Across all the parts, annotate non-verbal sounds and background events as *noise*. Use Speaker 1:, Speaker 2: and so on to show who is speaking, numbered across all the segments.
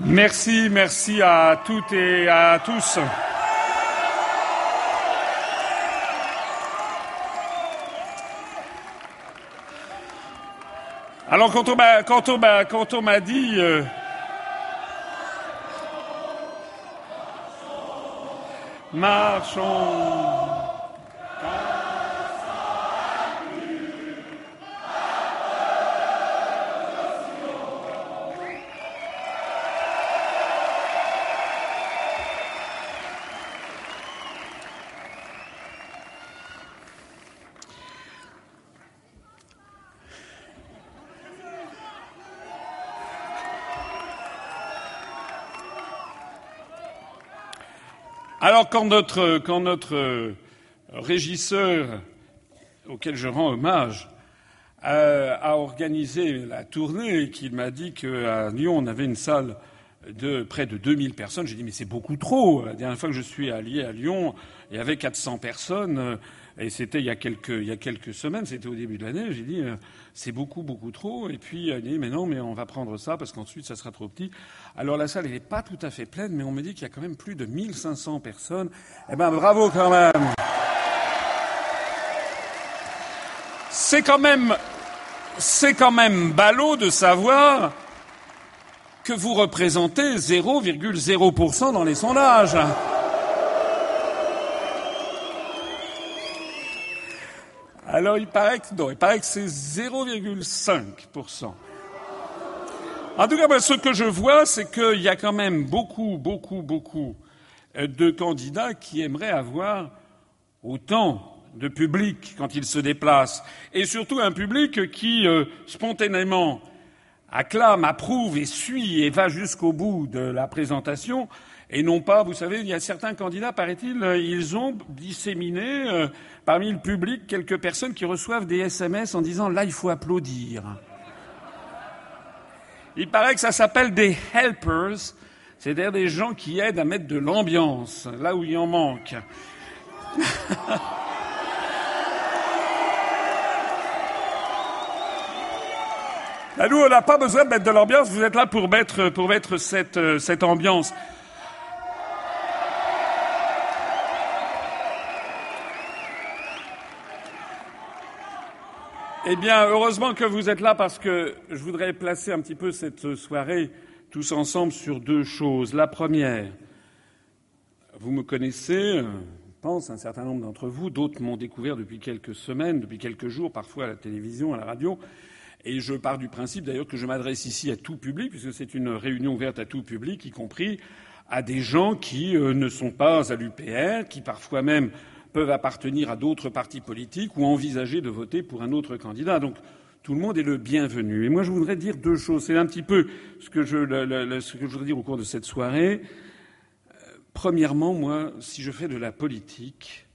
Speaker 1: Merci, merci à toutes et à tous. Alors quand on m'a on dit euh, marchons Alors quand notre, notre régisseur, auquel je rends hommage, a, organisé la tournée et qu'il m'a dit qu'à Lyon, on avait une salle de près de 2000 personnes, j'ai dit mais c'est beaucoup trop. La dernière fois que je suis allé à Lyon, il y avait 400 personnes. Et c'était il y a quelques, il y a quelques semaines, c'était au début de l'année. J'ai dit, euh, c'est beaucoup, beaucoup trop. Et puis, elle dit, mais non, mais on va prendre ça parce qu'ensuite, ça sera trop petit. Alors, la salle, elle n'est pas tout à fait pleine, mais on me dit qu'il y a quand même plus de 1500 personnes. Eh ben, bravo quand même. C'est quand même, c'est quand même ballot de savoir que vous représentez 0,0% dans les sondages. Alors il paraît que non, il paraît que c'est 0,5%. En tout cas, ce que je vois, c'est qu'il y a quand même beaucoup, beaucoup, beaucoup euh, de candidats qui aimeraient avoir autant de public quand ils se déplacent, et surtout un public qui euh, spontanément acclame, approuve et suit et va jusqu'au bout de la présentation, et non pas, vous savez, il y a certains candidats, paraît-il, euh, ils ont disséminé euh, parmi le public quelques personnes qui reçoivent des SMS en disant là, il faut applaudir. Il paraît que ça s'appelle des helpers, c'est-à-dire des gens qui aident à mettre de l'ambiance là où il en manque. *laughs* Là, nous, on n'a pas besoin de mettre de l'ambiance, vous êtes là pour mettre, euh, cette ambiance. Eh bien, heureusement que vous êtes là parce que je voudrais placer un petit peu cette soirée tous ensemble sur deux choses. La première, vous me connaissez, je pense un certain nombre d'entre vous, d'autres m'ont découvert depuis quelques semaines, depuis quelques jours, parfois à la télévision, à la radio. Et je pars du principe d'ailleurs que je m'adresse ici à tout public, puisque c'est une réunion ouverte à tout public, y compris à des gens qui euh, ne sont pas à l'UPR, qui parfois même peuvent appartenir à d'autres partis politiques ou envisager de voter pour un autre candidat. Donc tout le monde est le bienvenu. Et moi, je voudrais dire deux choses. C'est un petit peu ce que je, voudrais dire au cours de cette soirée. Euh, premièrement, moi, si je fais de la politique,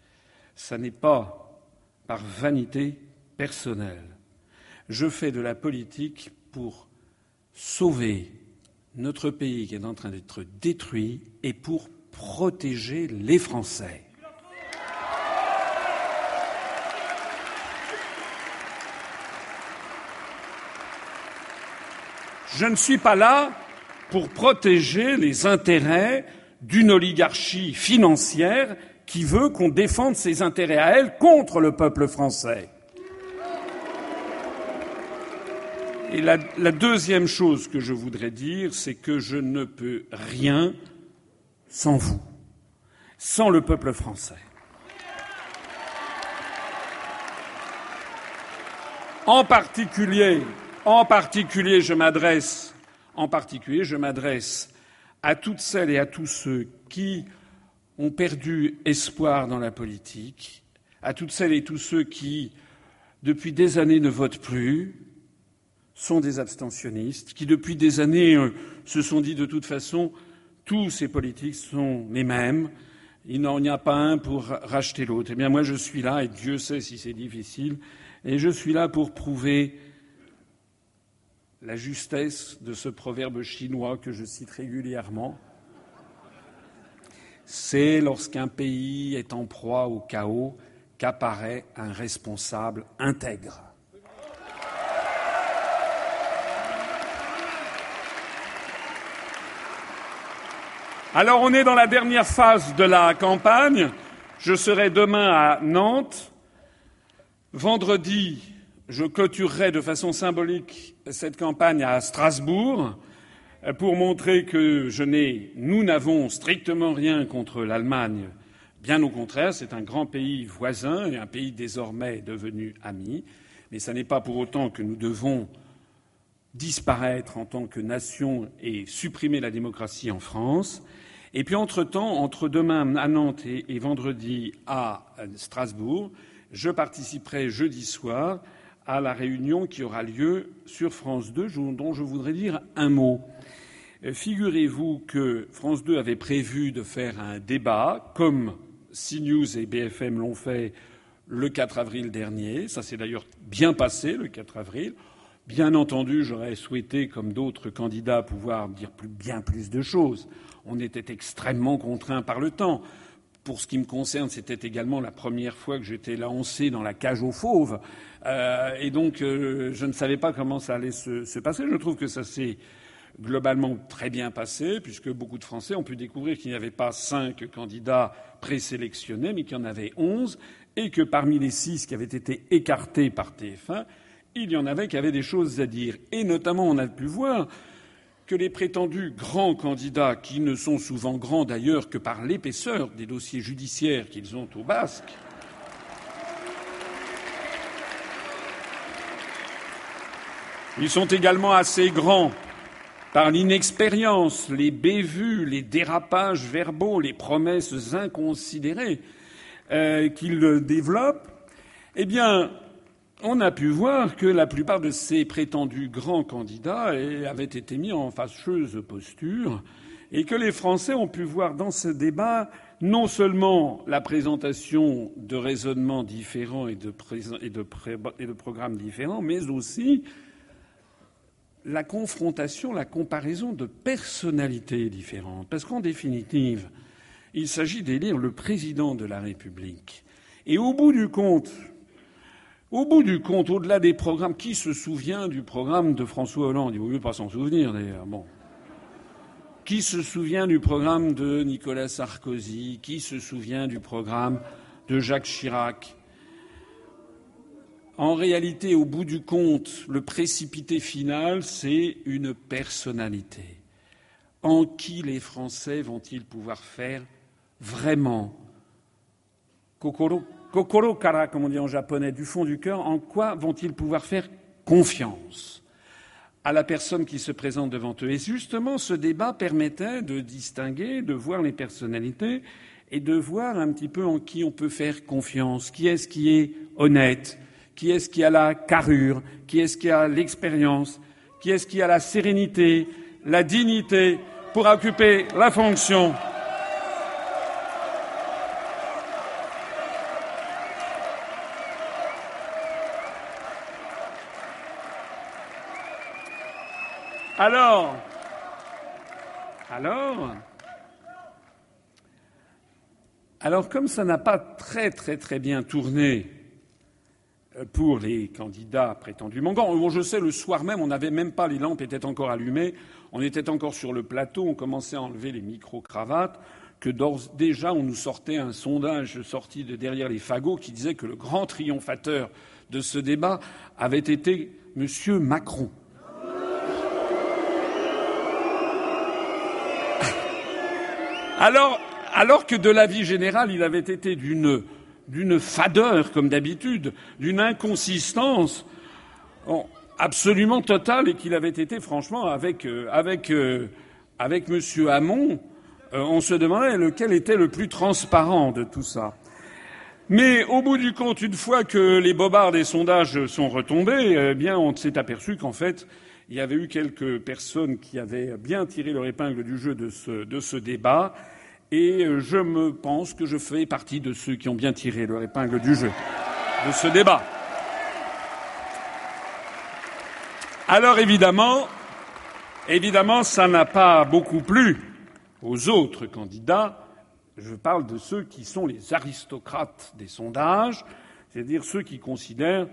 Speaker 1: ça n'est pas par vanité personnelle. Je fais de la politique pour sauver notre pays qui est en train d'être détruit et pour protéger les Français. Je ne suis pas là pour protéger les intérêts d'une oligarchie financière qui veut qu'on défende ses intérêts à elle contre le peuple français. Et la, la, deuxième chose que je voudrais dire, c'est que je ne peux rien sans vous, sans le peuple français. En particulier, en particulier, je m'adresse, en particulier, je m'adresse à toutes celles et à tous ceux qui ont perdu espoir dans la politique, à toutes celles et tous ceux qui, depuis des années, ne votent plus, sont des abstentionnistes, qui, depuis des années, euh, se sont dit de toute façon, tous ces politiques sont les mêmes, il n'y a pas un pour racheter l'autre. Eh bien, moi, je suis là, et Dieu sait si c'est difficile, et je suis là pour prouver la justesse de ce proverbe chinois que je cite régulièrement. C'est lorsqu'un pays est en proie au chaos qu'apparaît un responsable intègre. Alors on est dans la dernière phase de la campagne. Je serai demain à Nantes. Vendredi, je clôturerai de façon symbolique cette campagne à Strasbourg pour montrer que nous n'avons strictement rien contre l'Allemagne. Bien au contraire, c'est un grand pays voisin et un pays désormais devenu ami. Mais ce n'est pas pour autant que nous devons disparaître en tant que nation et supprimer la démocratie en France. Et puis, entre-temps, entre demain à Nantes et, vendredi à Strasbourg, je participerai jeudi soir à la réunion qui aura lieu sur France 2, dont je voudrais dire un mot. Figurez-vous que France 2 avait prévu de faire un débat, comme CNews et BFM l'ont fait le 4 avril dernier. Ça s'est d'ailleurs bien passé le 4 avril. Bien entendu, j'aurais souhaité, comme d'autres candidats, pouvoir dire bien plus de choses. On était extrêmement contraints par le temps. Pour ce qui me concerne, c'était également la première fois que j'étais lancé dans la cage aux fauves. Euh, et donc, euh, je ne savais pas comment ça allait se, se passer. Je trouve que ça s'est globalement très bien passé, puisque beaucoup de Français ont pu découvrir qu'il n'y avait pas cinq candidats présélectionnés, mais qu'il y en avait onze, et que parmi les six qui avaient été écartés par TF1, il y en avait qui avaient des choses à dire. Et notamment, on a pu voir que les prétendus grands candidats, qui ne sont souvent grands d'ailleurs que par l'épaisseur des dossiers judiciaires qu'ils ont au basque, ils sont également assez grands par l'inexpérience, les bévues, les dérapages verbaux, les promesses inconsidérées euh, qu'il développe, eh bien, on a pu voir que la plupart de ces prétendus grands candidats avaient été mis en fâcheuse posture et que les Français ont pu voir dans ce débat non seulement la présentation de raisonnements différents et de, programmes différents, mais aussi la confrontation, la comparaison de personnalités différentes. Parce qu'en définitive, il s'agit d'élire le président de la République. Et au bout du compte, au bout du compte, au-delà des programmes, qui se souvient du programme de François Hollande? Il vaut mieux pas s'en souvenir d'ailleurs. Bon. Qui se souvient du programme de Nicolas Sarkozy? Qui se souvient du programme de Jacques Chirac? En réalité, au bout du compte, le précipité final, c'est une personnalité. En qui les Français vont-ils pouvoir faire vraiment? Kokoro, kokoro kara, comme on dit en japonais, du fond du cœur, en quoi vont-ils pouvoir faire confiance à la personne qui se présente devant eux? Et justement, ce débat permettait de distinguer, de voir les personnalités et de voir un petit peu en qui on peut faire confiance, qui est-ce qui est honnête, qui est-ce qui a la carrure? Qui est-ce qui a l'expérience? Qui est-ce qui a la sérénité, la dignité pour occuper la fonction Alors, alors, alors comme ça n'a pas très très très bien tourné pour les candidats prétendument grands. Bon, je sais, le soir même, on n'avait même pas, les lampes étaient encore allumées, on était encore sur le plateau, on commençait à enlever les micro-cravates, que déjà on nous sortait un sondage sorti de derrière les fagots qui disait que le grand triomphateur de ce débat avait été M. Macron. Alors, que de l'avis général, il avait été d'une d'une fadeur, comme d'habitude, d'une inconsistance absolument totale et qu'il avait été, franchement, avec, euh, avec, euh, avec M. Hamon, euh, on se demandait lequel était le plus transparent de tout ça. Mais au bout du compte, une fois que les bobards des sondages sont retombés, eh bien, on s'est aperçu qu'en fait, il y avait eu quelques personnes qui avaient bien tiré leur épingle du jeu de ce, débat et euh, je me pense que je fais partie de ceux qui ont bien tiré leur épingle du jeu de ce débat. Alors évidemment, évidemment, ça n'a pas beaucoup plu aux autres candidats. Je parle de ceux qui sont les aristocrates des sondages, c'est-à-dire ceux qui considèrent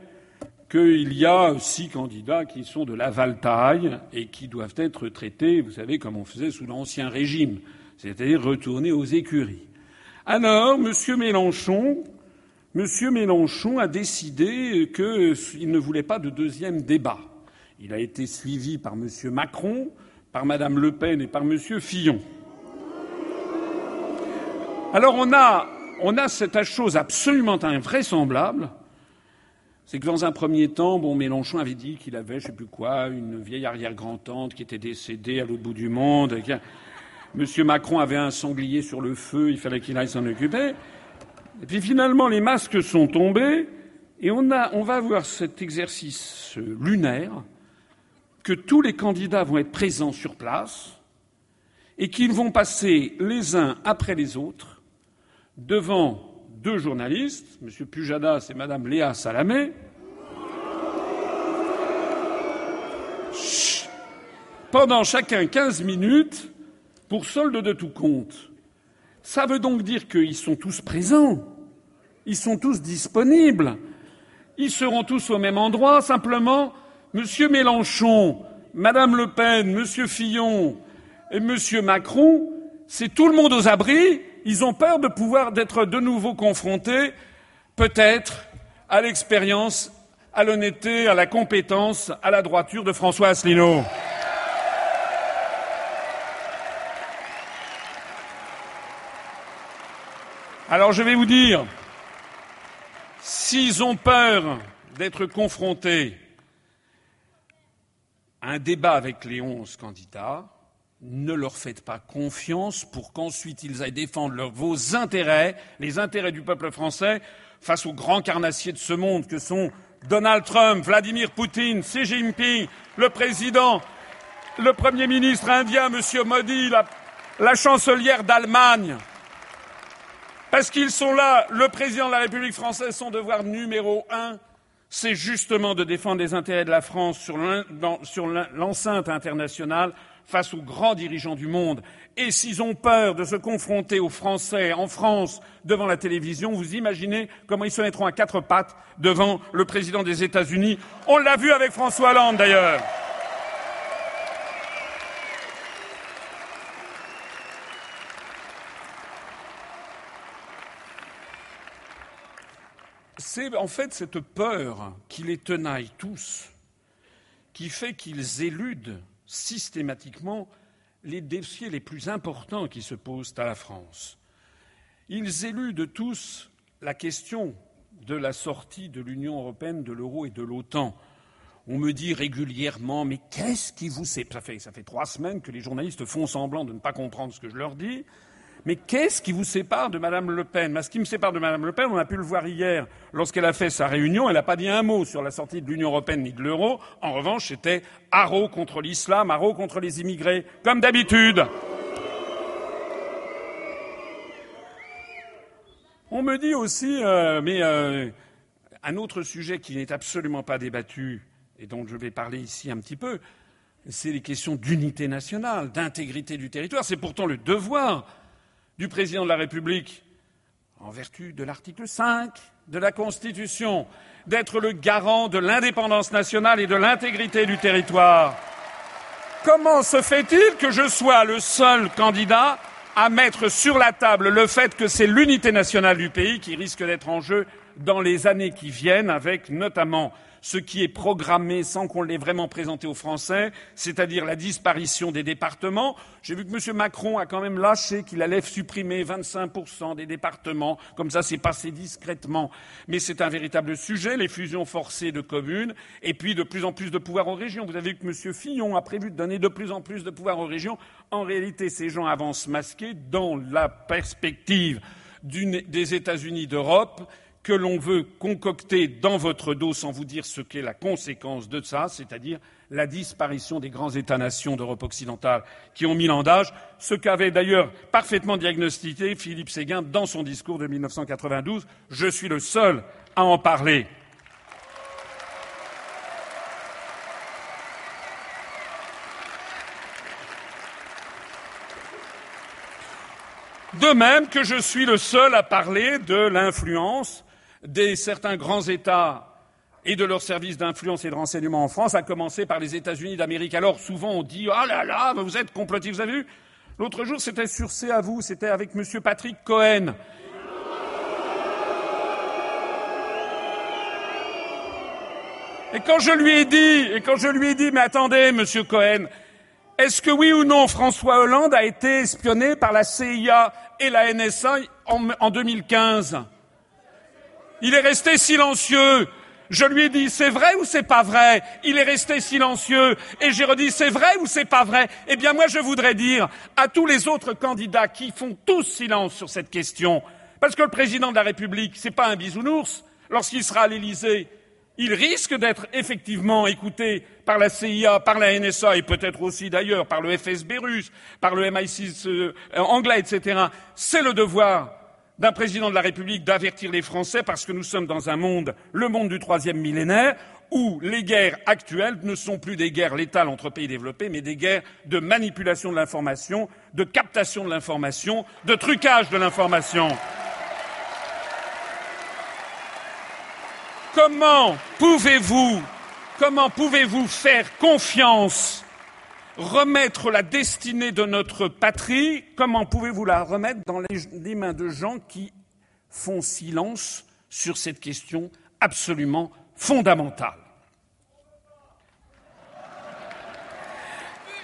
Speaker 1: qu'il y a six candidats qui sont de la valtaille et qui doivent être traités, vous savez, comme on faisait sous l'Ancien Régime c'est-à-dire retourner aux écuries. Alors, M. Mélenchon, M. Mélenchon a décidé qu'il ne voulait pas de deuxième débat. Il a été suivi par M. Macron, par Mme Le Pen et par M. Fillon. Alors on a, on a cette chose absolument invraisemblable, c'est que dans un premier temps, bon, Mélenchon avait dit qu'il avait, je sais plus quoi, une vieille arrière-grand-tante qui était décédée à l'autre bout du monde. Monsieur Macron avait un sanglier sur le feu, il fallait qu'il aille s'en occuper. Et puis finalement, les masques sont tombés et on, on va avoir cet exercice lunaire que tous les candidats vont être présents sur place et qu'ils vont passer les uns après les autres devant deux journalistes, M. Pujadas et Mme Léa Salamé, pendant chacun 15 minutes pour solde de tout compte. Ça veut donc dire qu'ils sont tous présents, ils sont tous disponibles, ils seront tous au même endroit, simplement M. Mélenchon, Mme Le Pen, M. Fillon et M. Macron, c'est tout le monde aux abris, ils ont peur de pouvoir d'être de nouveau confrontés, peut-être, à l'expérience, à l'honnêteté, à la compétence, à la droiture de François Asselineau. Alors je vais vous dire, s'ils ont peur d'être confrontés à un débat avec les onze candidats, ne leur faites pas confiance pour qu'ensuite ils aillent défendre vos intérêts, les intérêts du peuple français, face aux grands carnassiers de ce monde que sont Donald Trump, Vladimir Poutine, Xi Jinping, le président, le Premier ministre indien, M. Modi, la, la chancelière d'Allemagne, parce qu'ils sont là, le président de la République française, son devoir numéro un, c'est justement de défendre les intérêts de la France sur l'enceinte internationale face aux grands dirigeants du monde. Et s'ils ont peur de se confronter aux Français en France devant la télévision, vous imaginez comment ils se mettront à quatre pattes devant le président des États-Unis. On l'a vu avec François Hollande d'ailleurs. C'est en fait cette peur qui les tenaille tous qui fait qu'ils éludent systématiquement les dossiers les plus importants qui se posent à la France. Ils éludent tous la question de la sortie de l'Union européenne, de l'euro et de l'OTAN. On me dit régulièrement Mais qu'est-ce qui vous sépare fait, ça fait trois semaines que les journalistes font semblant de ne pas comprendre ce que je leur dis. Mais qu'est-ce qui vous sépare de Mme Le Pen? Ce qui me sépare de Mme Le Pen, on a pu le voir hier, lorsqu'elle a fait sa réunion, elle n'a pas dit un mot sur la sortie de l'Union européenne ni de l'euro. En revanche, c'était haro contre l'islam, haro contre les immigrés, comme d'habitude. On me dit aussi, euh, mais euh, un autre sujet qui n'est absolument pas débattu et dont je vais parler ici un petit peu, c'est les questions d'unité nationale, d'intégrité du territoire. C'est pourtant le devoir du président de la République, en vertu de l'article 5 de la Constitution, d'être le garant de l'indépendance nationale et de l'intégrité du territoire. Comment se fait-il que je sois le seul candidat à mettre sur la table le fait que c'est l'unité nationale du pays qui risque d'être en jeu dans les années qui viennent, avec notamment ce qui est programmé sans qu'on l'ait vraiment présenté aux Français, c'est-à-dire la disparition des départements. J'ai vu que M. Macron a quand même lâché qu'il allait supprimer 25% des départements. Comme ça, c'est passé discrètement. Mais c'est un véritable sujet, les fusions forcées de communes, et puis de plus en plus de pouvoir aux régions. Vous avez vu que M. Fillon a prévu de donner de plus en plus de pouvoir aux régions. En réalité, ces gens avancent masqués dans la perspective des États-Unis d'Europe que l'on veut concocter dans votre dos sans vous dire ce qu'est la conséquence de ça, c'est-à-dire la disparition des grands États-nations d'Europe occidentale qui ont mille ans d'âge, ce qu'avait d'ailleurs parfaitement diagnostiqué Philippe Séguin dans son discours de 1992. Je suis le seul à en parler. De même que je suis le seul à parler de l'influence des certains grands États et de leurs services d'influence et de renseignement en France, à commencer par les États-Unis d'Amérique. Alors souvent on dit Ah là là, vous êtes complotistes, vous avez vu? L'autre jour, c'était sur C'est à vous, c'était avec M. Patrick Cohen. Et quand je lui ai dit, et quand je lui ai dit, mais attendez, Monsieur Cohen, est-ce que oui ou non François Hollande a été espionné par la CIA et la NSA en, en 2015 Il est resté silencieux. Je lui ai dit c'est vrai ou c'est pas vrai? Il est resté silencieux et j'ai redit c'est vrai ou c'est pas vrai? Eh bien moi je voudrais dire à tous les autres candidats qui font tous silence sur cette question, parce que le président de la République c'est pas un bisounours lorsqu'il sera à l'Élysée, il risque d'être effectivement écouté par la CIA, par la NSA et peut-être aussi d'ailleurs par le FSB russe, par le MI6 euh, anglais, etc. C'est le devoir d'un président de la République d'avertir les Français parce que nous sommes dans un monde, le monde du troisième millénaire, où les guerres actuelles ne sont plus des guerres létales entre pays développés, mais des guerres de manipulation de l'information, de captation de l'information, de trucage de l'information. Comment pouvez-vous, comment pouvez-vous faire confiance, remettre la destinée de notre patrie, comment pouvez-vous la remettre dans les mains de gens qui font silence sur cette question absolument fondamentale?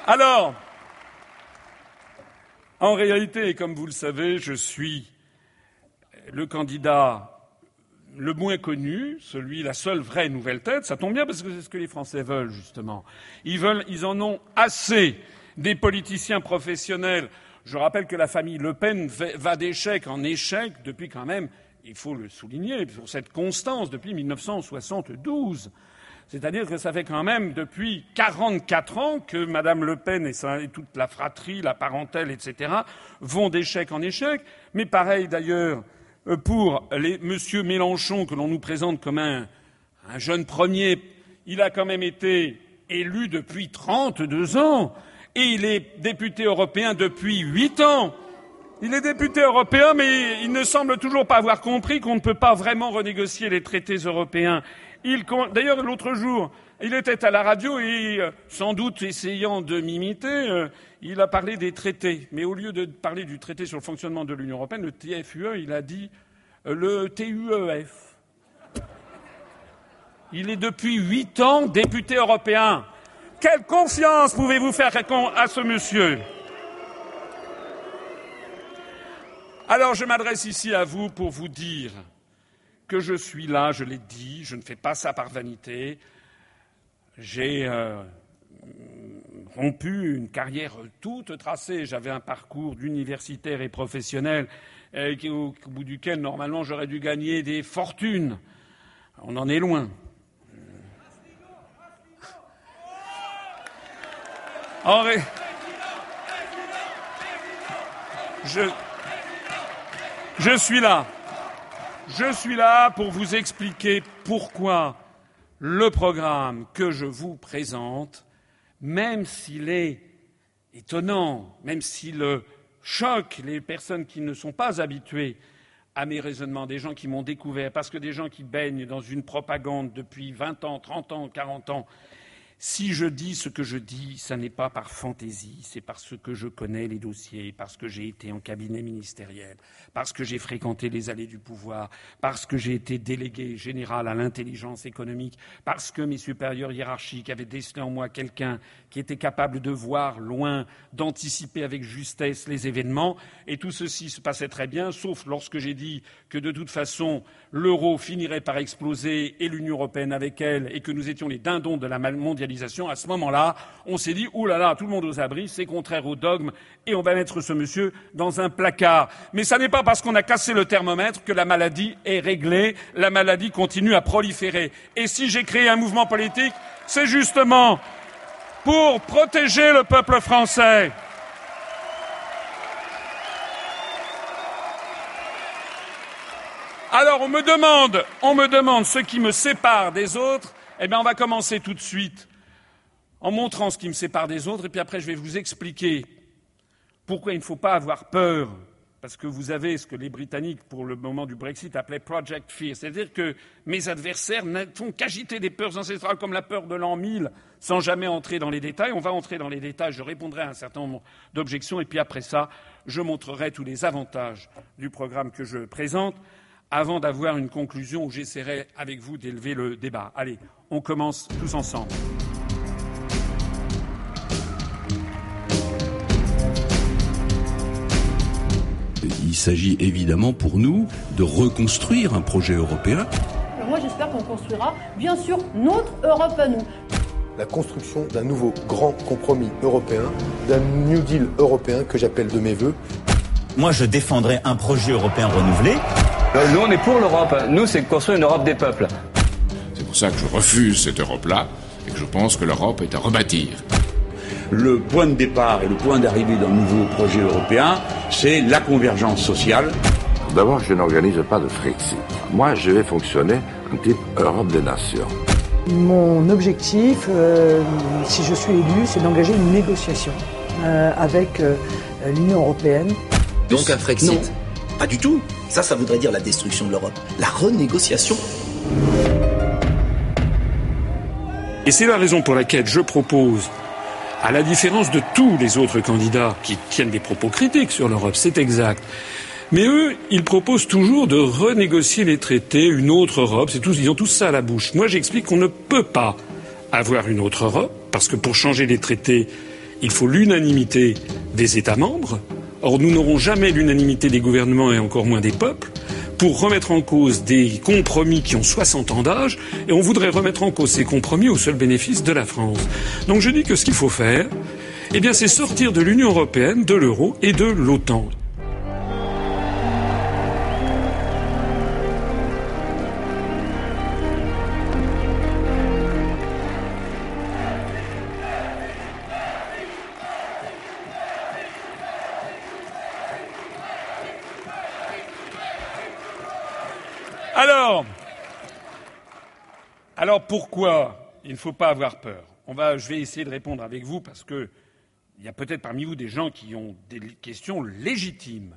Speaker 1: Alors, en réalité, comme vous le savez, je suis le candidat le moins connu, celui, la seule vraie nouvelle tête, ça tombe bien parce que c'est ce que les Français veulent, justement. Ils veulent, ils en ont assez des politiciens professionnels. Je rappelle que la famille Le Pen va d'échec en échec depuis quand même, il faut le souligner, pour cette constance depuis 1972. C'est-à-dire que ça fait quand même depuis 44 ans que Mme Le Pen et, toute la fratrie, la parentèle, etc., vont d'échec en échec. Mais pareil d'ailleurs pour les, M. Mélenchon, que l'on nous présente comme un, un, jeune premier, il a quand même été élu depuis 32 ans et il est député européen depuis 8 ans. Il est député européen, mais il ne semble toujours pas avoir compris qu'on ne peut pas vraiment renégocier les traités européens. D'ailleurs, l'autre jour, il était à la radio et, euh, sans doute essayant de m'imiter, euh, il a parlé des traités. Mais au lieu de parler du traité sur le fonctionnement de l'Union européenne, le TFUE, il a dit euh, le TUEF. Il est depuis huit ans député européen. Quelle confiance pouvez-vous faire à ce monsieur? Alors je m'adresse ici à vous pour vous dire que je suis là, je l'ai dit, je ne fais pas ça par vanité, j'ai euh, rompu une carrière toute tracée. J'avais un parcours d'universitaire et professionnel euh, au, bout duquel, normalement, j'aurais dû gagner des fortunes. On en est loin. Henri, je, je suis là. Je suis là pour vous expliquer pourquoi le programme que je vous présente, même s'il est étonnant, même s'il choque les personnes qui ne sont pas habituées à mes raisonnements, des gens qui m'ont découvert, parce que des gens qui baignent dans une propagande depuis 20 ans, 30 ans, 40 ans, si je dis ce que je dis, ce n'est pas par fantaisie, c'est parce que je connais les dossiers, parce que j'ai été en cabinet ministériel, parce que j'ai fréquenté les allées du pouvoir, parce que j'ai été délégué général à l'intelligence économique, parce que mes supérieurs hiérarchiques avaient décelé en moi quelqu'un qui était capable de voir loin, d'anticiper avec justesse les événements, et tout ceci se passait très bien, sauf lorsque j'ai dit que de toute façon l'euro finirait par exploser et l'Union européenne avec elle, et que nous étions les dindons de la mondialisation à ce moment-là, on s'est dit, ouh là là, tout le monde aux abris, c'est contraire au dogme, et on va mettre ce monsieur dans un placard. Mais ce n'est pas parce qu'on a cassé le thermomètre que la maladie est réglée, la maladie continue à proliférer. Et si j'ai créé un mouvement politique, c'est justement pour protéger le peuple français. Alors on me demande, on me demande ce qui me sépare des autres. Eh bien, on va commencer tout de suite en montrant ce qui me sépare des autres, et puis après je vais vous expliquer pourquoi il ne faut pas avoir peur, parce que vous avez ce que les Britanniques, pour le moment du Brexit, appelaient Project Fear. C'est-à-dire que mes adversaires ne font qu'agiter des peurs ancestrales comme la peur de l'an 1000 sans jamais entrer dans les détails. On va entrer dans les détails, je répondrai à un certain nombre d'objections et puis après ça, je montrerai tous les avantages du programme que je présente avant d'avoir une conclusion où j'essaierai avec vous d'élever le débat. Allez, on commence tous ensemble.
Speaker 2: Il s'agit évidemment pour nous de reconstruire un projet européen.
Speaker 3: moi j'espère qu'on construira bien sûr notre Europe à nous.
Speaker 4: La construction d'un nouveau grand compromis européen, d'un New Deal européen que j'appelle de mes voeux.
Speaker 5: Moi je défendrai un projet européen renouvelé.
Speaker 6: Nous on est pour l'Europe, nous c'est construire une Europe des peuples.
Speaker 7: C'est pour ça que je refuse cette Europe-là et que je pense que l'Europe est à rebâtir
Speaker 8: le point de départ et le point d'arrivée d'un nouveau projet européen, c'est la convergence sociale.
Speaker 9: D'abord, je n'organise pas de Frexit. Moi, je vais fonctionner en type Europe des nations.
Speaker 10: Mon objectif, euh, si je suis élu, c'est d'engager une négociation euh, avec euh, l'Union européenne.
Speaker 11: Donc un Frexit
Speaker 10: Non,
Speaker 11: pas du tout. Ça, ça voudrait dire la destruction de l'Europe. La renégociation.
Speaker 1: Et c'est la raison pour laquelle je propose à la différence de tous les autres candidats qui tiennent des propos critiques sur l'Europe, c'est exact. Mais eux, ils proposent toujours de renégocier les traités, une autre Europe, c'est tous, ils ont tous ça à la bouche. Moi, j'explique qu'on ne peut pas avoir une autre Europe, parce que pour changer les traités, il faut l'unanimité des États membres. Or, nous n'aurons jamais l'unanimité des gouvernements et encore moins des peuples pour remettre en cause des compromis qui ont 60 ans d'âge, et on voudrait remettre en cause ces compromis au seul bénéfice de la France. Donc je dis que ce qu'il faut faire, eh bien, c'est sortir de l'Union européenne, de l'euro et de l'OTAN. Alors pourquoi il ne faut pas avoir peur? On va, Je vais essayer de répondre avec vous parce qu'il y a peut-être parmi vous des gens qui ont des questions légitimes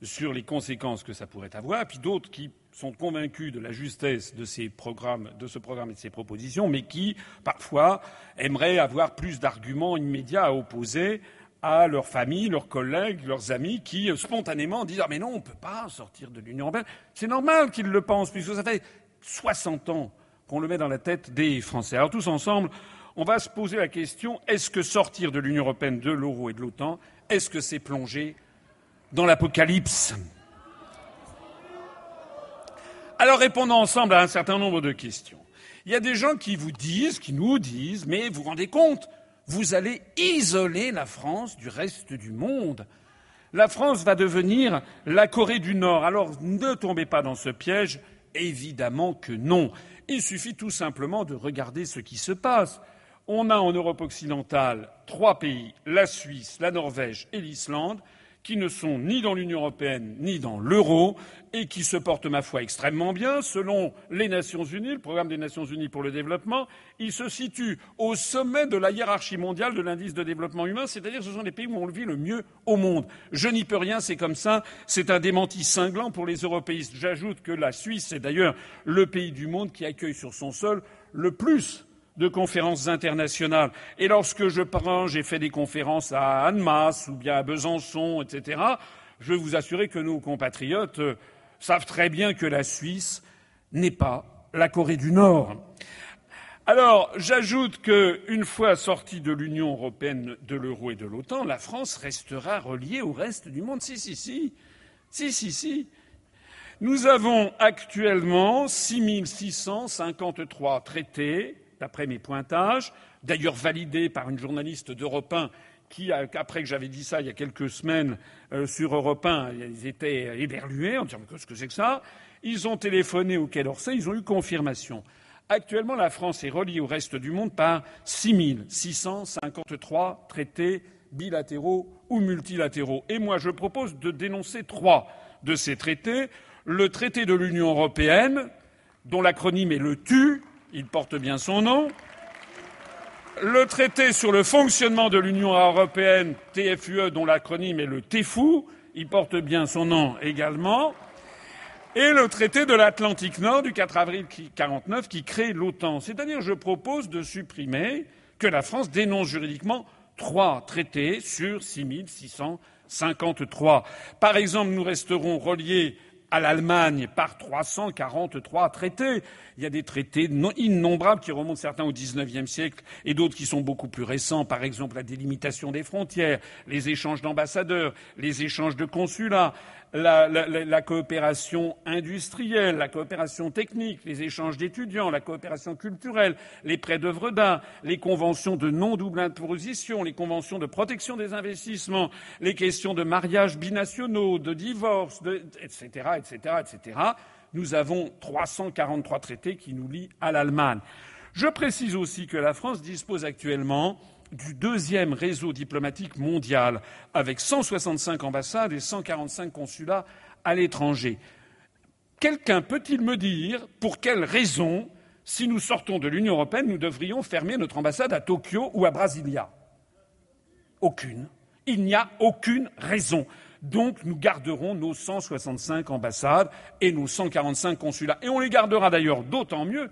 Speaker 1: sur les conséquences que ça pourrait avoir, puis d'autres qui sont convaincus de la justesse de, ces programmes, de ce programme et de ces propositions, mais qui, parfois, aimeraient avoir plus d'arguments immédiats à opposer à leurs familles, leurs collègues, leurs amis qui, euh, spontanément, disent Ah, mais non, on ne peut pas sortir de l'Union européenne. C'est normal qu'ils le pensent, puisque ça fait 60 ans qu'on le met dans la tête des Français. Alors, tous ensemble, on va se poser la question est-ce que sortir de l'Union européenne, de l'euro et de l'OTAN, est-ce que c'est plonger dans l'apocalypse? Alors, répondons ensemble à un certain nombre de questions. Il y a des gens qui vous disent, qui nous disent, mais vous vous rendez compte, vous allez isoler la France du reste du monde. La France va devenir la Corée du Nord. Alors ne tombez pas dans ce piège. Évidemment que non. Il suffit tout simplement de regarder ce qui se passe. On a en Europe occidentale trois pays, la Suisse, la Norvège et l'Islande, qui ne sont ni dans l'Union européenne ni dans l'euro et qui se portent, ma foi, extrêmement bien. Selon les Nations unies, le programme des Nations unies pour le développement, ils se situent au sommet de la hiérarchie mondiale de l'indice de développement humain, c'est-à-dire ce sont les pays où on le vit le mieux au monde. Je n'y peux rien, c'est comme ça, c'est un démenti cinglant pour les européistes. J'ajoute que la Suisse est d'ailleurs le pays du monde qui accueille sur son sol le plus de conférences internationales. Et lorsque je prends, j'ai fait des conférences à Annemasse ou bien à Besançon, etc., je veux vous assurer que nos compatriotes euh, savent très bien que la Suisse n'est pas la Corée du Nord. Alors, j'ajoute qu'une fois sortie de l'Union européenne, de l'euro et de l'OTAN, la France restera reliée au reste du monde. Si, si, si. Si, si, si. Nous avons actuellement 6653 traités d'après mes pointages, d'ailleurs validé par une journaliste d'Europe 1 qui, après que j'avais dit ça il y a quelques semaines euh, sur Europe 1, ils étaient éberlués en disant qu'est-ce que c'est que ça? Ils ont téléphoné au Quai d'Orsay, ils ont eu confirmation. Actuellement, la France est reliée au reste du monde par 6 653 traités bilatéraux ou multilatéraux. Et moi, je propose de dénoncer trois de ces traités. Le traité de l'Union européenne, dont l'acronyme est le TU, il porte bien son nom. Le traité sur le fonctionnement de l'Union européenne, TFUE, dont l'acronyme est le TEFU, il porte bien son nom également, et le traité de l'Atlantique Nord du 4 avril 1949 qui crée l'OTAN. C'est-à-dire, je propose de supprimer que la France dénonce juridiquement trois traités sur 6653. Par exemple, nous resterons reliés à l'Allemagne par 343 traités. Il y a des traités innombrables qui remontent certains au XIXe siècle et d'autres qui sont beaucoup plus récents. Par exemple, la délimitation des frontières, les échanges d'ambassadeurs, les échanges de consulats, la, coopération industrielle, la coopération technique, les échanges d'étudiants, la coopération culturelle, les prêts d'œuvres d'art, les conventions de non-double imposition, les conventions de protection des investissements, les questions de mariage binationaux, de divorce, de, etc., etc., etc. Nous avons 343 traités qui nous lient à l'Allemagne. Je précise aussi que la France dispose actuellement du deuxième réseau diplomatique mondial, avec 165 ambassades et 145 consulats à l'étranger. Quelqu'un peut-il me dire pour quelle raison, si nous sortons de l'Union européenne, nous devrions fermer notre ambassade à Tokyo ou à Brasilia? Aucune. Il n'y a aucune raison. Donc nous garderons nos 165 ambassades et nos 145 consulats. Et on les gardera d'ailleurs d'autant mieux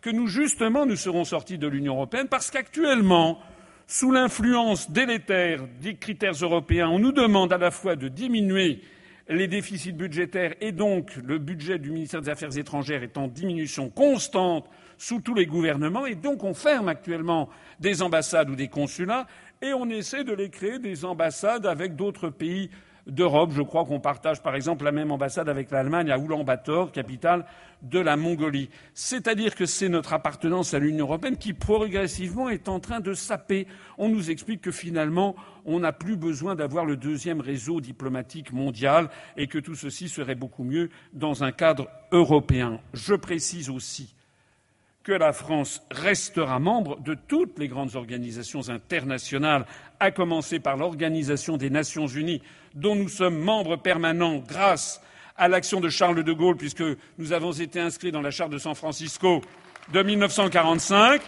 Speaker 1: que nous, justement, nous serons sortis de l'Union européenne parce qu'actuellement, sous l'influence délétère des critères européens, on nous demande à la fois de diminuer les déficits budgétaires et donc le budget du ministère des Affaires étrangères est en diminution constante sous tous les gouvernements et donc on ferme actuellement des ambassades ou des consulats et on essaie de les créer des ambassades avec d'autres pays d'Europe. Je crois qu'on partage par exemple la même ambassade avec l'Allemagne à Oulan-Bator, capitale de la Mongolie. C'est-à-dire que c'est notre appartenance à l'Union européenne qui progressivement est en train de saper. On nous explique que finalement on n'a plus besoin d'avoir le deuxième réseau diplomatique mondial et que tout ceci serait beaucoup mieux dans un cadre européen. Je précise aussi que la France restera membre de toutes les grandes organisations internationales, à commencer par l'Organisation des Nations Unies, dont nous sommes membres permanents grâce à l'action de Charles de Gaulle, puisque nous avons été inscrits dans la Charte de San Francisco de 1945,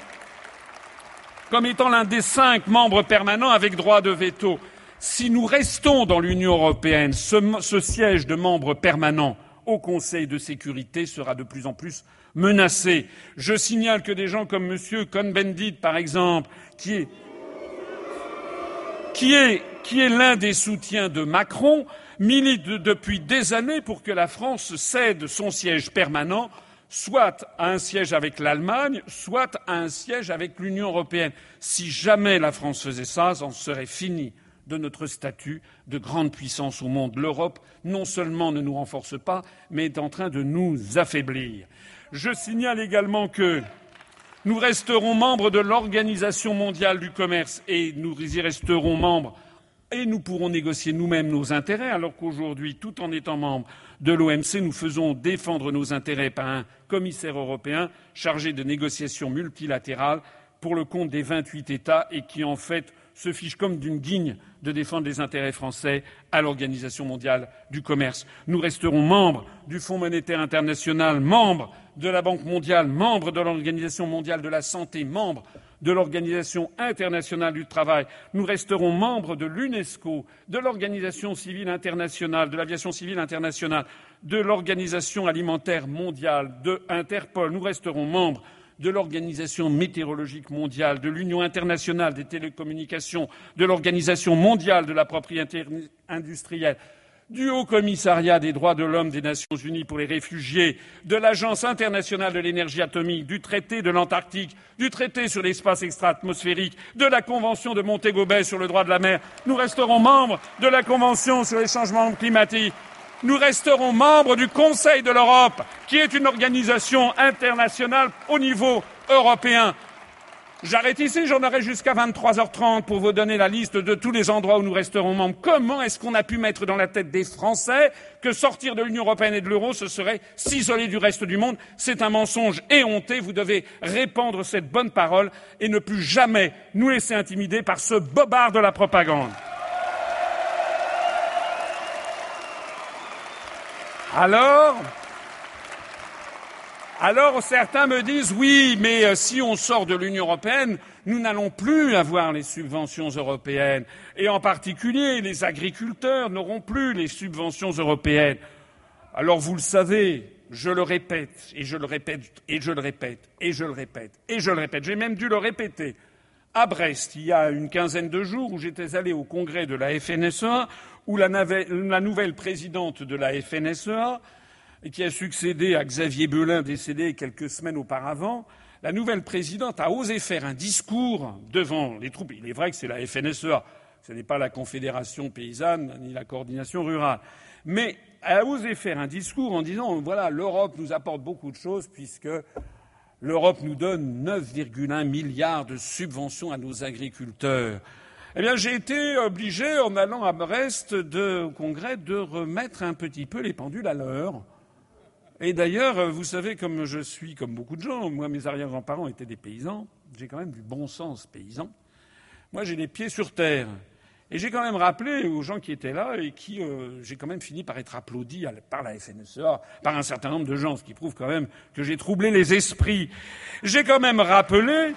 Speaker 1: comme étant l'un des cinq membres permanents avec droit de veto. Si nous restons dans l'Union européenne, ce, siège de membre permanent au Conseil de sécurité sera de plus en plus menacés. Je signale que des gens comme M. Cohn-Bendit, par exemple, qui est, qui est, l'un des soutiens de Macron, milite depuis des années pour que la France cède son siège permanent soit à un siège avec l'Allemagne, soit à un siège avec l'Union européenne. Si jamais la France faisait ça, c'en serait fini de notre statut de grande puissance au monde. L'Europe, non seulement ne nous renforce pas, mais est en train de nous affaiblir. Je signale également que nous resterons membres de l'Organisation mondiale du commerce et nous y resterons membres et nous pourrons négocier nous-mêmes nos intérêts, alors qu'aujourd'hui, tout en étant membres de l'OMC, nous faisons défendre nos intérêts par un commissaire européen chargé de négociations multilatérales pour le compte des vingt huit États et qui, en fait, se fiche comme d'une guigne de défendre les intérêts français à l'Organisation mondiale du commerce. Nous resterons membres du Fonds monétaire international, membres de la Banque mondiale, membres de l'Organisation mondiale de la santé, membres de l'Organisation internationale du travail. Nous resterons membres de l'UNESCO, de l'Organisation civile internationale, de l'aviation civile internationale, de l'Organisation alimentaire mondiale, de Interpol. Nous resterons membres de l'Organisation météorologique mondiale, de l'Union internationale des télécommunications, de l'Organisation mondiale de la propriété industrielle, du Haut Commissariat des droits de l'homme des Nations unies pour les réfugiés, de l'Agence internationale de l'énergie atomique, du traité de l'Antarctique, du traité sur l'espace extra-atmosphérique, de la Convention de Montego Bay sur le droit de la mer. Nous resterons membres de la Convention sur les changements climatiques nous resterons membres du Conseil de l'Europe, qui est une organisation internationale au niveau européen. J'arrête ici, j'en aurai jusqu'à 23h30 pour vous donner la liste de tous les endroits où nous resterons membres. Comment est-ce qu'on a pu mettre dans la tête des Français que sortir de l'Union européenne et de l'euro, ce serait s'isoler du reste du monde? C'est un mensonge éhonté. Vous devez répandre cette bonne parole et ne plus jamais nous laisser intimider par ce bobard de la propagande. Alors, alors certains me disent oui, mais euh, si on sort de l'Union européenne, Nous n'allons plus avoir les subventions européennes. Et en particulier, les agriculteurs n'auront plus les subventions européennes. Alors vous le savez, je le répète, et je le répète, et je le répète, et je le répète, et je le répète. J'ai même dû le répéter à Brest, il y a une quinzaine de jours, où j'étais allé au congrès de la FNSEA, où la, nouvelle présidente de la FNSEA, qui a succédé à Xavier Belin, décédé quelques semaines auparavant, la nouvelle présidente a osé faire un discours devant les troupes. Il est vrai que c'est la FNSEA, ce n'est pas la Confédération paysanne ni la coordination rurale. Mais elle a osé faire un discours en disant voilà, l'Europe nous apporte beaucoup de choses puisque l'Europe nous donne 9,1 milliards de subventions à nos agriculteurs. Eh bien, j'ai été obligé, en allant à Brest au Congrès, de remettre un petit peu les pendules à l'heure. Et d'ailleurs, vous savez, comme je suis, comme beaucoup de gens, moi, mes arrière-grands-parents étaient des paysans, j'ai quand même du bon sens paysan. Moi, j'ai les pieds sur terre. Et j'ai quand même rappelé aux gens qui étaient là et qui, euh, j'ai quand même fini par être applaudi par la FNSEA, par un certain nombre de gens, ce qui prouve quand même que j'ai troublé les esprits. J'ai quand même rappelé,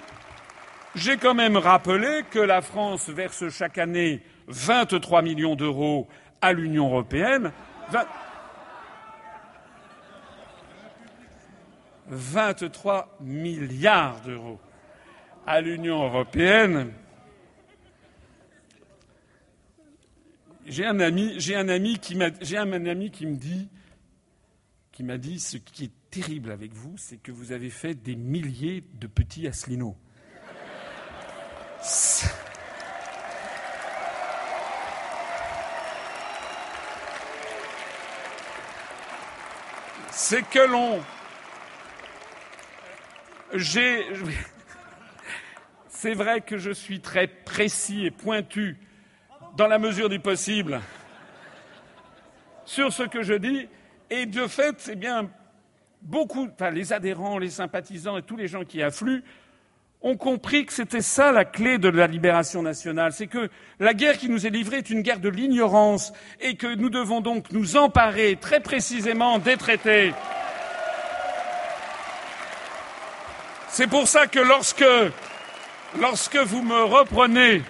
Speaker 1: j'ai quand même rappelé que la France verse chaque année 23 millions d'euros à l'Union européenne. 23 milliards d'euros à l'Union européenne J'ai un ami, j'ai un ami qui m'a, j'ai un ami qui me dit, qui m'a dit, ce qui est terrible avec vous, c'est que vous avez fait des milliers de petits Asselineaux. C'est que l'on. C'est vrai que je suis très précis et pointu dans la mesure du possible, sur ce que je dis. Et de fait, c'est bien, beaucoup, enfin, les adhérents, les sympathisants et tous les gens qui affluent ont compris que c'était ça la clé de la libération nationale. C'est que la guerre qui nous est livrée est une guerre de l'ignorance et que nous devons donc nous emparer très précisément des traités. C'est pour ça que lorsque, lorsque vous me reprenez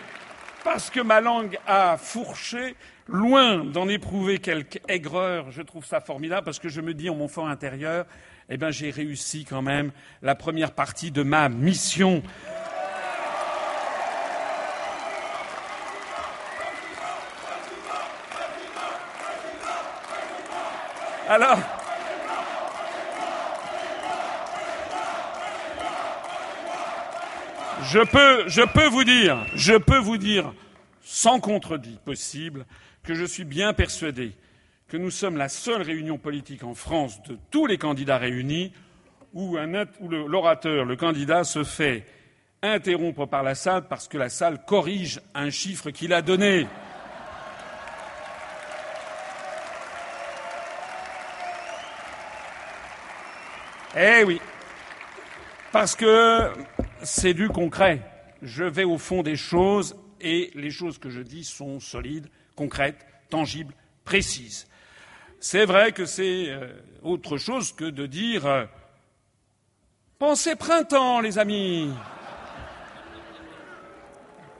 Speaker 1: parce que ma langue a fourché, loin d'en éprouver quelque aigreur, je trouve ça formidable parce que je me dis en mon fort intérieur, eh bien j'ai réussi quand même la première partie de ma mission. Alors, Je peux, vous dire, je peux vous dire, sans contredit possible, que je suis bien persuadé que nous sommes la seule réunion politique en France de tous les candidats réunis où, l'orateur, le candidat, se fait interrompre par la salle parce que la salle corrige un chiffre qu'il a donné. Eh oui, parce que c'est du concret. Je vais au fond des choses et les choses que je dis sont solides, concrètes, tangibles, précises. C'est vrai que c'est euh, autre chose que de dire euh, Pensez printemps, les amis.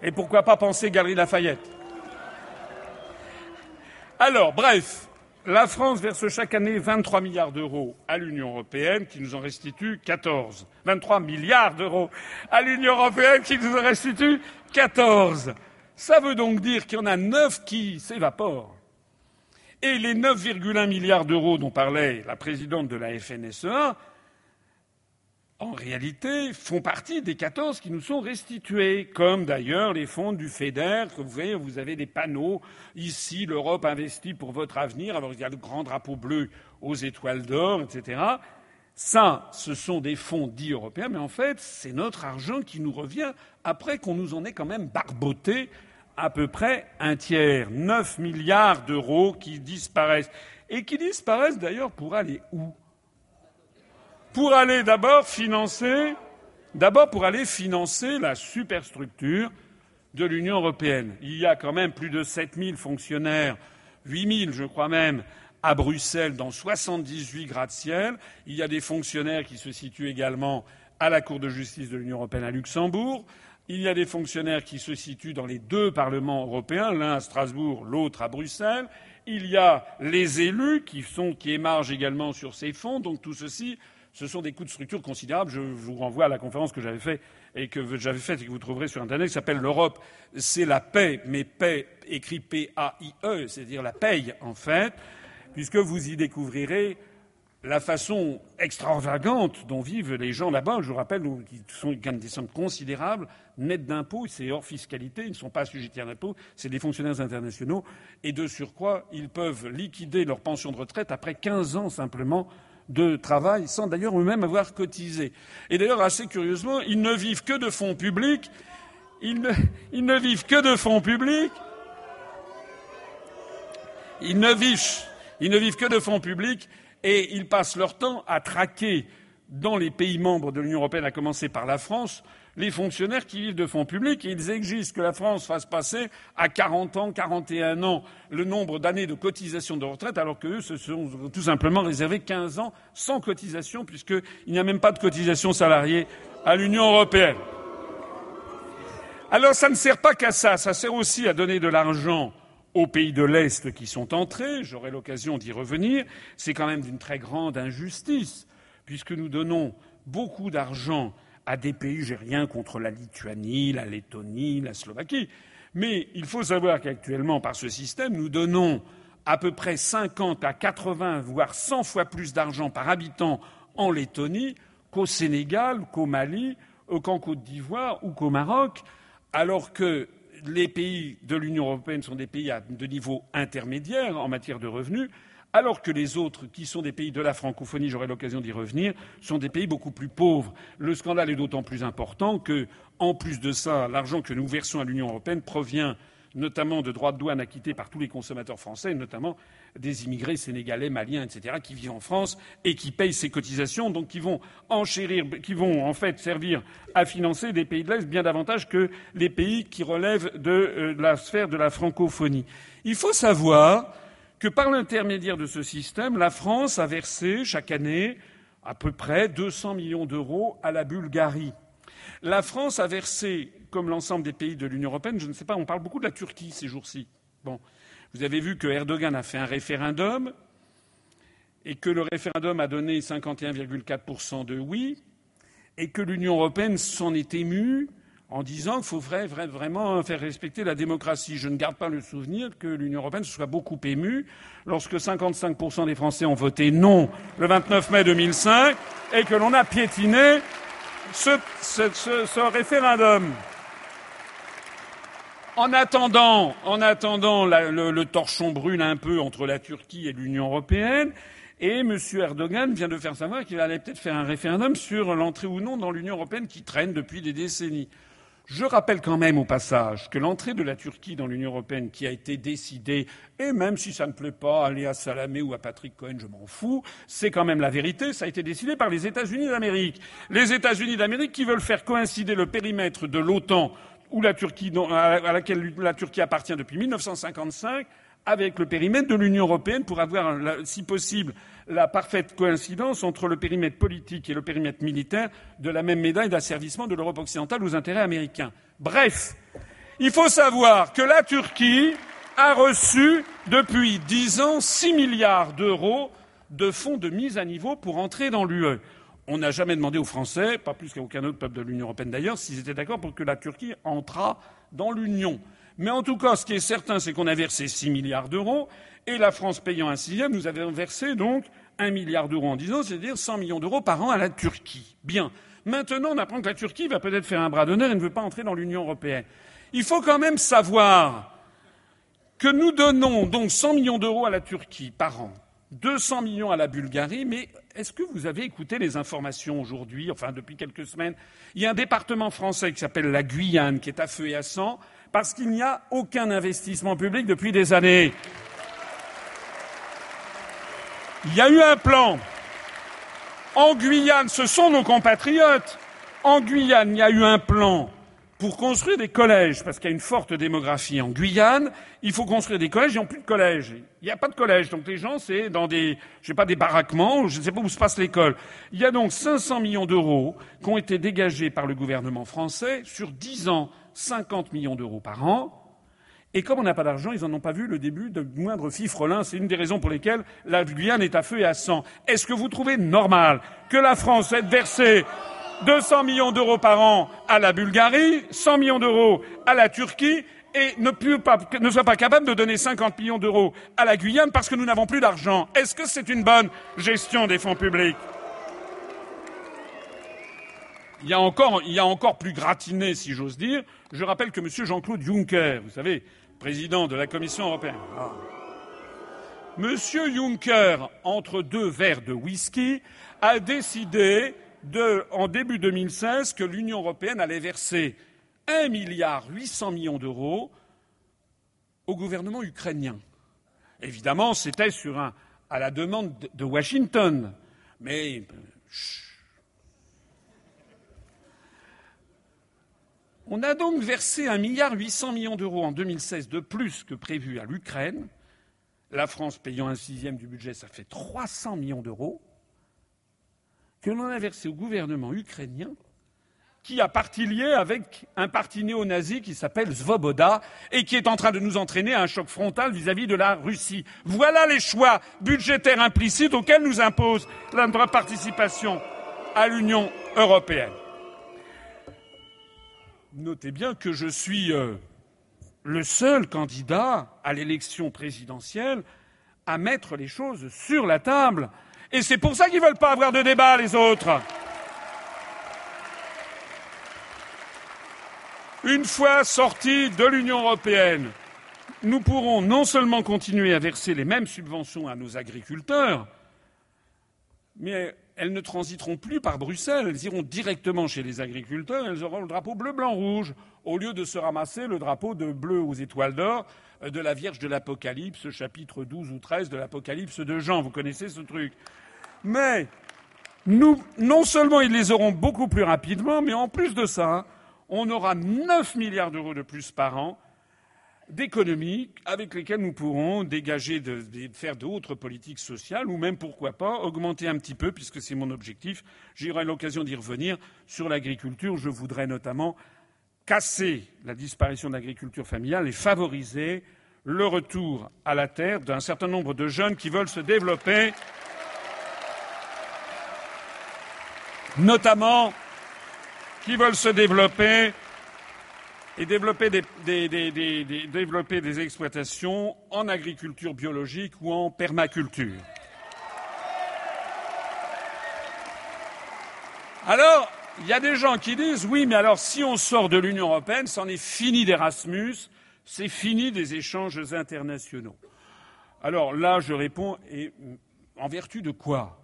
Speaker 1: Et pourquoi pas penser Galerie Lafayette Alors, bref, la France verse chaque année 23 milliards d'euros à l'Union européenne, qui nous en restitue 14. 23 milliards d'euros à l'Union européenne, qui nous en restitue 14. Ça veut donc dire qu'il y en a 9 qui s'évaporent. Et les 9,1 milliards d'euros dont parlait la présidente de la FNSEA, en réalité, font partie des 14 qui nous sont restitués, comme d'ailleurs les fonds du FEDER, que vous voyez, vous avez des panneaux, ici l'Europe investit pour votre avenir, alors il y a le grand drapeau bleu aux étoiles d'or, etc. Ça, ce sont des fonds dits européens, mais en fait, c'est notre argent qui nous revient après qu'on nous en ait quand même barboté à peu près un tiers. 9 milliards d'euros qui disparaissent. Et qui disparaissent d'ailleurs pour aller où? Pour aller d'abord financer, pour aller financer la superstructure de l'Union européenne. Il y a quand même plus de 7000 fonctionnaires, 8000 je crois même, à Bruxelles dans 78 gratte-ciel. Il y a des fonctionnaires qui se situent également à la Cour de justice de l'Union européenne à Luxembourg. Il y a des fonctionnaires qui se situent dans les deux parlements européens, l'un à Strasbourg, l'autre à Bruxelles. Il y a les élus qui, sont, qui émargent également sur ces fonds. Donc tout ceci, ce sont des coûts de structure considérables. Je vous renvoie à la conférence que j'avais faite et que j'avais faite et que vous trouverez sur Internet, qui s'appelle L'Europe, c'est la paix, mais paix écrit P-A-I-E, c'est-à-dire la paye en fait, puisque vous y découvrirez la façon extravagante dont vivent les gens là-bas, je vous rappelle, qui sont, gagnent des sommes considérables, nettes d'impôts, c'est hors fiscalité, ils ne sont pas assujettis à l'impôt, c'est des fonctionnaires internationaux, et de surcroît, ils peuvent liquider leur pension de retraite après 15 ans simplement de travail, sans d'ailleurs eux-mêmes avoir cotisé. Et d'ailleurs, assez curieusement, ils ne vivent que de fonds publics, ils ne, *laughs* ils ne vivent que de fonds publics, ils ne vivent, ils ne vivent que de fonds publics, et ils passent leur temps à traquer dans les pays membres de l'Union européenne, à commencer par la France, les fonctionnaires qui vivent de fonds publics et ils exigent que la France fasse passer à 40 ans, 41 ans le nombre d'années de cotisation de retraite, alors qu'eux se sont tout simplement réservés 15 ans sans cotisation, puisqu'il n'y a même pas de cotisation salariée à l'Union européenne. Alors ça ne sert pas qu'à ça, ça sert aussi à donner de l'argent aux pays de l'Est qui sont entrés, j'aurai l'occasion d'y revenir, c'est quand même d'une très grande injustice, puisque nous donnons beaucoup d'argent à des pays, j'ai rien contre la Lituanie, la Lettonie, la Slovaquie, mais il faut savoir qu'actuellement, par ce système, nous donnons à peu près 50 à 80, voire 100 fois plus d'argent par habitant en Lettonie qu'au Sénégal, qu'au Mali, qu'en Côte d'Ivoire ou qu'au Maroc, alors que les pays de l'Union européenne sont des pays de niveau intermédiaire en matière de revenus, alors que les autres, qui sont des pays de la francophonie, j'aurai l'occasion d'y revenir, sont des pays beaucoup plus pauvres. Le scandale est d'autant plus important que, en plus de ça, l'argent que nous versons à l'Union européenne provient notamment de droits de douane acquittés par tous les consommateurs français, notamment des immigrés sénégalais, maliens, etc., qui vivent en France et qui payent ces cotisations, donc qui vont enchérir, qui vont en fait servir à financer des pays de l'Est bien davantage que les pays qui relèvent de euh, la sphère de la francophonie. Il faut savoir que par l'intermédiaire de ce système, la France a versé chaque année à peu près 200 millions d'euros à la Bulgarie. La France a versé comme l'ensemble des pays de l'Union européenne, je ne sais pas, on parle beaucoup de la Turquie ces jours-ci. Bon. Vous avez vu que Erdogan a fait un référendum et que le référendum a donné 51,4% de oui et que l'Union européenne s'en est émue en disant qu'il faut vraiment faire respecter la démocratie. Je ne garde pas le souvenir que l'Union européenne se soit beaucoup émue lorsque 55% des Français ont voté non le 29 mai 2005 et que l'on a piétiné ce, ce référendum. En attendant, en attendant le, torchon brûle un peu entre la Turquie et l'Union européenne. Et M. Erdogan vient de faire savoir qu'il allait peut-être faire un référendum sur l'entrée ou non dans l'Union européenne qui traîne depuis des décennies. Je rappelle quand même au passage que l'entrée de la Turquie dans l'Union européenne qui a été décidée, et même si ça ne plaît pas à Salamé ou à Patrick Cohen, je m'en fous, c'est quand même la vérité, ça a été décidé par les États-Unis d'Amérique. Les États-Unis d'Amérique qui veulent faire coïncider le périmètre de l'OTAN ou la Turquie, à laquelle la Turquie appartient depuis 1955, avec le périmètre de l'Union européenne pour avoir, si possible, la parfaite coïncidence entre le périmètre politique et le périmètre militaire de la même médaille d'asservissement de l'Europe occidentale aux intérêts américains. Bref, il faut savoir que la Turquie a reçu depuis dix ans six milliards d'euros de fonds de mise à niveau pour entrer dans l'UE. On n'a jamais demandé aux Français, pas plus qu'à aucun autre peuple de l'Union européenne d'ailleurs, s'ils étaient d'accord pour que la Turquie entrât dans l'Union. Mais en tout cas, ce qui est certain, c'est qu'on a versé 6 milliards d'euros, et la France payant un sixième, nous avons versé donc un milliard d'euros en dix ans, c'est-à-dire 100 millions d'euros par an à la Turquie. Bien. Maintenant, on apprend que la Turquie va peut-être faire un bras d'honneur et ne veut pas entrer dans l'Union européenne. Il faut quand même savoir que nous donnons donc 100 millions d'euros à la Turquie par an, 200 millions à la Bulgarie, mais est-ce que vous avez écouté les informations aujourd'hui, enfin depuis quelques semaines? Il y a un département français qui s'appelle la Guyane qui est à feu et à sang parce qu'il n'y a aucun investissement public depuis des années. Il y a eu un plan. En Guyane, ce sont nos compatriotes. En Guyane, il y a eu un plan pour construire des collèges, parce qu'il y a une forte démographie en Guyane, il faut construire des collèges, ils n'ont plus de collèges. Il n'y a pas de collège, donc les gens, c'est dans des, je sais pas, des baraquements, je ne sais pas où se passe l'école. Il y a donc 500 millions d'euros qui ont été dégagés par le gouvernement français sur 10 ans, 50 millions d'euros par an. Et comme on n'a pas d'argent, ils n'en ont pas vu le début de moindre fifrelin. C'est une des raisons pour lesquelles la Guyane est à feu et à sang. Est-ce que vous trouvez normal que la France ait versé 200 millions d'euros par an à la Bulgarie, 100 millions d'euros à la Turquie et ne, pas, ne soit pas capable de donner 50 millions d'euros à la Guyane parce que nous n'avons plus d'argent. Est-ce que c'est une bonne gestion des fonds publics? Il y, a encore, il y a encore plus gratiné, si j'ose dire. Je rappelle que M. Jean-Claude Juncker, vous savez, président de la Commission européenne, ah. M. Juncker, entre deux verres de whisky, a décidé en début 2016 que l'Union européenne allait verser 1 milliard 800 millions d'euros au gouvernement ukrainien. Évidemment, c'était sur un, à la demande de Washington. Mais On a donc versé 1 milliard 800 millions d'euros en 2016 de plus que prévu à l'Ukraine. La France payant un sixième du budget, ça fait 300 millions d'euros que l'on a versé au gouvernement ukrainien, qui a parti lié avec un parti néo-nazi qui s'appelle Svoboda et qui est en train de nous entraîner à un choc frontal vis-à-vis de la Russie. Voilà les choix budgétaires implicites auxquels nous impose notre participation à l'Union européenne. Notez bien que je suis euh, le seul candidat à l'élection présidentielle à mettre les choses sur la table et c'est pour ça qu'ils ne veulent pas avoir de débat, les autres. Une fois sortis de l'Union européenne, nous pourrons non seulement continuer à verser les mêmes subventions à nos agriculteurs, mais elles ne transiteront plus par Bruxelles, elles iront directement chez les agriculteurs, elles auront le drapeau bleu, blanc, rouge, au lieu de se ramasser le drapeau de bleu aux étoiles d'or de la Vierge de l'Apocalypse, chapitre 12 ou 13 de l'Apocalypse de Jean. Vous connaissez ce truc. Mais nous, non seulement ils les auront beaucoup plus rapidement, mais en plus de ça, on aura 9 milliards d'euros de plus par an d'économies avec lesquelles nous pourrons dégager, de, faire d'autres politiques sociales ou même, pourquoi pas, augmenter un petit peu, puisque c'est mon objectif. J'aurai l'occasion d'y revenir sur l'agriculture. Je voudrais notamment casser la disparition de l'agriculture familiale et favoriser le retour à la terre d'un certain nombre de jeunes qui veulent se développer notamment qui veulent se développer et développer des, développer des exploitations en agriculture biologique ou en permaculture. Alors, il y a des gens qui disent oui, mais alors si on sort de l'Union européenne, c'en est fini d'Erasmus, c'est fini des échanges internationaux. Alors là, je réponds, et en vertu de quoi?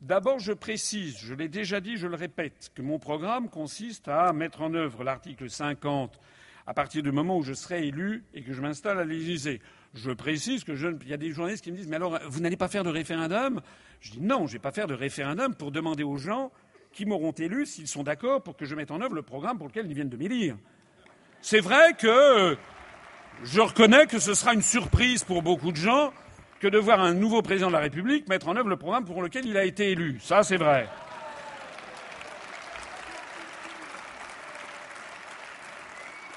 Speaker 1: D'abord, je précise, je l'ai déjà dit, je le répète, que mon programme consiste à mettre en œuvre l'article 50 à partir du moment où je serai élu et que je m'installe à l'Élysée. Je précise que je, il y a des journalistes qui me disent Mais alors, vous n'allez pas faire de référendum? Je dis Non, je ne vais pas faire de référendum pour demander aux gens qui m'auront élu s'ils sont d'accord pour que je mette en œuvre le programme pour lequel ils viennent de m'élire. C'est vrai que je reconnais que ce sera une surprise pour beaucoup de gens que de voir un nouveau président de la République mettre en œuvre le programme pour lequel il a été élu. Ça, c'est vrai.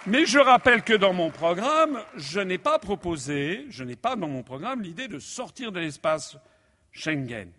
Speaker 1: Mais je rappelle que dans mon programme, je n'ai pas proposé, je n'ai pas dans mon programme l'idée de sortir de l'espace Schengen.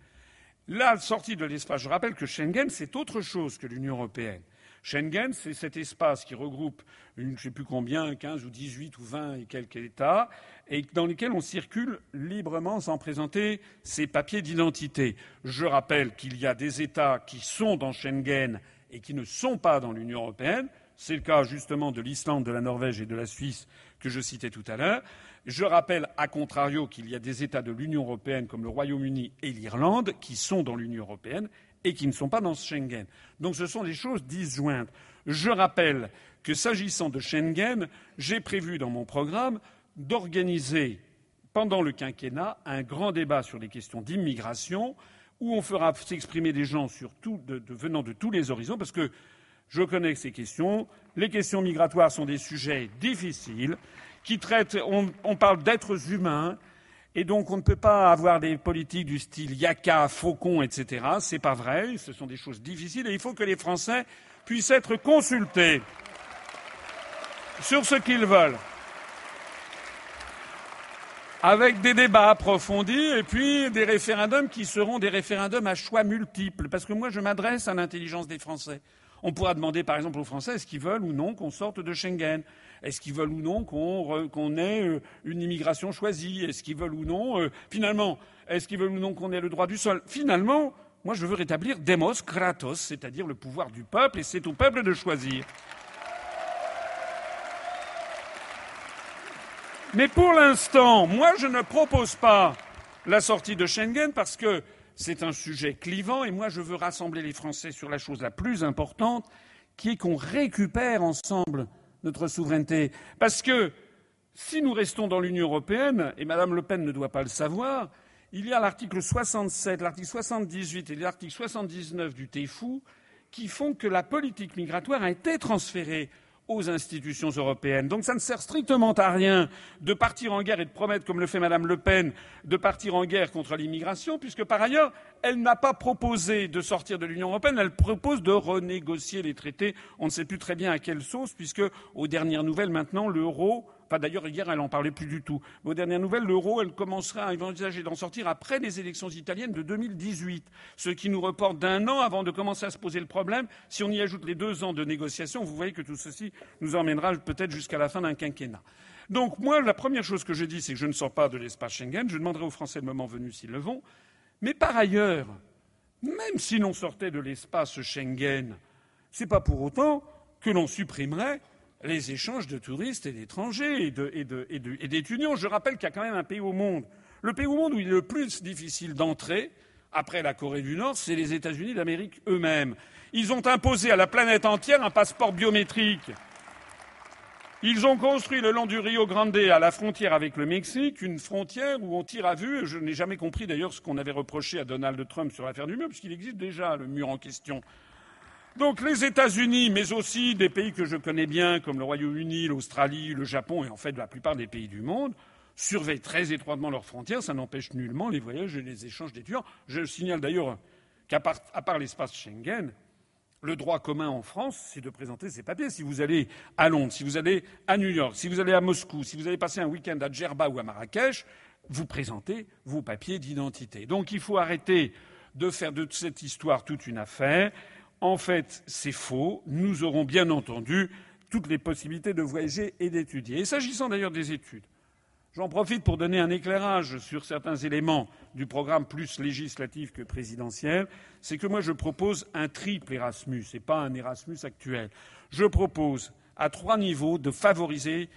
Speaker 1: La sortie de l'espace, je rappelle que Schengen, c'est autre chose que l'Union européenne. Schengen, c'est cet espace qui regroupe je ne sais plus combien, 15 ou 18 ou 20 et quelques États, et dans lesquels on circule librement sans présenter ses papiers d'identité. Je rappelle qu'il y a des États qui sont dans Schengen et qui ne sont pas dans l'Union européenne. C'est le cas justement de l'Islande, de la Norvège et de la Suisse que je citais tout à l'heure. Je rappelle, à contrario, qu'il y a des États de l'Union européenne comme le Royaume-Uni et l'Irlande qui sont dans l'Union européenne et qui ne sont pas dans Schengen. Donc ce sont des choses disjointes. Je rappelle que s'agissant de Schengen, j'ai prévu dans mon programme d'organiser pendant le quinquennat un grand débat sur les questions d'immigration où on fera s'exprimer des gens venant de tous les horizons parce que Je connais ces questions. Les questions migratoires sont des sujets difficiles qui traitent. On, on parle d'êtres humains. Et donc, on ne peut pas avoir des politiques du style yaka, faucon, etc. C'est pas vrai. Ce sont des choses difficiles et il faut que les Français puissent être consultés sur ce qu'ils veulent. Avec des débats approfondis et puis des référendums qui seront des référendums à choix multiples. Parce que moi, je m'adresse à l'intelligence des Français. On pourra demander, par exemple, aux Français est-ce qu'ils veulent ou non qu'on sorte de Schengen? Est-ce qu'ils veulent ou non qu'on ait euh, une immigration choisie? Est-ce qu'ils veulent ou non, euh, finalement, est-ce qu'ils veulent ou non qu'on ait le droit du sol? Finalement, moi, je veux rétablir demos kratos, c'est-à-dire le pouvoir du peuple, et c'est au peuple de choisir. Mais pour l'instant, moi, je ne propose pas la sortie de Schengen parce que c'est un sujet clivant et moi, je veux rassembler les Français sur la chose la plus importante, qui est qu'on récupère ensemble notre souveraineté. Parce que si nous restons dans l'Union européenne, et Mme Le Pen ne doit pas le savoir, il y a l'article 67, l'article 78 et l'article 79 du TFU qui font que la politique migratoire a été transférée aux institutions européennes. Donc ça ne sert strictement à rien de partir en guerre et de promettre, comme le fait Mme Le Pen, de partir en guerre contre l'immigration, puisque par ailleurs, elle n'a pas proposé de sortir de l'Union européenne, elle propose de renégocier les traités. On ne sait plus très bien à quelle sauce, puisque, aux dernières nouvelles, maintenant, l'euro D'ailleurs, hier, elle n'en parlait plus du tout. Mais aux dernières nouvelles, l'euro, elle commencera à envisager d'en sortir après les élections italiennes de 2018, ce qui nous reporte d'un an avant de commencer à se poser le problème. Si on y ajoute les deux ans de négociations, vous voyez que tout ceci nous emmènera peut-être jusqu'à la fin d'un quinquennat. Donc, moi, la première chose que je dis, c'est que je ne sors pas de l'espace Schengen. Je demanderai aux Français le moment venu s'ils le vont. Mais par ailleurs, même si l'on sortait de l'espace Schengen, ce n'est pas pour autant que l'on supprimerait les échanges de touristes et d'étrangers et d'étudiants. Je rappelle qu'il y a quand même un pays au monde. Le pays au monde où il est le plus difficile d'entrer, après la Corée du Nord, c'est les États-Unis d'Amérique eux-mêmes. Ils ont imposé à la planète entière un passeport biométrique. Ils ont construit le long du Rio Grande, à la frontière avec le Mexique, une frontière où on tire à vue. Je n'ai jamais compris d'ailleurs ce qu'on avait reproché à Donald Trump sur l'affaire du mur, puisqu'il existe déjà le mur en question. Donc les États-Unis, mais aussi des pays que je connais bien, comme le Royaume-Uni, l'Australie, le Japon et en fait la plupart des pays du monde, surveillent très étroitement leurs frontières. Ça n'empêche nullement les voyages et les échanges d'étudiants. Je signale d'ailleurs qu'à part, l'espace Schengen, le droit commun en France, c'est de présenter ses papiers. Si vous allez à Londres, si vous allez à New York, si vous allez à Moscou, si vous allez passer un week-end à Djerba ou à Marrakech, vous présentez vos papiers d'identité. Donc il faut arrêter de faire de cette histoire toute une affaire. En fait, c'est faux. Nous aurons bien entendu toutes les possibilités de voyager et d'étudier. Et s'agissant d'ailleurs des études, j'en profite pour donner un éclairage sur certains éléments du programme plus législatif que présidentiel. C'est que moi, je propose un triple Erasmus et pas un Erasmus actuel. Je propose à trois niveaux de favoriser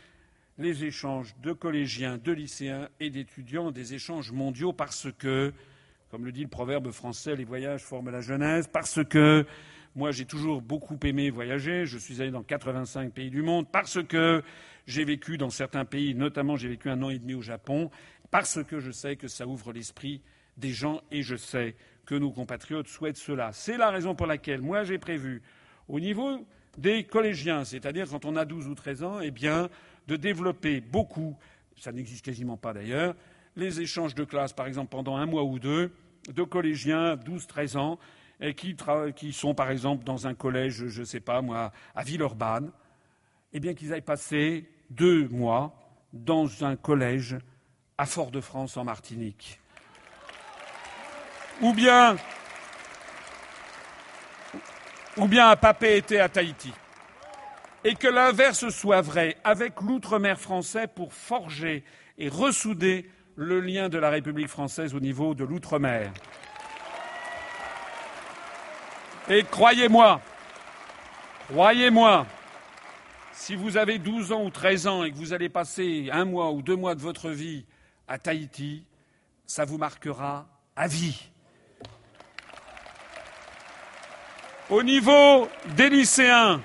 Speaker 1: les échanges de collégiens, de lycéens et d'étudiants, des échanges mondiaux parce que, comme le dit le proverbe français, les voyages forment la jeunesse, parce que moi, j'ai toujours beaucoup aimé voyager. Je suis allé dans 85 pays du monde parce que j'ai vécu dans certains pays, notamment j'ai vécu un an et demi au Japon, parce que je sais que ça ouvre l'esprit des gens et je sais que nos compatriotes souhaitent cela. C'est la raison pour laquelle moi j'ai prévu, au niveau des collégiens, c'est-à-dire quand on a 12 ou 13 ans, eh bien, de développer beaucoup, ça n'existe quasiment pas d'ailleurs, les échanges de classe, par exemple, pendant un mois ou deux, de collégiens 12-13 ans, qui, qui, sont, par exemple, dans un collège, je ne sais pas moi, à Villeurbanne, eh bien qu'ils aillent passer deux mois dans un collège à Fort-de-France en Martinique. Ou bien, ou bien à Papeete à Tahiti. Et que l'inverse soit vrai avec l'outre-mer français pour forger et ressouder le lien de la République française au niveau de l'outre-mer. Et croyez-moi, croyez-moi, si vous avez 12 ans ou 13 ans et que vous allez passer un mois ou deux mois de votre vie à Tahiti, ça vous marquera à vie. Au niveau des lycéens,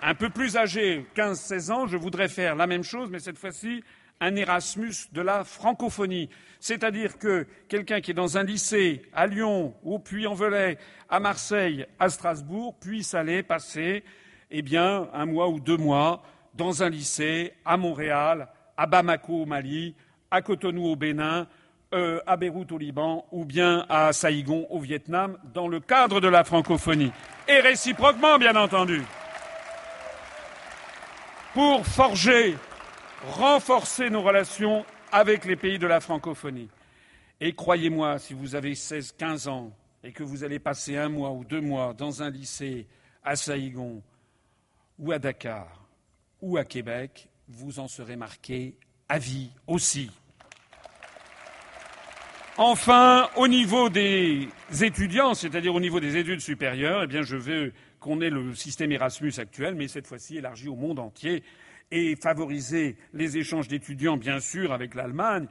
Speaker 1: un peu plus âgés, 15-16 ans, je voudrais faire la même chose, mais cette fois-ci un Erasmus de la francophonie. C'est-à-dire que quelqu'un qui est dans un lycée à Lyon, au Puy-en-Velay, à Marseille, à Strasbourg, puisse aller passer eh bien, un mois ou deux mois dans un lycée à Montréal, à Bamako au Mali, à Cotonou au Bénin, euh, à Beyrouth au Liban ou bien à Saïgon au Vietnam dans le cadre de la francophonie. Et réciproquement, bien entendu. Pour forger, renforcer nos relations avec les pays de la francophonie. Et croyez-moi, si vous avez 16, 15 ans et que vous allez passer un mois ou deux mois dans un lycée à Saïgon ou à Dakar ou à Québec, vous en serez marqué à vie aussi. Enfin, au niveau des étudiants, c'est-à-dire au niveau des études supérieures, eh je veux qu'on ait le système Erasmus actuel, mais cette fois-ci élargi au monde entier et favoriser les échanges d'étudiants, bien sûr, avec l'Allemagne,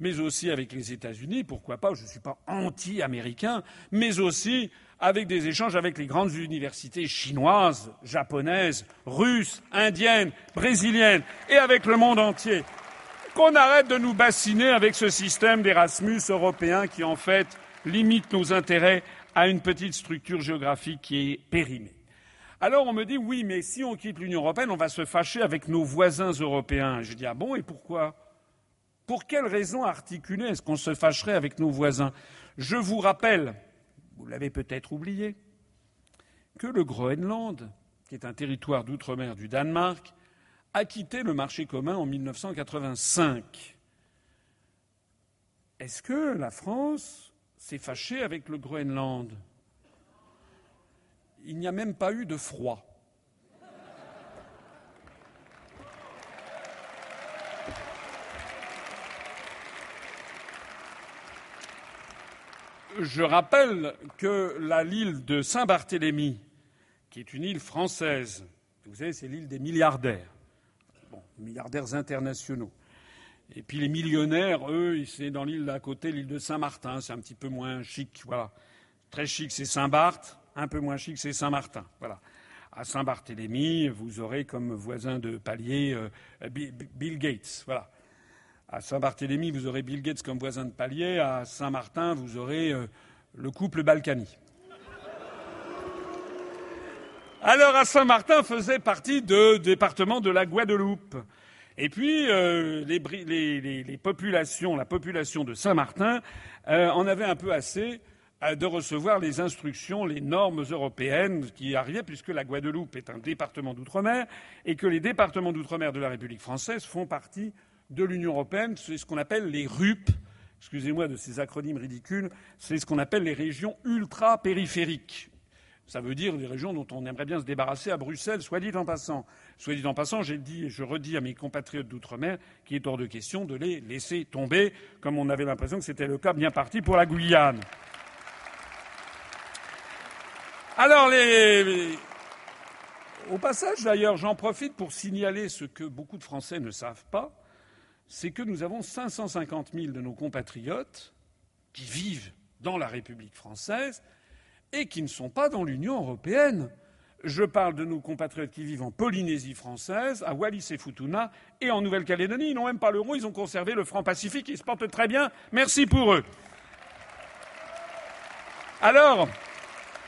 Speaker 1: mais aussi avec les États-Unis, pourquoi pas, je ne suis pas anti-américain, mais aussi avec des échanges avec les grandes universités chinoises, japonaises, russes, indiennes, brésiliennes et avec le monde entier. Qu'on arrête de nous bassiner avec ce système d'Erasmus européen qui, en fait, limite nos intérêts à une petite structure géographique qui est périmée. Alors on me dit oui, mais si on quitte l'Union européenne, on va se fâcher avec nos voisins européens. Je dis ah bon, et pourquoi? Pour quelle raison articulée est-ce qu'on se fâcherait avec nos voisins? Je vous rappelle, vous l'avez peut-être oublié, que le Groenland, qui est un territoire d'outre-mer du Danemark, a quitté le marché commun en 1985. Est-ce que la France s'est fâchée avec le Groenland? Il n'y a même pas eu de froid. je rappelle que l'île de Saint-Barthélemy, qui est une île française, vous savez, c'est l'île des milliardaires, bon, milliardaires internationaux. Et puis les millionnaires, eux, c'est dans l'île d'à côté, l'île de Saint-Martin, c'est un petit peu moins chic, voilà. Très chic, c'est Saint-Barth, un peu moins chic, c'est Saint-Martin, voilà. À Saint-Barthélemy, vous aurez comme voisin de palier euh, Bill Gates, voilà. À Saint-Barthélemy, vous aurez Bill Gates comme voisin de palier. À Saint-Martin, vous aurez euh, le couple Balkany. Alors, à Saint-Martin faisait partie du département de la Guadeloupe. Et puis, euh, les, populations, la population de Saint-Martin en avait un peu assez de recevoir les instructions, les normes européennes qui arrivaient, puisque la Guadeloupe est un département d'outre-mer et que les départements d'outre-mer de la République française font partie de l'Union européenne, c'est ce qu'on appelle les RUP. Excusez-moi de ces acronymes ridicules. C'est ce qu'on appelle les régions ultra-périphériques. Ça veut dire des régions dont on aimerait bien se débarrasser à Bruxelles, soit dit en passant. Soit dit en passant, j'ai dit et je redis à mes compatriotes d'outre-mer qu'il est hors de question de les laisser tomber, comme on avait l'impression que c'était le cas bien parti pour la Guyane. Alors, les... au passage, d'ailleurs, j'en profite pour signaler ce que beaucoup de Français ne savent pas c'est que nous avons 550 000 de nos compatriotes qui vivent dans la République française et qui ne sont pas dans l'Union européenne. Je parle de nos compatriotes qui vivent en Polynésie française, à Wallis et Futuna et en Nouvelle-Calédonie. Ils n'ont même pas l'euro, ils ont conservé le franc Pacifique, ils se portent très bien. Merci pour eux. Alors,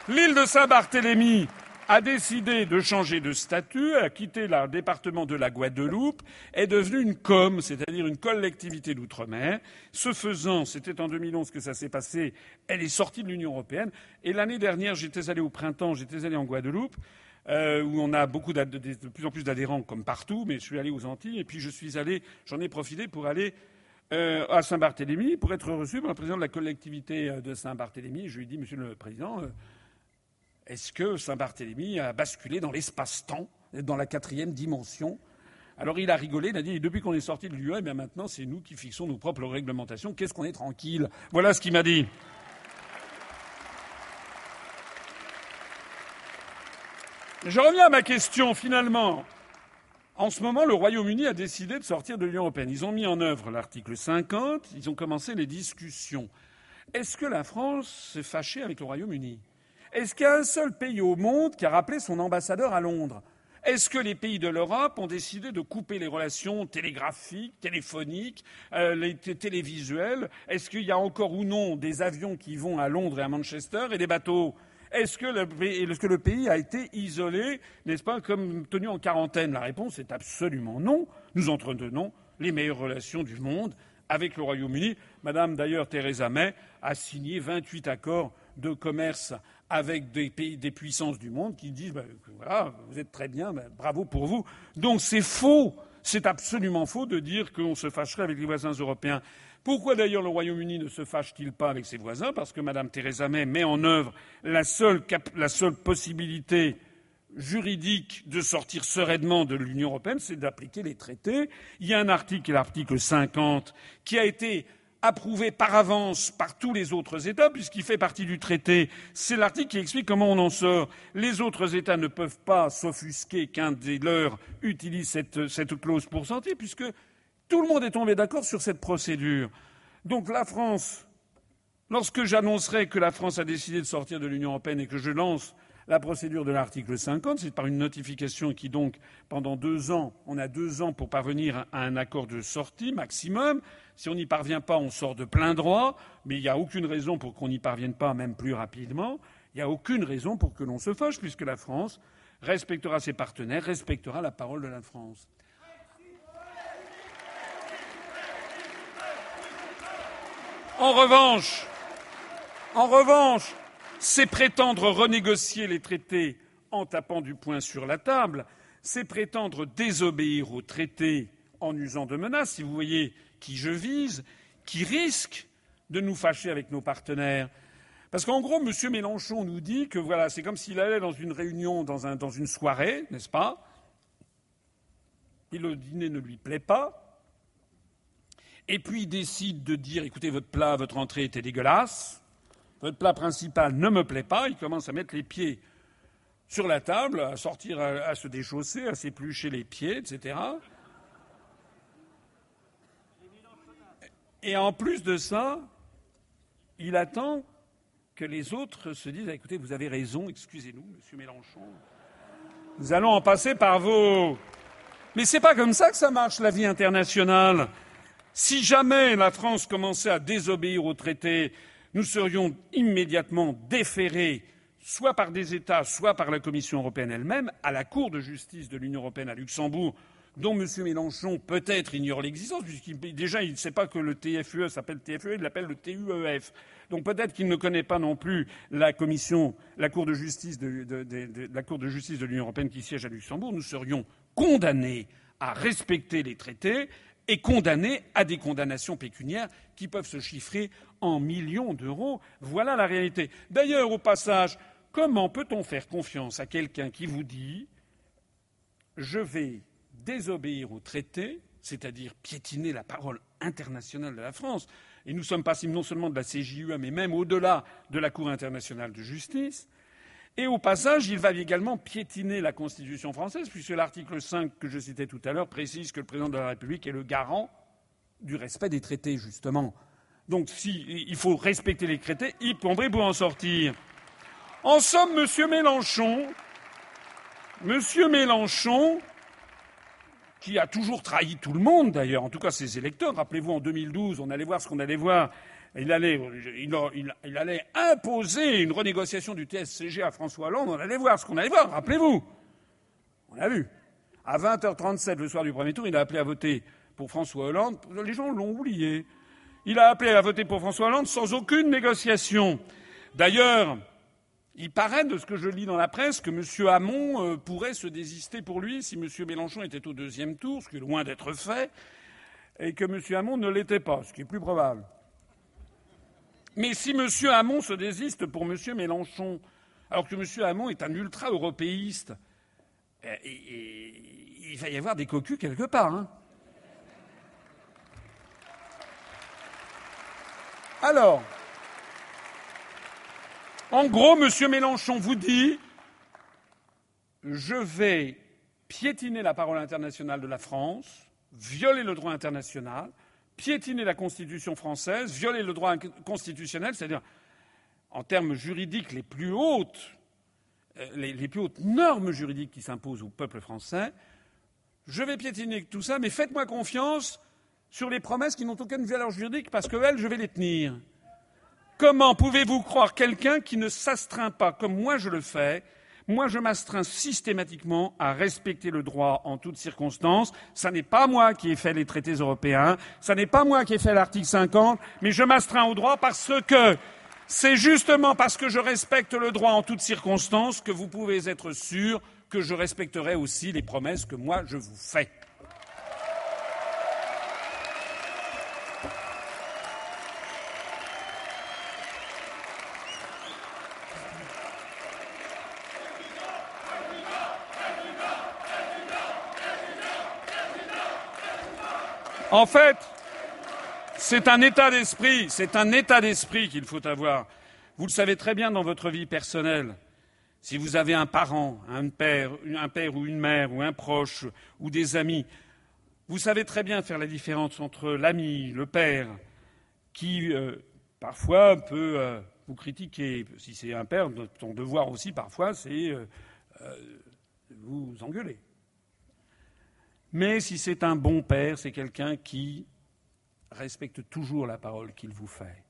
Speaker 1: l'île de Saint-Barthélemy, a décidé de changer de statut, a quitté le département de la Guadeloupe, est devenue une COM, c'est-à-dire une collectivité d'outre-mer. Ce faisant, c'était en 2011 que ça s'est passé, elle est sortie de l'Union européenne. Et l'année dernière, j'étais allé au printemps, j'étais allé en Guadeloupe, euh, où on a beaucoup de, plus en plus d'adhérents comme partout, mais je suis allé aux Antilles, et puis je suis allé, j'en ai profité pour aller euh, à Saint-Barthélemy pour être reçu par le président de la collectivité euh, de Saint-Barthélemy. Je lui ai dit, Monsieur le Président, est-ce que Saint-Barthélemy a basculé dans l'espace-temps, dans la quatrième dimension? Alors il a rigolé, il a dit depuis qu'on est sorti de l'UE, eh maintenant c'est nous qui fixons nos propres réglementations. Qu'est-ce qu'on est tranquille? Voilà ce qu'il m'a dit. Je reviens à ma question finalement. En ce moment, le Royaume-Uni a décidé de sortir de l'Union européenne. Ils ont mis en œuvre l'article 50, ils ont commencé les discussions. Est-ce que la France s'est fâchée avec le Royaume-Uni? Est-ce qu'il y a un seul pays au monde qui a rappelé son ambassadeur à Londres? Est-ce que les pays de l'Europe ont décidé de couper les relations télégraphiques, téléphoniques, euh, les télévisuelles? Est-ce qu'il y a encore ou non des avions qui vont à Londres et à Manchester et des bateaux? Est-ce que, est que, le pays a été isolé, n'est-ce pas, comme tenu en quarantaine? La réponse est absolument non. Nous entretenons les meilleures relations du monde avec le Royaume-Uni. Madame, d'ailleurs, Theresa May a signé 28 accords de commerce avec des pays, des puissances du monde qui disent ben, voilà, vous êtes très bien, ben, bravo pour vous. Donc c'est faux, c'est absolument faux de dire qu'on se fâcherait avec les voisins européens. Pourquoi d'ailleurs le Royaume-Uni ne se fâche-t-il pas avec ses voisins? Parce que Mme Theresa May met en œuvre la seule, la seule possibilité juridique de sortir sereinement de l'Union européenne, c'est d'appliquer les traités. Il y a un article, l'article 50, qui a été approuvé par avance par tous les autres États, puisqu'il fait partie du traité. C'est l'article qui explique comment on en sort. Les autres États ne peuvent pas s'offusquer qu'un des leurs utilise cette, clause pour sortir, puisque tout le monde est tombé d'accord sur cette procédure. Donc la France, lorsque j'annoncerai que la France a décidé de sortir de l'Union européenne et que je lance la procédure de l'article 50, c'est par une notification qui donc, pendant deux ans, on a deux ans pour parvenir à un accord de sortie maximum. Si on n'y parvient pas, on sort de plein droit, mais il n'y a aucune raison pour qu'on n'y parvienne pas, même plus rapidement. Il n'y a aucune raison pour que l'on se fâche, puisque la France respectera ses partenaires, respectera la parole de la France. En revanche, en revanche, c'est prétendre renégocier les traités en tapant du poing sur la table, c'est prétendre désobéir aux traités en usant de menaces, si vous voyez qui je vise, qui risque de nous fâcher avec nos partenaires. Parce qu'en gros, M. Mélenchon nous dit que voilà, c'est comme s'il allait dans une réunion, dans, un, dans une soirée, n'est-ce pas? Et le dîner ne lui plaît pas, et puis il décide de dire écoutez, votre plat, votre entrée était dégueulasse, votre plat principal ne me plaît pas, il commence à mettre les pieds sur la table, à sortir, à, se déchausser, à s'éplucher les pieds, etc. Et en plus de ça, il attend que les autres se disent écoutez, vous avez raison, excusez-nous, monsieur Mélenchon. Nous allons en passer par vos. Mais c'est pas comme ça que ça marche, la vie internationale. Si jamais la France commençait à désobéir au traité, nous serions immédiatement déférés, soit par des États, soit par la Commission européenne elle-même, à la Cour de justice de l'Union européenne à Luxembourg, dont M. Mélenchon peut-être ignore l'existence, puisqu'il déjà il ne sait pas que le TFUE s'appelle TFUE, il l'appelle le TUEF. Donc peut-être qu'il ne connaît pas non plus la commission, la Cour de justice de, de la Cour de justice de l'Union européenne qui siège à Luxembourg. Nous serions condamnés à respecter les traités et condamnés à des condamnations pécuniaires qui peuvent se chiffrer en millions d'euros. Voilà la réalité. D'ailleurs, au passage, comment peut-on faire confiance à quelqu'un qui vous dit je vais désobéir au traité, c'est-à-dire piétiner la parole internationale de la France, et nous sommes passibles non seulement de la CJUE, mais même au-delà de la Cour internationale de justice, et au passage, il va également piétiner la Constitution française, puisque l'article 5 que je citais tout à l'heure précise que le président de la République est le garant du respect des traités, justement. Donc, s'il faut respecter les traités, y compris pour en sortir. En somme, M. Mélenchon, M. Mélenchon, qui a toujours trahi tout le monde, d'ailleurs, en tout cas ses électeurs. Rappelez-vous, en 2012, on allait voir ce qu'on allait voir il allait, il, allait, imposer une renégociation du TSCG à François Hollande. On allait voir ce qu'on allait voir, rappelez-vous. On l'a vu. À 20h37 le soir du premier tour, il a appelé à voter pour François Hollande. Les gens l'ont oublié. Il a appelé à voter pour François Hollande sans aucune négociation. D'ailleurs, il paraît, de ce que je lis dans la presse, que M. Hamon euh, pourrait se désister pour lui si M. Mélenchon était au deuxième tour, ce qui est loin d'être fait, et que M. Hamon ne l'était pas, ce qui est plus probable. Mais si M. Hamon se désiste pour M. Mélenchon, alors que M. Hamon est un ultra-européiste, eh, il va y avoir des cocus quelque part. Hein. Alors, en gros, M. Mélenchon vous dit je vais piétiner la parole internationale de la France, violer le droit international, piétiner la Constitution française, violer le droit constitutionnel, c'est-à-dire en termes juridiques les plus hautes, euh, les, plus hautes normes juridiques qui s'imposent au peuple français. Je vais piétiner tout ça, mais faites-moi confiance sur les promesses qui n'ont aucune valeur juridique parce qu'elles, je vais les tenir. Comment pouvez-vous croire quelqu'un qui ne s'astreint pas, comme moi je le fais, moi, je m'astreins systématiquement à respecter le droit en toutes circonstances. Ce n'est pas moi qui ai fait les traités européens, ce n'est pas moi qui ai fait l'article 50, mais je m'astreins au droit parce que c'est justement parce que je respecte le droit en toutes circonstances que vous pouvez être sûr que je respecterai aussi les promesses que moi je vous fais. En fait, c'est un état d'esprit, c'est un état d'esprit qu'il faut avoir. Vous le savez très bien dans votre vie personnelle. Si vous avez un parent, un père, un père ou une mère, ou un proche, ou des amis, vous savez très bien faire la différence entre l'ami, le père, qui euh, parfois peut euh, vous critiquer. Si c'est un père, ton devoir aussi parfois, c'est euh, vous engueuler. Mais si c'est un bon père, c'est quelqu'un qui respecte toujours la parole qu'il vous fait.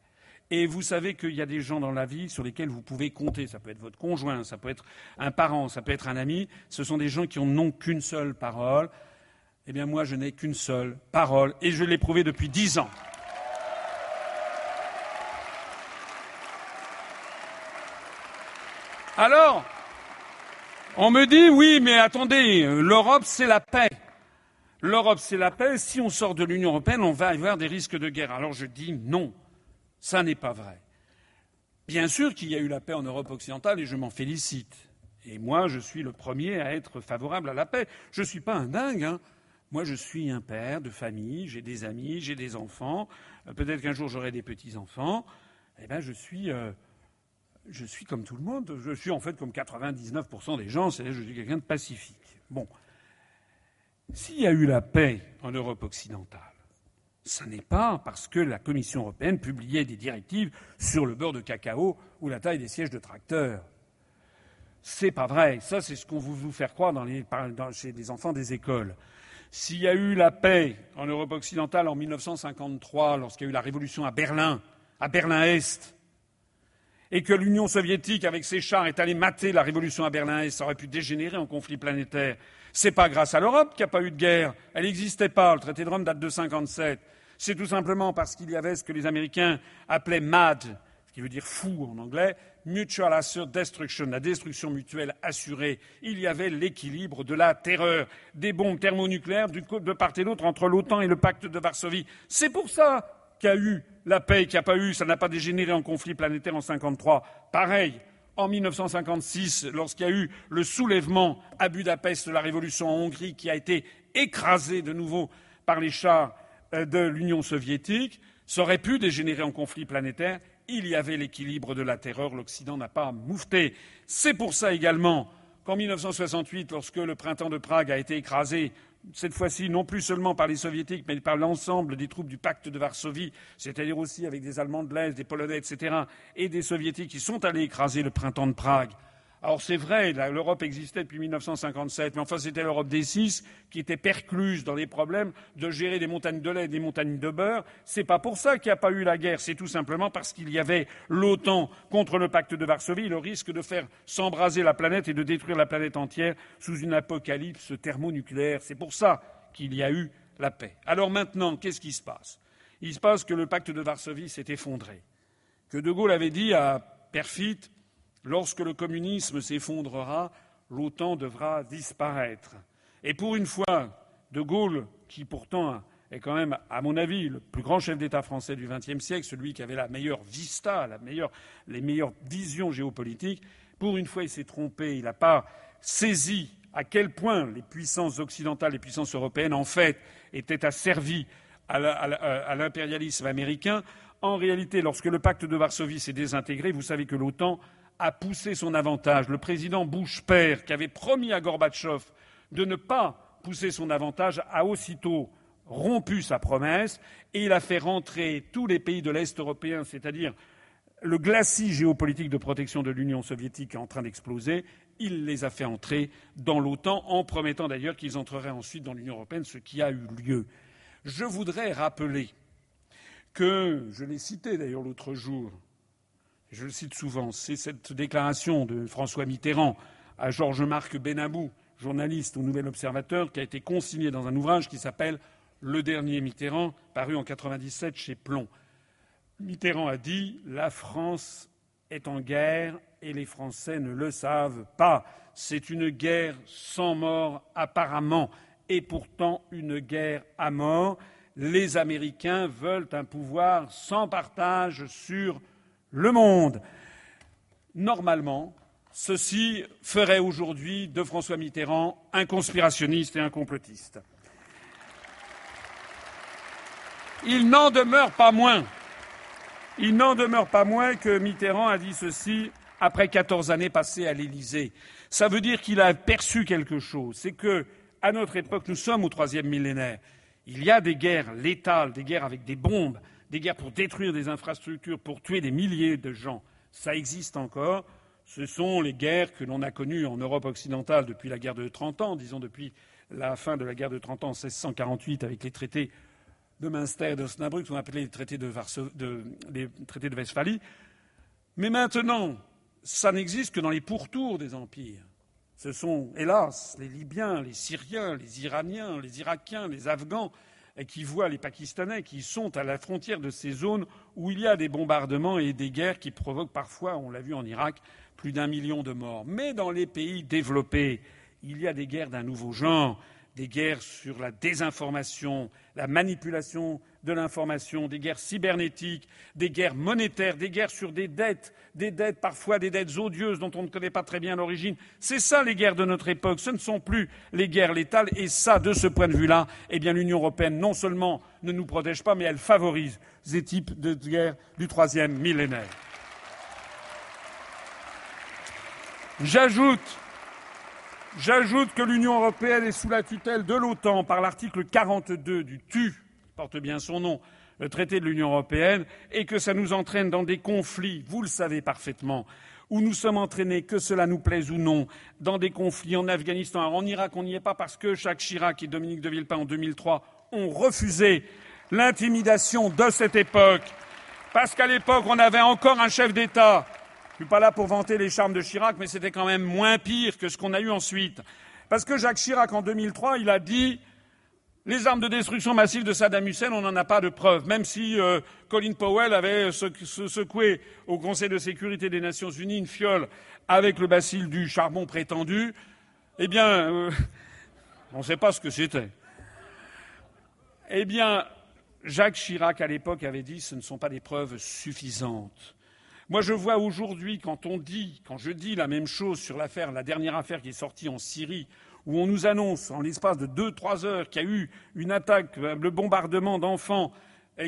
Speaker 1: Et vous savez qu'il y a des gens dans la vie sur lesquels vous pouvez compter. Ça peut être votre conjoint, ça peut être un parent, ça peut être un ami. Ce sont des gens qui n'ont qu'une seule parole. Eh bien, moi, je n'ai qu'une seule parole et je l'ai prouvé depuis dix ans. Alors, on me dit oui, mais attendez, l'Europe, c'est la paix. L'Europe, c'est la paix. Si on sort de l'Union européenne, on va avoir des risques de guerre. Alors je dis non, ça n'est pas vrai. Bien sûr qu'il y a eu la paix en Europe occidentale et je m'en félicite. Et moi, je suis le premier à être favorable à la paix. Je ne suis pas un dingue. Hein. Moi, je suis un père de famille, j'ai des amis, j'ai des enfants. Euh, peut-être qu'un jour j'aurai des petits-enfants. Eh bien, je suis, euh, je suis comme tout le monde. Je suis en fait comme 99% des gens. C'est-à-dire, je suis quelqu'un de pacifique. Bon. S'il y a eu la paix en Europe occidentale, ce n'est pas parce que la Commission européenne publiait des directives sur le beurre de cacao ou la taille des sièges de tracteurs. C'est pas vrai. Ça, c'est ce qu'on veut vous faire croire chez les enfants des écoles. S'il y a eu la paix en Europe occidentale en 1953, lorsqu'il y a eu la révolution à Berlin, à Berlin-Est, et que l'Union soviétique, avec ses chars, est allée mater la révolution à Berlin-Est, ça aurait pu dégénérer en conflit planétaire. C'est pas grâce à l'Europe qu'il n'y a pas eu de guerre. Elle n'existait pas. Le traité de Rome date de 57. C'est tout simplement parce qu'il y avait ce que les Américains appelaient MAD, ce qui veut dire fou en anglais, Mutual Assured Destruction, la destruction mutuelle assurée. Il y avait l'équilibre de la terreur, des bombes thermonucléaires de part et d'autre entre l'OTAN et le pacte de Varsovie. C'est pour ça qu'il y a eu la paix, qu'il n'y a pas eu, ça n'a pas dégénéré en conflit planétaire en 53. Pareil, en 1956, lorsqu'il y a eu le soulèvement à Budapest de la révolution en Hongrie, qui a été écrasé de nouveau par les chars euh, de l'Union soviétique, ça aurait pu dégénérer en conflit planétaire. Il y avait l'équilibre de la terreur, l'Occident n'a pas moufté. C'est pour ça également qu'en 1968, lorsque le printemps de Prague a été écrasé cette fois-ci non plus seulement par les soviétiques, mais par l'ensemble des troupes du pacte de Varsovie, c'est-à-dire aussi avec des Allemands de l'Est, des Polonais, etc., et des soviétiques qui sont allés écraser le printemps de Prague. Alors c'est vrai, l'Europe existait depuis 1957, mais enfin c'était l'Europe des six qui était percluse dans les problèmes de gérer des montagnes de lait et des montagnes de beurre. C'est pas pour ça qu'il n'y a pas eu la guerre, c'est tout simplement parce qu'il y avait l'OTAN contre le pacte de Varsovie, le risque de faire s'embraser la planète et de détruire la planète entière sous une apocalypse thermonucléaire. C'est pour ça qu'il y a eu la paix. Alors maintenant, qu'est-ce qui se passe? Il se passe que le pacte de Varsovie s'est effondré, que De Gaulle avait dit à Perfit Lorsque le communisme s'effondrera, l'OTAN devra disparaître. Et pour une fois, De Gaulle, qui pourtant est quand même, à mon avis, le plus grand chef d'État français du XXe siècle, celui qui avait la meilleure vista, les meilleures visions géopolitiques, pour une fois, il s'est trompé. Il n'a pas saisi à quel point les puissances occidentales, les puissances européennes, en fait, étaient asservies à l'impérialisme américain. En réalité, lorsque le pacte de Varsovie s'est désintégré, vous savez que l'OTAN a poussé son avantage. Le président Bush père, qui avait promis à Gorbatchev de ne pas pousser son avantage, a aussitôt rompu sa promesse et il a fait rentrer tous les pays de l'Est européen, c'est-à-dire le glacis géopolitique de protection de l'Union soviétique en train d'exploser, il les a fait entrer dans l'OTAN en promettant d'ailleurs qu'ils entreraient ensuite dans l'Union européenne, ce qui a eu lieu. Je voudrais rappeler que, je l'ai cité d'ailleurs l'autre jour, je le cite souvent, c'est cette déclaration de François Mitterrand à Georges-Marc Benabou, journaliste au Nouvel Observateur, qui a été consigné dans un ouvrage qui s'appelle Le dernier Mitterrand, paru en 97 chez Plomb. Mitterrand a dit La France est en guerre et les Français ne le savent pas. C'est une guerre sans mort apparemment, et pourtant une guerre à mort. Les Américains veulent un pouvoir sans partage sur le monde. Normalement, ceci ferait aujourd'hui de François Mitterrand un conspirationniste et un complotiste. Il n'en demeure pas moins il n'en demeure pas moins que Mitterrand a dit ceci après 14 années passées à l'Élysée. Ça veut dire qu'il a perçu quelque chose. C'est que, à notre époque, nous sommes au troisième millénaire. Il y a des guerres létales, des guerres avec des bombes, des guerres pour détruire des infrastructures, pour tuer des milliers de gens. Ça existe encore. Ce sont les guerres que l'on a connues en Europe occidentale depuis la guerre de 30 ans, disons depuis la fin de la guerre de 30 ans en 1648 avec les traités de Münster et d'Osnabrück, qu'on appelait les traités de, les traités de Westphalie. Mais maintenant, ça n'existe que dans les pourtours des empires. Ce sont, hélas, les Libyens, les Syriens, les Iraniens, les Irakiens, les Afghans qui voient les Pakistanais qui sont à la frontière de ces zones où il y a des bombardements et des guerres qui provoquent parfois, on l'a vu en Irak, plus d'un million de morts. Mais dans les pays développés, il y a des guerres d'un nouveau genre des guerres sur la désinformation, la manipulation de l'information, des guerres cybernétiques, des guerres monétaires, des guerres sur des dettes, des dettes parfois des dettes odieuses dont on ne connaît pas très bien l'origine. C'est ça les guerres de notre époque. Ce ne sont plus les guerres létales. Et ça, de ce point de vue-là, eh bien, l'Union européenne non seulement ne nous protège pas, mais elle favorise ces types de guerres du troisième millénaire. J'ajoute J'ajoute que l'Union européenne est sous la tutelle de l'OTAN par l'article 42 du TU, porte bien son nom, le traité de l'Union européenne, et que ça nous entraîne dans des conflits, vous le savez parfaitement, où nous sommes entraînés, que cela nous plaise ou non, dans des conflits en Afghanistan. Alors en Irak, on n'y est pas parce que Jacques Chirac et Dominique de Villepin en 2003 ont refusé l'intimidation de cette époque. Parce qu'à l'époque, on avait encore un chef d'État je ne suis pas là pour vanter les charmes de Chirac, mais c'était quand même moins pire que ce qu'on a eu ensuite. Parce que Jacques Chirac, en 2003, il a dit les armes de destruction massive de Saddam Hussein, on n'en a pas de preuves. Même si euh, Colin Powell avait secoué au Conseil de sécurité des Nations Unies une fiole avec le bacille du charbon prétendu, eh bien, euh, *laughs* on ne sait pas ce que c'était. Eh bien, Jacques Chirac, à l'époque, avait dit ce ne sont pas des preuves suffisantes. Moi, je vois aujourd'hui, quand on dit, quand je dis la même chose sur l'affaire, la dernière affaire qui est sortie en Syrie, où on nous annonce, en l'espace de deux, trois heures, qu'il y a eu une attaque, le bombardement d'enfants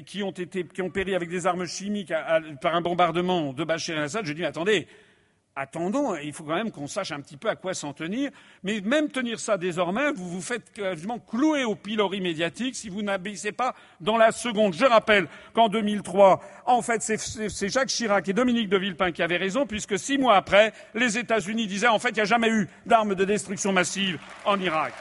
Speaker 1: qui ont été, péri avec des armes chimiques par un bombardement de Bachar el-Assad, je dis, attendez, attendons, il faut quand même qu'on sache un petit peu à quoi s'en tenir. Mais même tenir ça désormais, vous vous faites quasiment clouer au pilori médiatique si vous n'abaissez pas dans la seconde. Je rappelle qu'en 2003, en fait, c'est Jacques Chirac et Dominique de Villepin qui avaient raison, puisque six mois après, les États-Unis disaient en fait, il n'y a jamais eu d'armes de destruction massive en Irak.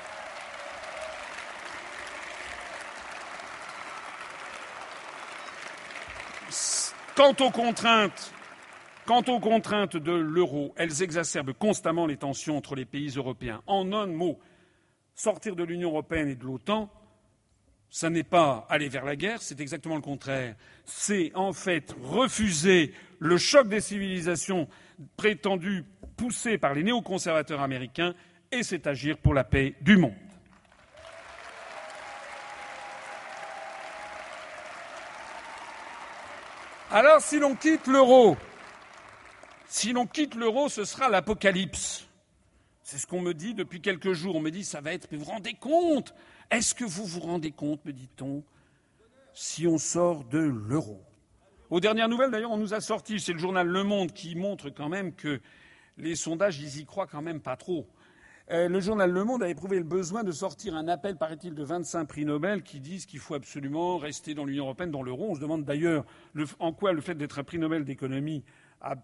Speaker 1: Quant aux contraintes Quant aux contraintes de l'euro, elles exacerbent constamment les tensions entre les pays européens. En un mot, sortir de l'Union européenne et de l'OTAN, ce n'est pas aller vers la guerre, c'est exactement le contraire. C'est en fait refuser le choc des civilisations prétendu poussé par les néoconservateurs américains et c'est agir pour la paix du monde. Alors si l'on quitte l'euro, si l'on quitte l'euro, ce sera l'apocalypse. C'est ce qu'on me dit depuis quelques jours. On me dit ça va être. Mais vous rendez compte? Est-ce que vous vous rendez compte, me dit-on, si on sort de l'euro? Aux dernières nouvelles, d'ailleurs, on nous a sorti, c'est le journal Le Monde qui montre quand même que les sondages, ils y croient quand même pas trop. Euh, le journal Le Monde a éprouvé le besoin de sortir un appel, paraît-il, de 25 prix Nobel qui disent qu'il faut absolument rester dans l'Union européenne, dans l'euro. On se demande d'ailleurs en quoi le fait d'être un prix Nobel d'économie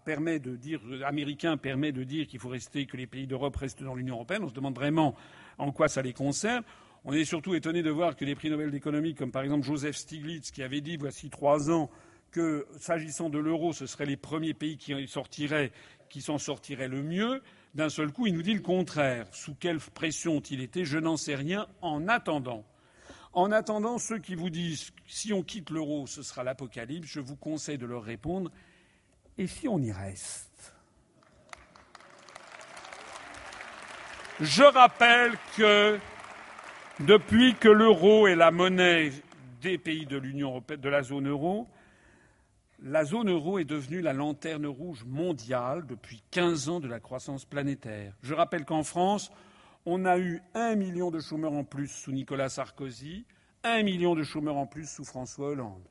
Speaker 1: permet de dire, américain permet de dire qu'il faut rester, que les pays d'Europe restent dans l'Union européenne. On se demande vraiment en quoi ça les concerne. On est surtout étonné de voir que les prix Nobel d'économie, comme par exemple Joseph Stiglitz, qui avait dit voici trois ans que, s'agissant de l'euro, ce seraient les premiers pays qui sortiraient, qui s'en sortiraient le mieux. D'un seul coup, il nous dit le contraire. Sous quelle pression ont-ils été? Je n'en sais rien. En attendant, en attendant, ceux qui vous disent si on quitte l'euro, ce sera l'apocalypse, je vous conseille de leur répondre et si on y reste? Je rappelle que depuis que l'euro est la monnaie des pays de l'Union européenne, de la zone euro, la zone euro est devenue la lanterne rouge mondiale depuis 15 ans de la croissance planétaire. Je rappelle qu'en France, on a eu un million de chômeurs en plus sous Nicolas Sarkozy, un million de chômeurs en plus sous François Hollande.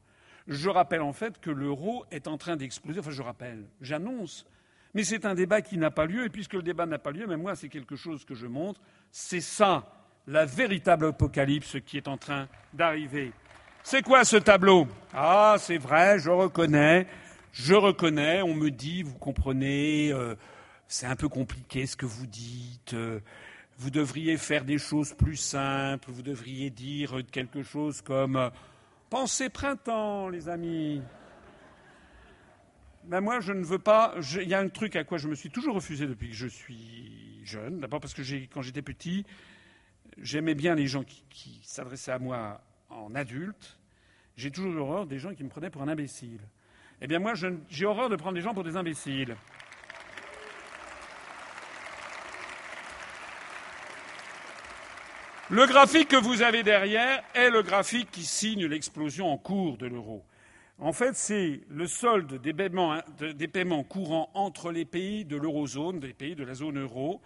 Speaker 1: Je rappelle en fait que l'euro est en train d'exploser. Enfin, je rappelle, j'annonce. Mais c'est un débat qui n'a pas lieu, et puisque le débat n'a pas lieu, même moi, c'est quelque chose que je montre. C'est ça, la véritable apocalypse qui est en train d'arriver. C'est quoi ce tableau? Ah, c'est vrai, je reconnais, je reconnais, on me dit, vous comprenez, euh, c'est un peu compliqué ce que vous dites, euh, vous devriez faire des choses plus simples, vous devriez dire quelque chose comme euh, Pensez printemps, les amis. Ben moi, je ne veux pas. Il y a un truc à quoi je me suis toujours refusé depuis que je suis jeune. D'abord parce que quand j'étais petit, j'aimais bien les gens qui, s'adressaient à moi en adulte, j'ai toujours horreur des gens qui me prenaient pour un imbécile. Eh bien, moi, j'ai horreur de prendre des gens pour des imbéciles. Le graphique que vous avez derrière est le graphique qui signe l'explosion en cours de l'euro. En fait, c'est le solde des paiements, hein, courants entre les pays de l'eurozone, des pays de la zone euro,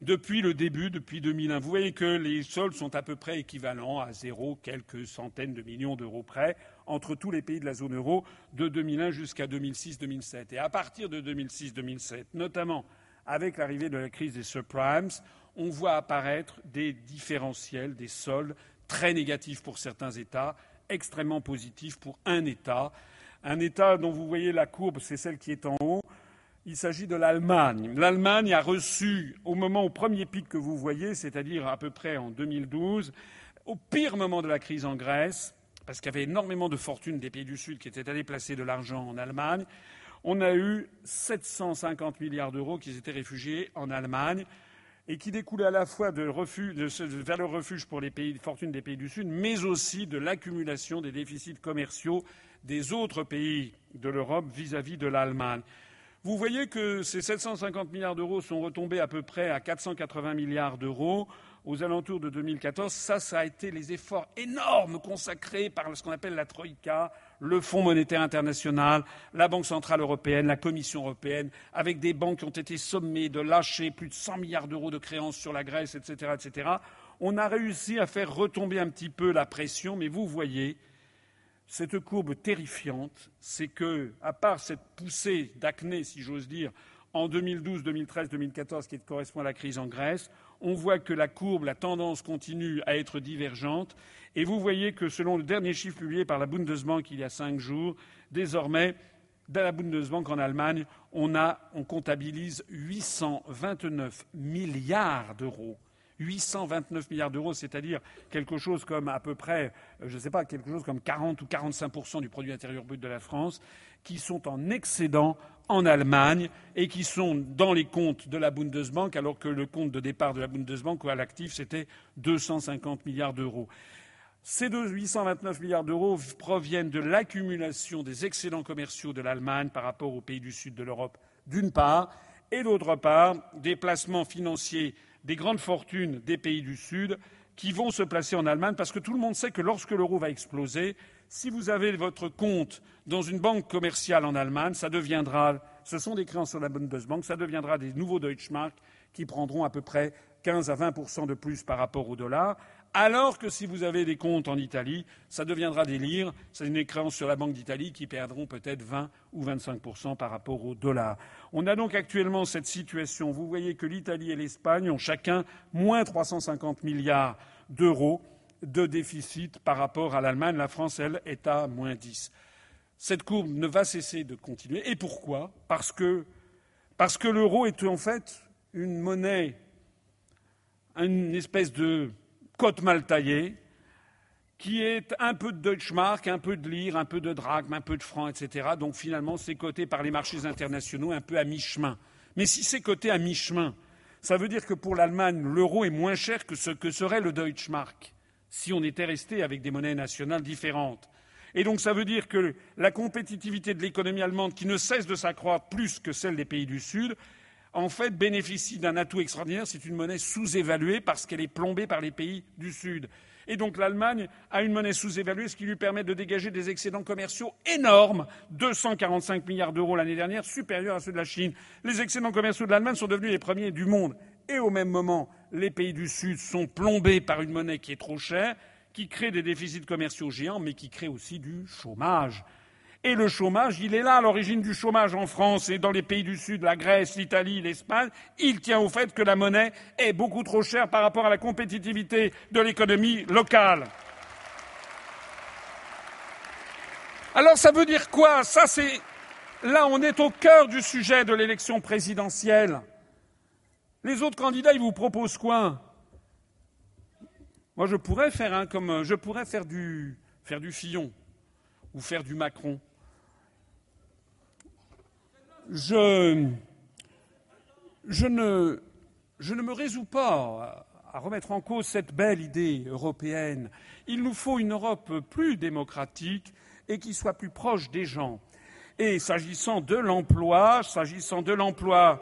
Speaker 1: depuis le début, depuis 2001. Vous voyez que les soldes sont à peu près équivalents à zéro, quelques centaines de millions d'euros près, entre tous les pays de la zone euro, de 2001 jusqu'à 2006-2007. Et à partir de 2006-2007, notamment avec l'arrivée de la crise des subprimes, on voit apparaître des différentiels, des soldes très négatifs pour certains États, extrêmement positifs pour un État. Un État dont vous voyez la courbe, c'est celle qui est en haut, il s'agit de l'Allemagne. L'Allemagne a reçu, au moment, au premier pic que vous voyez, c'est-à-dire à peu près en 2012, au pire moment de la crise en Grèce, parce qu'il y avait énormément de fortunes des pays du Sud qui étaient allés placer de l'argent en Allemagne, on a eu 750 milliards d'euros qui étaient réfugiés en Allemagne et qui découlaient à la fois de refus, de, vers refuge pour les pays, fortunes des pays du Sud, mais aussi de l'accumulation des déficits commerciaux des autres pays de l'Europe vis-à-vis de l'Allemagne. Vous voyez que ces 750 milliards d'euros sont retombés à peu près à 480 milliards d'euros aux alentours de 2014. Ça, ça a été les efforts énormes consacrés par ce qu'on appelle la Troïka, le Fonds monétaire international, la Banque centrale européenne, la Commission européenne, avec des banques qui ont été sommées de lâcher plus de 100 milliards d'euros de créances sur la Grèce, etc., etc. On a réussi à faire retomber un petit peu la pression, mais vous voyez, cette courbe terrifiante, c'est que, à part cette poussée d'acné, si j'ose dire, en 2012, 2013, 2014, qui correspond à la crise en Grèce, on voit que la courbe, la tendance continue à être divergente. Et vous voyez que, selon le dernier chiffre publié par la Bundesbank il y a cinq jours, désormais, dans la Bundesbank en Allemagne, on, a, on comptabilise 829 milliards d'euros 829 milliards d'euros, c'est-à-dire quelque chose comme à peu près, euh, je ne sais pas, quelque chose comme 40 ou 45 du produit intérieur brut de la France, qui sont en excédent en Allemagne et qui sont dans les comptes de la Bundesbank, alors que le compte de départ de la Bundesbank à l'actif, c'était 250 milliards d'euros. Ces 829 milliards d'euros proviennent de l'accumulation des excédents commerciaux de l'Allemagne par rapport aux pays du sud de l'Europe, d'une part, et d'autre part, des placements financiers des grandes fortunes des pays du Sud qui vont se placer en Allemagne parce que tout le monde sait que lorsque l'euro va exploser, si vous avez votre compte dans une banque commerciale en Allemagne, ça deviendra, ce sont des créances sur la Bundesbank, ça deviendra des nouveaux Deutschmark qui prendront à peu près 15 à 20 de plus par rapport au dollar, alors que si vous avez des comptes en Italie, ça deviendra des lires, c'est une créance sur la Banque d'Italie qui perdront peut-être 20 ou 25% par rapport au dollar. On a donc actuellement cette situation. Vous voyez que l'Italie et l'Espagne ont chacun moins 350 milliards d'euros de déficit par rapport à l'Allemagne. La France, elle, est à moins 10. Cette courbe ne va cesser de continuer. Et pourquoi? Parce que, l'euro est en fait une monnaie, une espèce de côte mal taillée qui est un peu de Deutschmark, un peu de lire, un peu de drachme, un peu de franc, etc. Donc finalement, c'est coté par les marchés internationaux un peu à mi-chemin. Mais si c'est coté à mi-chemin, ça veut dire que pour l'Allemagne, l'euro est moins cher que ce que serait le Deutschmark si on était resté avec des monnaies nationales différentes. Et donc ça veut dire que la compétitivité de l'économie allemande, qui ne cesse de s'accroître plus que celle des pays du Sud, en fait bénéficie d'un atout extraordinaire, c'est une monnaie sous-évaluée parce qu'elle est plombée par les pays du Sud. Et donc l'Allemagne a une monnaie sous-évaluée, ce qui lui permet de dégager des excédents commerciaux énormes, 245 milliards d'euros l'année dernière, supérieurs à ceux de la Chine. Les excédents commerciaux de l'Allemagne sont devenus les premiers du monde. Et au même moment, les pays du Sud sont plombés par une monnaie qui est trop chère, qui crée des déficits commerciaux géants, mais qui crée aussi du chômage. Et le chômage, il est là, l'origine du chômage en France et dans les pays du Sud, la Grèce, l'Italie, l'Espagne. Il tient au fait que la monnaie est beaucoup trop chère par rapport à la compétitivité de l'économie locale. Alors ça veut dire quoi? Ça c'est là on est au cœur du sujet de l'élection présidentielle. Les autres candidats, ils vous proposent quoi? Moi je pourrais faire comme je pourrais faire du faire du Fillon ou faire du Macron je, je, ne, je ne me résous pas à remettre en cause cette belle idée européenne. Il nous faut une Europe plus démocratique et qui soit plus proche des gens. Et s'agissant de l'emploi, s'agissant de l'emploi,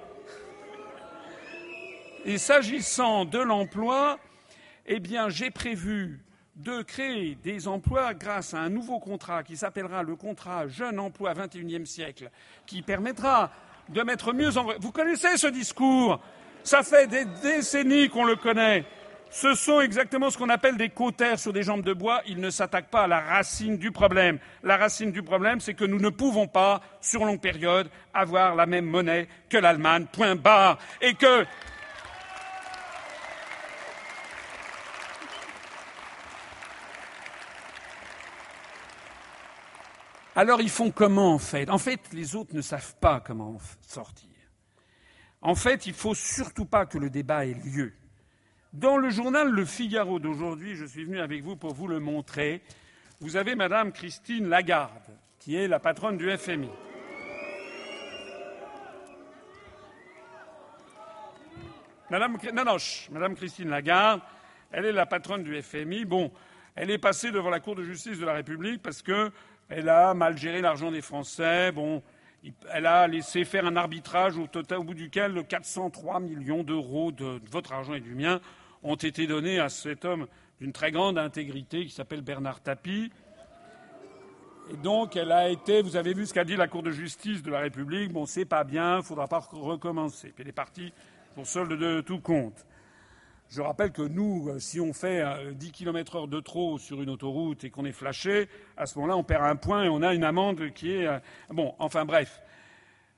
Speaker 1: et s'agissant de l'emploi, eh bien, j'ai prévu de créer des emplois grâce à un nouveau contrat qui s'appellera le contrat Jeune Emploi XXIe siècle, qui permettra de mettre mieux en. Vous connaissez ce discours? Ça fait des décennies qu'on le connaît. Ce sont exactement ce qu'on appelle des cautères sur des jambes de bois. Ils ne s'attaquent pas à la racine du problème. La racine du problème, c'est que nous ne pouvons pas, sur longue période, avoir la même monnaie que l'Allemagne, point barre. Et que Alors ils font comment en fait? En fait, les autres ne savent pas comment sortir. En fait, il ne faut surtout pas que le débat ait lieu. Dans le journal Le Figaro d'aujourd'hui, je suis venu avec vous pour vous le montrer, vous avez Madame Christine Lagarde, qui est la patronne du FMI. Madame, Madame Christine Lagarde, elle est la patronne du FMI. Bon, elle est passée devant la Cour de justice de la République parce que elle a mal géré l'argent des Français. Elle a laissé faire un arbitrage au, total, au bout duquel 403 millions d'euros de, votre argent et du mien ont été donnés à cet homme d'une très grande intégrité qui s'appelle Bernard Tapie. Et donc, elle a été, vous avez vu ce qu'a dit la Cour de justice de la République, bon, c'est pas bien, il faudra pas recommencer. Puis elle est partie pour solde de tout compte. Je rappelle que nous, euh, si on fait 10 euh, km heure de trop sur une autoroute et qu'on est flashé, à ce moment-là, on perd un point et on a une amende qui est. Euh, bon, enfin bref.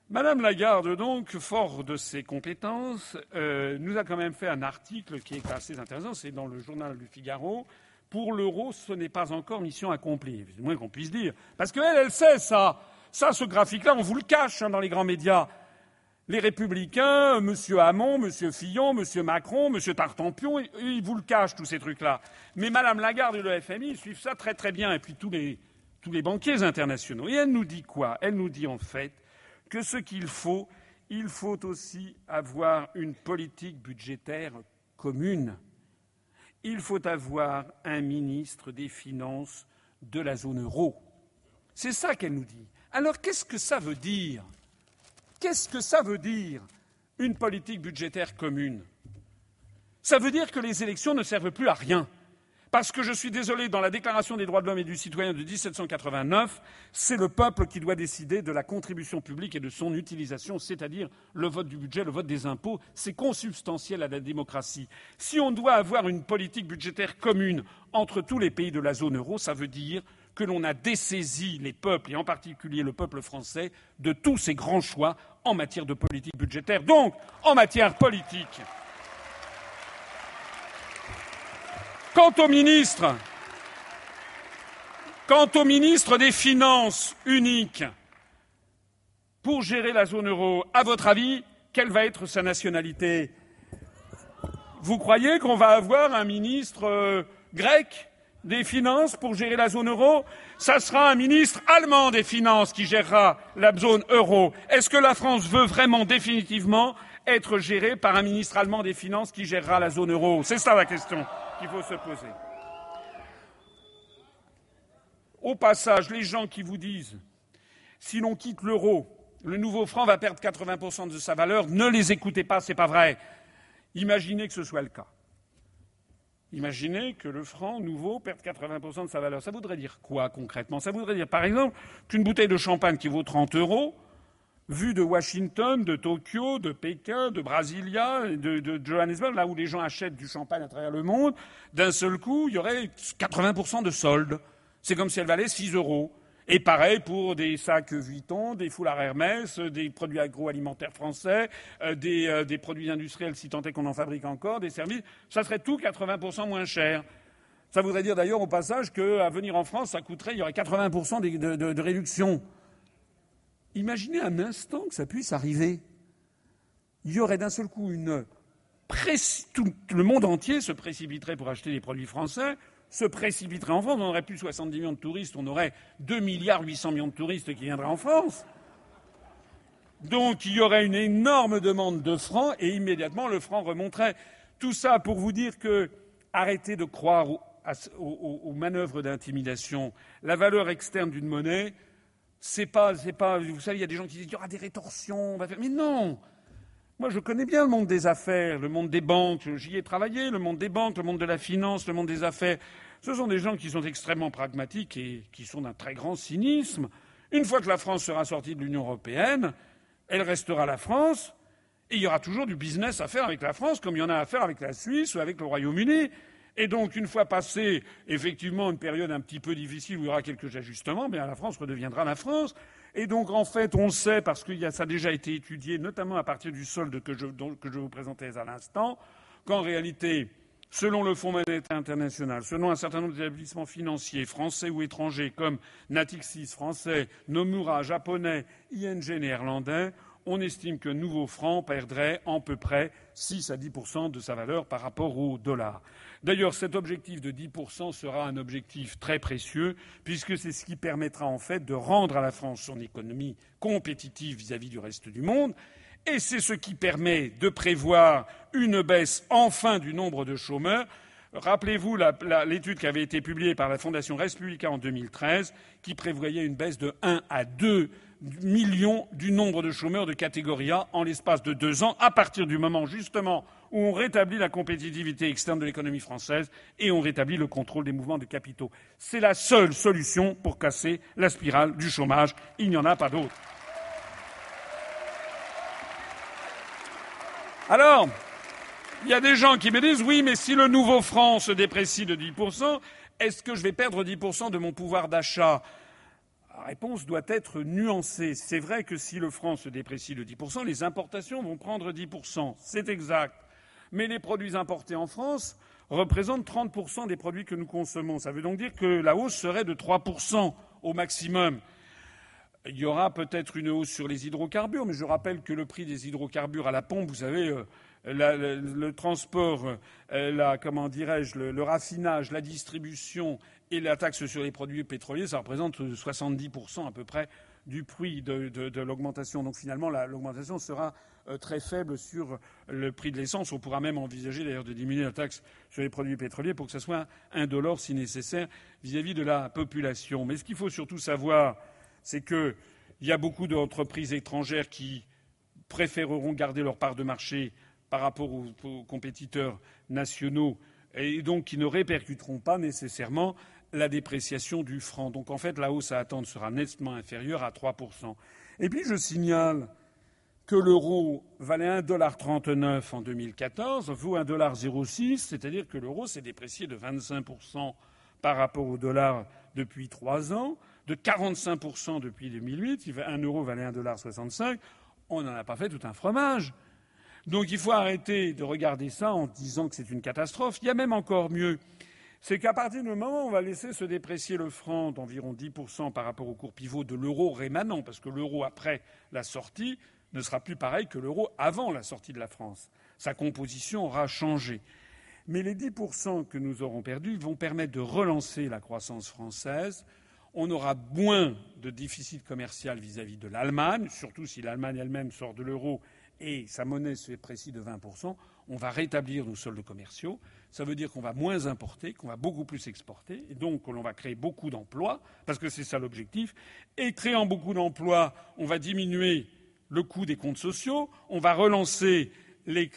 Speaker 1: Madame Lagarde, donc, fort de ses compétences, nous a quand même fait un article qui est assez intéressant, c'est dans le journal du Figaro. Pour l'euro, ce n'est pas encore mission accomplie, c'est le moins qu'on puisse dire. Parce qu'elle, elle sait ça. Ça, ce graphique-là, on vous le cache hein, dans les grands médias les Républicains, M. Hamon, M. Fillon, M. Macron, M. Tartampion, ils vous le cachent, tous ces trucs-là. Mais Mme Lagarde et le FMI suivent ça très très bien, et puis tous les, tous les banquiers internationaux. Et elle nous dit quoi? Elle nous dit en fait que ce qu'il faut, il faut aussi avoir une politique budgétaire commune. Il faut avoir un ministre des Finances de la zone euro. C'est ça qu'elle nous dit. Alors qu'est-ce que ça veut dire? Qu'est-ce que ça veut dire, une politique budgétaire commune? Ça veut dire que les élections ne servent plus à rien. Parce que je suis désolé, dans la Déclaration des droits de l'homme et du citoyen de 1789, c'est le peuple qui doit décider de la contribution publique et de son utilisation, c'est-à-dire le vote du budget, le vote des impôts. C'est consubstantiel à la démocratie. Si on doit avoir une politique budgétaire commune entre tous les pays de la zone euro, ça veut dire que l'on a dessaisi les peuples, et en particulier le peuple français, de tous ces grands choix en matière de politique budgétaire, donc en matière politique. Quant au ministre, quant au ministre des Finances unique, pour gérer la zone euro, à votre avis, quelle va être sa nationalité? Vous croyez qu'on va avoir un ministre euh, grec? Des Finances pour gérer la zone euro, ça sera un ministre allemand des Finances qui gérera la zone euro. Est-ce que la France veut vraiment définitivement être gérée par un ministre allemand des Finances qui gérera la zone euro? C'est ça la question qu'il faut se poser. Au passage, les gens qui vous disent si l'on quitte l'euro, le nouveau franc va perdre 80% de sa valeur, ne les écoutez pas, c'est pas vrai. Imaginez que ce soit le cas. Imaginez que le franc nouveau perde 80% de sa valeur. Ça voudrait dire quoi concrètement? Ça voudrait dire, par exemple, qu'une bouteille de champagne qui vaut 30 euros, vue de Washington, de Tokyo, de Pékin, de Brasilia, de, Johannesburg, là où les gens achètent du champagne à travers le monde, d'un seul coup, il y aurait 80% de solde. C'est comme si elle valait 6 euros. Et pareil pour des sacs Vuitton, des foulards Hermès, des produits agroalimentaires français, euh, euh, des, produits industriels, si tant est qu'on en fabrique encore, des services. Ça serait tout 80% moins cher. Ça voudrait dire d'ailleurs au passage qu'à venir en France, ça coûterait, il y aurait 80% de, de, réduction. Imaginez un instant que ça puisse arriver. Il y aurait d'un seul coup une. Tout le monde entier se précipiterait pour acheter des produits français se précipiterait en France. On n'aurait plus 70 millions de touristes, on aurait 2 milliards 800 millions de touristes qui viendraient en France. Donc il y aurait une énorme demande de francs et immédiatement le franc remonterait. Tout ça pour vous dire que arrêtez de croire aux, manœuvres d'intimidation. La valeur externe d'une monnaie, c'est pas, c'est pas. Vous savez, il y a des gens qui disent qu'il y aura des rétorsions, on va faire. Mais non, moi, je connais bien le monde des affaires, le monde des banques, j'y ai travaillé, le monde des banques, le monde de la finance, le monde des affaires. Ce sont des gens qui sont extrêmement pragmatiques et qui sont d'un très grand cynisme. Une fois que la France sera sortie de l'Union européenne, elle restera la France et il y aura toujours du business à faire avec la France comme il y en a à faire avec la Suisse ou avec le Royaume-Uni. Et donc, une fois passée effectivement une période un petit peu difficile où il y aura quelques ajustements, bien la France redeviendra la France. Et donc, en fait, on sait, parce que ça a déjà été étudié, notamment à partir du solde que je, vous présentais à l'instant, qu'en réalité, selon le Fonds monétaire international, selon un certain nombre d'établissements financiers français ou étrangers comme Natixis français, Nomura japonais, ING néerlandais, on estime que nouveau franc perdrait à peu près 6 à 10 de sa valeur par rapport au dollar. D'ailleurs, cet objectif de 10 sera un objectif très précieux, puisque c'est ce qui permettra en fait de rendre à la France son économie compétitive vis-à-vis du reste du monde, et c'est ce qui permet de prévoir une baisse enfin du nombre de chômeurs. Rappelez-vous l'étude qui avait été publiée par la Fondation Respublica en 2013, qui prévoyait une baisse de 1 à 2 millions du nombre de chômeurs de catégorie A en l'espace de deux ans, à partir du moment justement on rétablit la compétitivité externe de l'économie française et on rétablit le contrôle des mouvements de capitaux. C'est la seule solution pour casser la spirale du chômage. Il n'y en a pas d'autre. Alors, il y a des gens qui me disent oui, mais si le nouveau franc se déprécie de 10%, est-ce que je vais perdre 10% de mon pouvoir d'achat? La réponse doit être nuancée. C'est vrai que si le franc se déprécie de 10%, les importations vont prendre 10%. C'est exact. Mais les produits importés en France représentent 30% des produits que nous consommons. Ça veut donc dire que la hausse serait de 3% au maximum. Il y aura peut-être une hausse sur les hydrocarbures, mais je rappelle que le prix des hydrocarbures à la pompe, vous savez, euh, le, transport, euh, comment dirais-je, le, raffinage, la distribution et la taxe sur les produits pétroliers, ça représente 70% à peu près du prix de, l'augmentation. Donc finalement, l'augmentation sera euh, très faible sur le prix de l'essence. On pourra même envisager d'ailleurs de diminuer la taxe sur les produits pétroliers pour que ce soit un dollar si nécessaire vis-à-vis de la population. Mais ce qu'il faut surtout savoir, c'est qu'il y a beaucoup d'entreprises étrangères qui préféreront garder leur part de marché par rapport aux compétiteurs nationaux et donc qui ne répercuteront pas nécessairement la dépréciation du franc. Donc en fait, la hausse à attendre sera nettement inférieure à 3%. Et puis je signale que l'euro valait 1,39$ en 2014, vaut 1,06$, c'est-à-dire que l'euro s'est déprécié de 25% par rapport au dollar depuis trois ans, de 45% depuis 2008. Un euro valait 1,65$. On n'en a pas fait tout un fromage. Donc il faut arrêter de regarder ça en disant que c'est une catastrophe. Il y a même encore mieux c'est qu'à partir du moment où on va laisser se déprécier le franc d'environ 10% par rapport au cours pivot de l'euro rémanent, parce que l'euro après la sortie ne sera plus pareil que l'euro avant la sortie de la France. Sa composition aura changé. Mais les 10% que nous aurons perdus vont permettre de relancer la croissance française. On aura moins de déficit commercial vis-à-vis de l'Allemagne, surtout si l'Allemagne elle-même sort de l'euro et sa monnaie se précis de 20%. On va rétablir nos soldes commerciaux. Ça veut dire qu'on va moins importer, qu'on va beaucoup plus exporter, et donc qu'on va créer beaucoup d'emplois, parce que c'est ça l'objectif. Et créant beaucoup d'emplois, on va diminuer le coût des comptes sociaux, on va relancer les,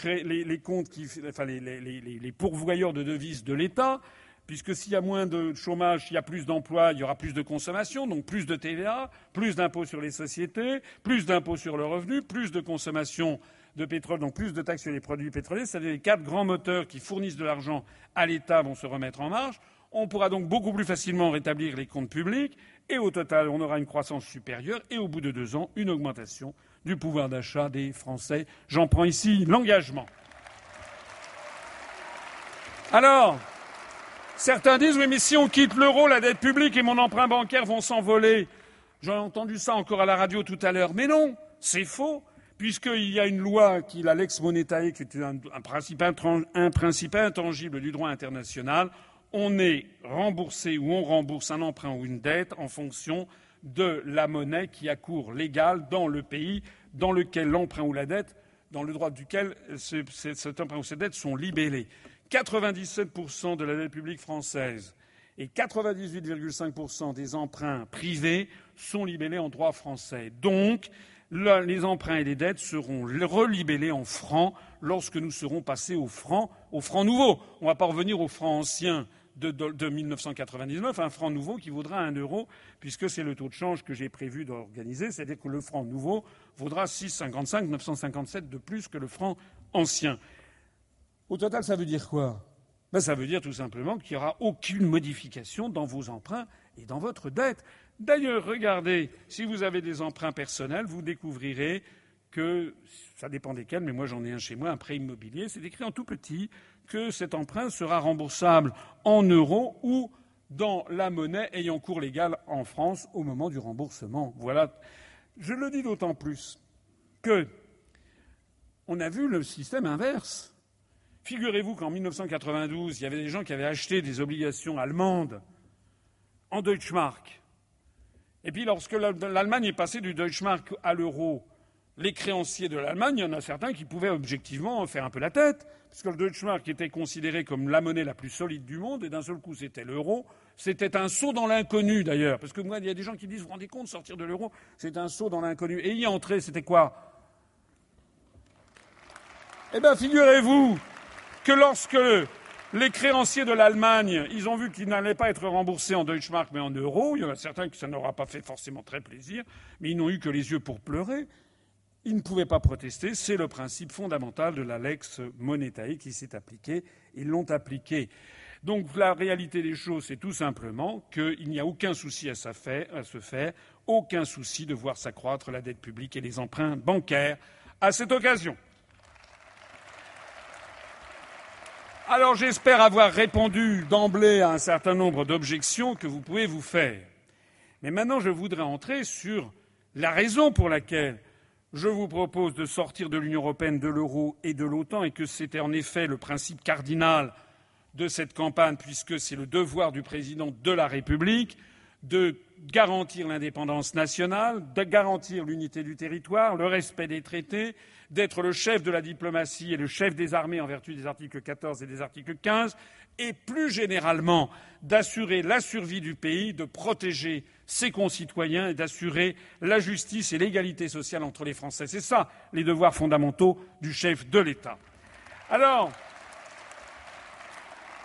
Speaker 1: comptes qui, enfin, les, pourvoyeurs de devises de l'État, puisque s'il y a moins de chômage, il y a plus d'emplois, il y aura plus de consommation, donc plus de TVA, plus d'impôts sur les sociétés, plus d'impôts sur le revenu, plus de consommation de pétrole, donc plus de taxes sur les produits pétroliers. C'est-à-dire les quatre grands moteurs qui fournissent de l'argent à l'État vont se remettre en marche. On pourra donc beaucoup plus facilement rétablir les comptes publics et au total, on aura une croissance supérieure et au bout de deux ans, une augmentation du pouvoir d'achat des Français. J'en prends ici l'engagement. Alors, certains disent oui, mais si on quitte l'euro, la dette publique et mon emprunt bancaire vont s'envoler. J'ai entendu ça encore à la radio tout à l'heure. Mais non, c'est faux puisqu'il y a une loi qui, la lex monetae, qui est un, principe un principe intangible du droit international, on est remboursé ou on rembourse un emprunt ou une dette en fonction de la monnaie qui a cours légal dans le pays dans lequel l'emprunt ou la dette, dans le droit duquel cet emprunt ou cette dette sont libellés. 97% de la dette publique française et 98,5% des emprunts privés sont libellés en droit français. Donc, les emprunts et les dettes seront relibellés en francs lorsque nous serons passés au franc, au franc nouveau. On ne va pas revenir au franc ancien de, de, 1999, un franc nouveau qui vaudra un euro, puisque c'est le taux de change que j'ai prévu d'organiser, c'est-à-dire que le franc nouveau vaudra 6,55, 957 de plus que le franc ancien. Au total, ça veut dire quoi? Ben, Ça veut dire tout simplement qu'il n'y aura aucune modification dans vos emprunts et dans votre dette. D'ailleurs, regardez, si vous avez des emprunts personnels, vous découvrirez que, ça dépend desquels, mais moi j'en ai un chez moi, un prêt immobilier, c'est écrit en tout petit que cet emprunt sera remboursable en euros ou dans la monnaie ayant cours légal en France au moment du remboursement. Voilà. Je le dis d'autant plus que on a vu le système inverse. Figurez-vous qu'en 1992, il y avait des gens qui avaient acheté des obligations allemandes en Deutschmark et puis lorsque l'Allemagne est passée du Deutschmark à l'euro, les créanciers de l'Allemagne, il y en a certains qui pouvaient objectivement faire un peu la tête, puisque le Deutschmark était considéré comme la monnaie la plus solide du monde, et d'un seul coup c'était l'euro. C'était un saut dans l'inconnu d'ailleurs, parce que moi il y a des gens qui disent vous vous rendez compte sortir de l'euro, c'est un saut dans l'inconnu. Et y entrer, c'était quoi? Eh bien, figurez-vous que lorsque les créanciers de l'Allemagne, ils ont vu qu'ils n'allaient pas être remboursés en Deutschmark mais en euros. Il y en a certains que ça n'aura pas fait forcément très plaisir, mais ils n'ont eu que les yeux pour pleurer. Ils ne pouvaient pas protester. C'est le principe fondamental de la lex monetae qui s'est appliqué. Ils l'ont appliqué. Donc la réalité des choses, c'est tout simplement qu'il n'y a aucun souci à, se faire, aucun souci de voir s'accroître la dette publique et les emprunts bancaires à cette occasion. Alors j'espère avoir répondu d'emblée à un certain nombre d'objections que vous pouvez vous faire. Mais maintenant, je voudrais entrer sur la raison pour laquelle je vous propose de sortir de l'Union européenne, de l'euro et de l'OTAN, et que c'était en effet le principe cardinal de cette campagne, puisque c'est le devoir du président de la République de garantir l'indépendance nationale, de garantir l'unité du territoire, le respect des traités, d'être le chef de la diplomatie et le chef des armées en vertu des articles 14 et des articles 15, et plus généralement d'assurer la survie du pays, de protéger ses concitoyens et d'assurer la justice et l'égalité sociale entre les Français. C'est ça les devoirs fondamentaux du chef de l'État. Alors,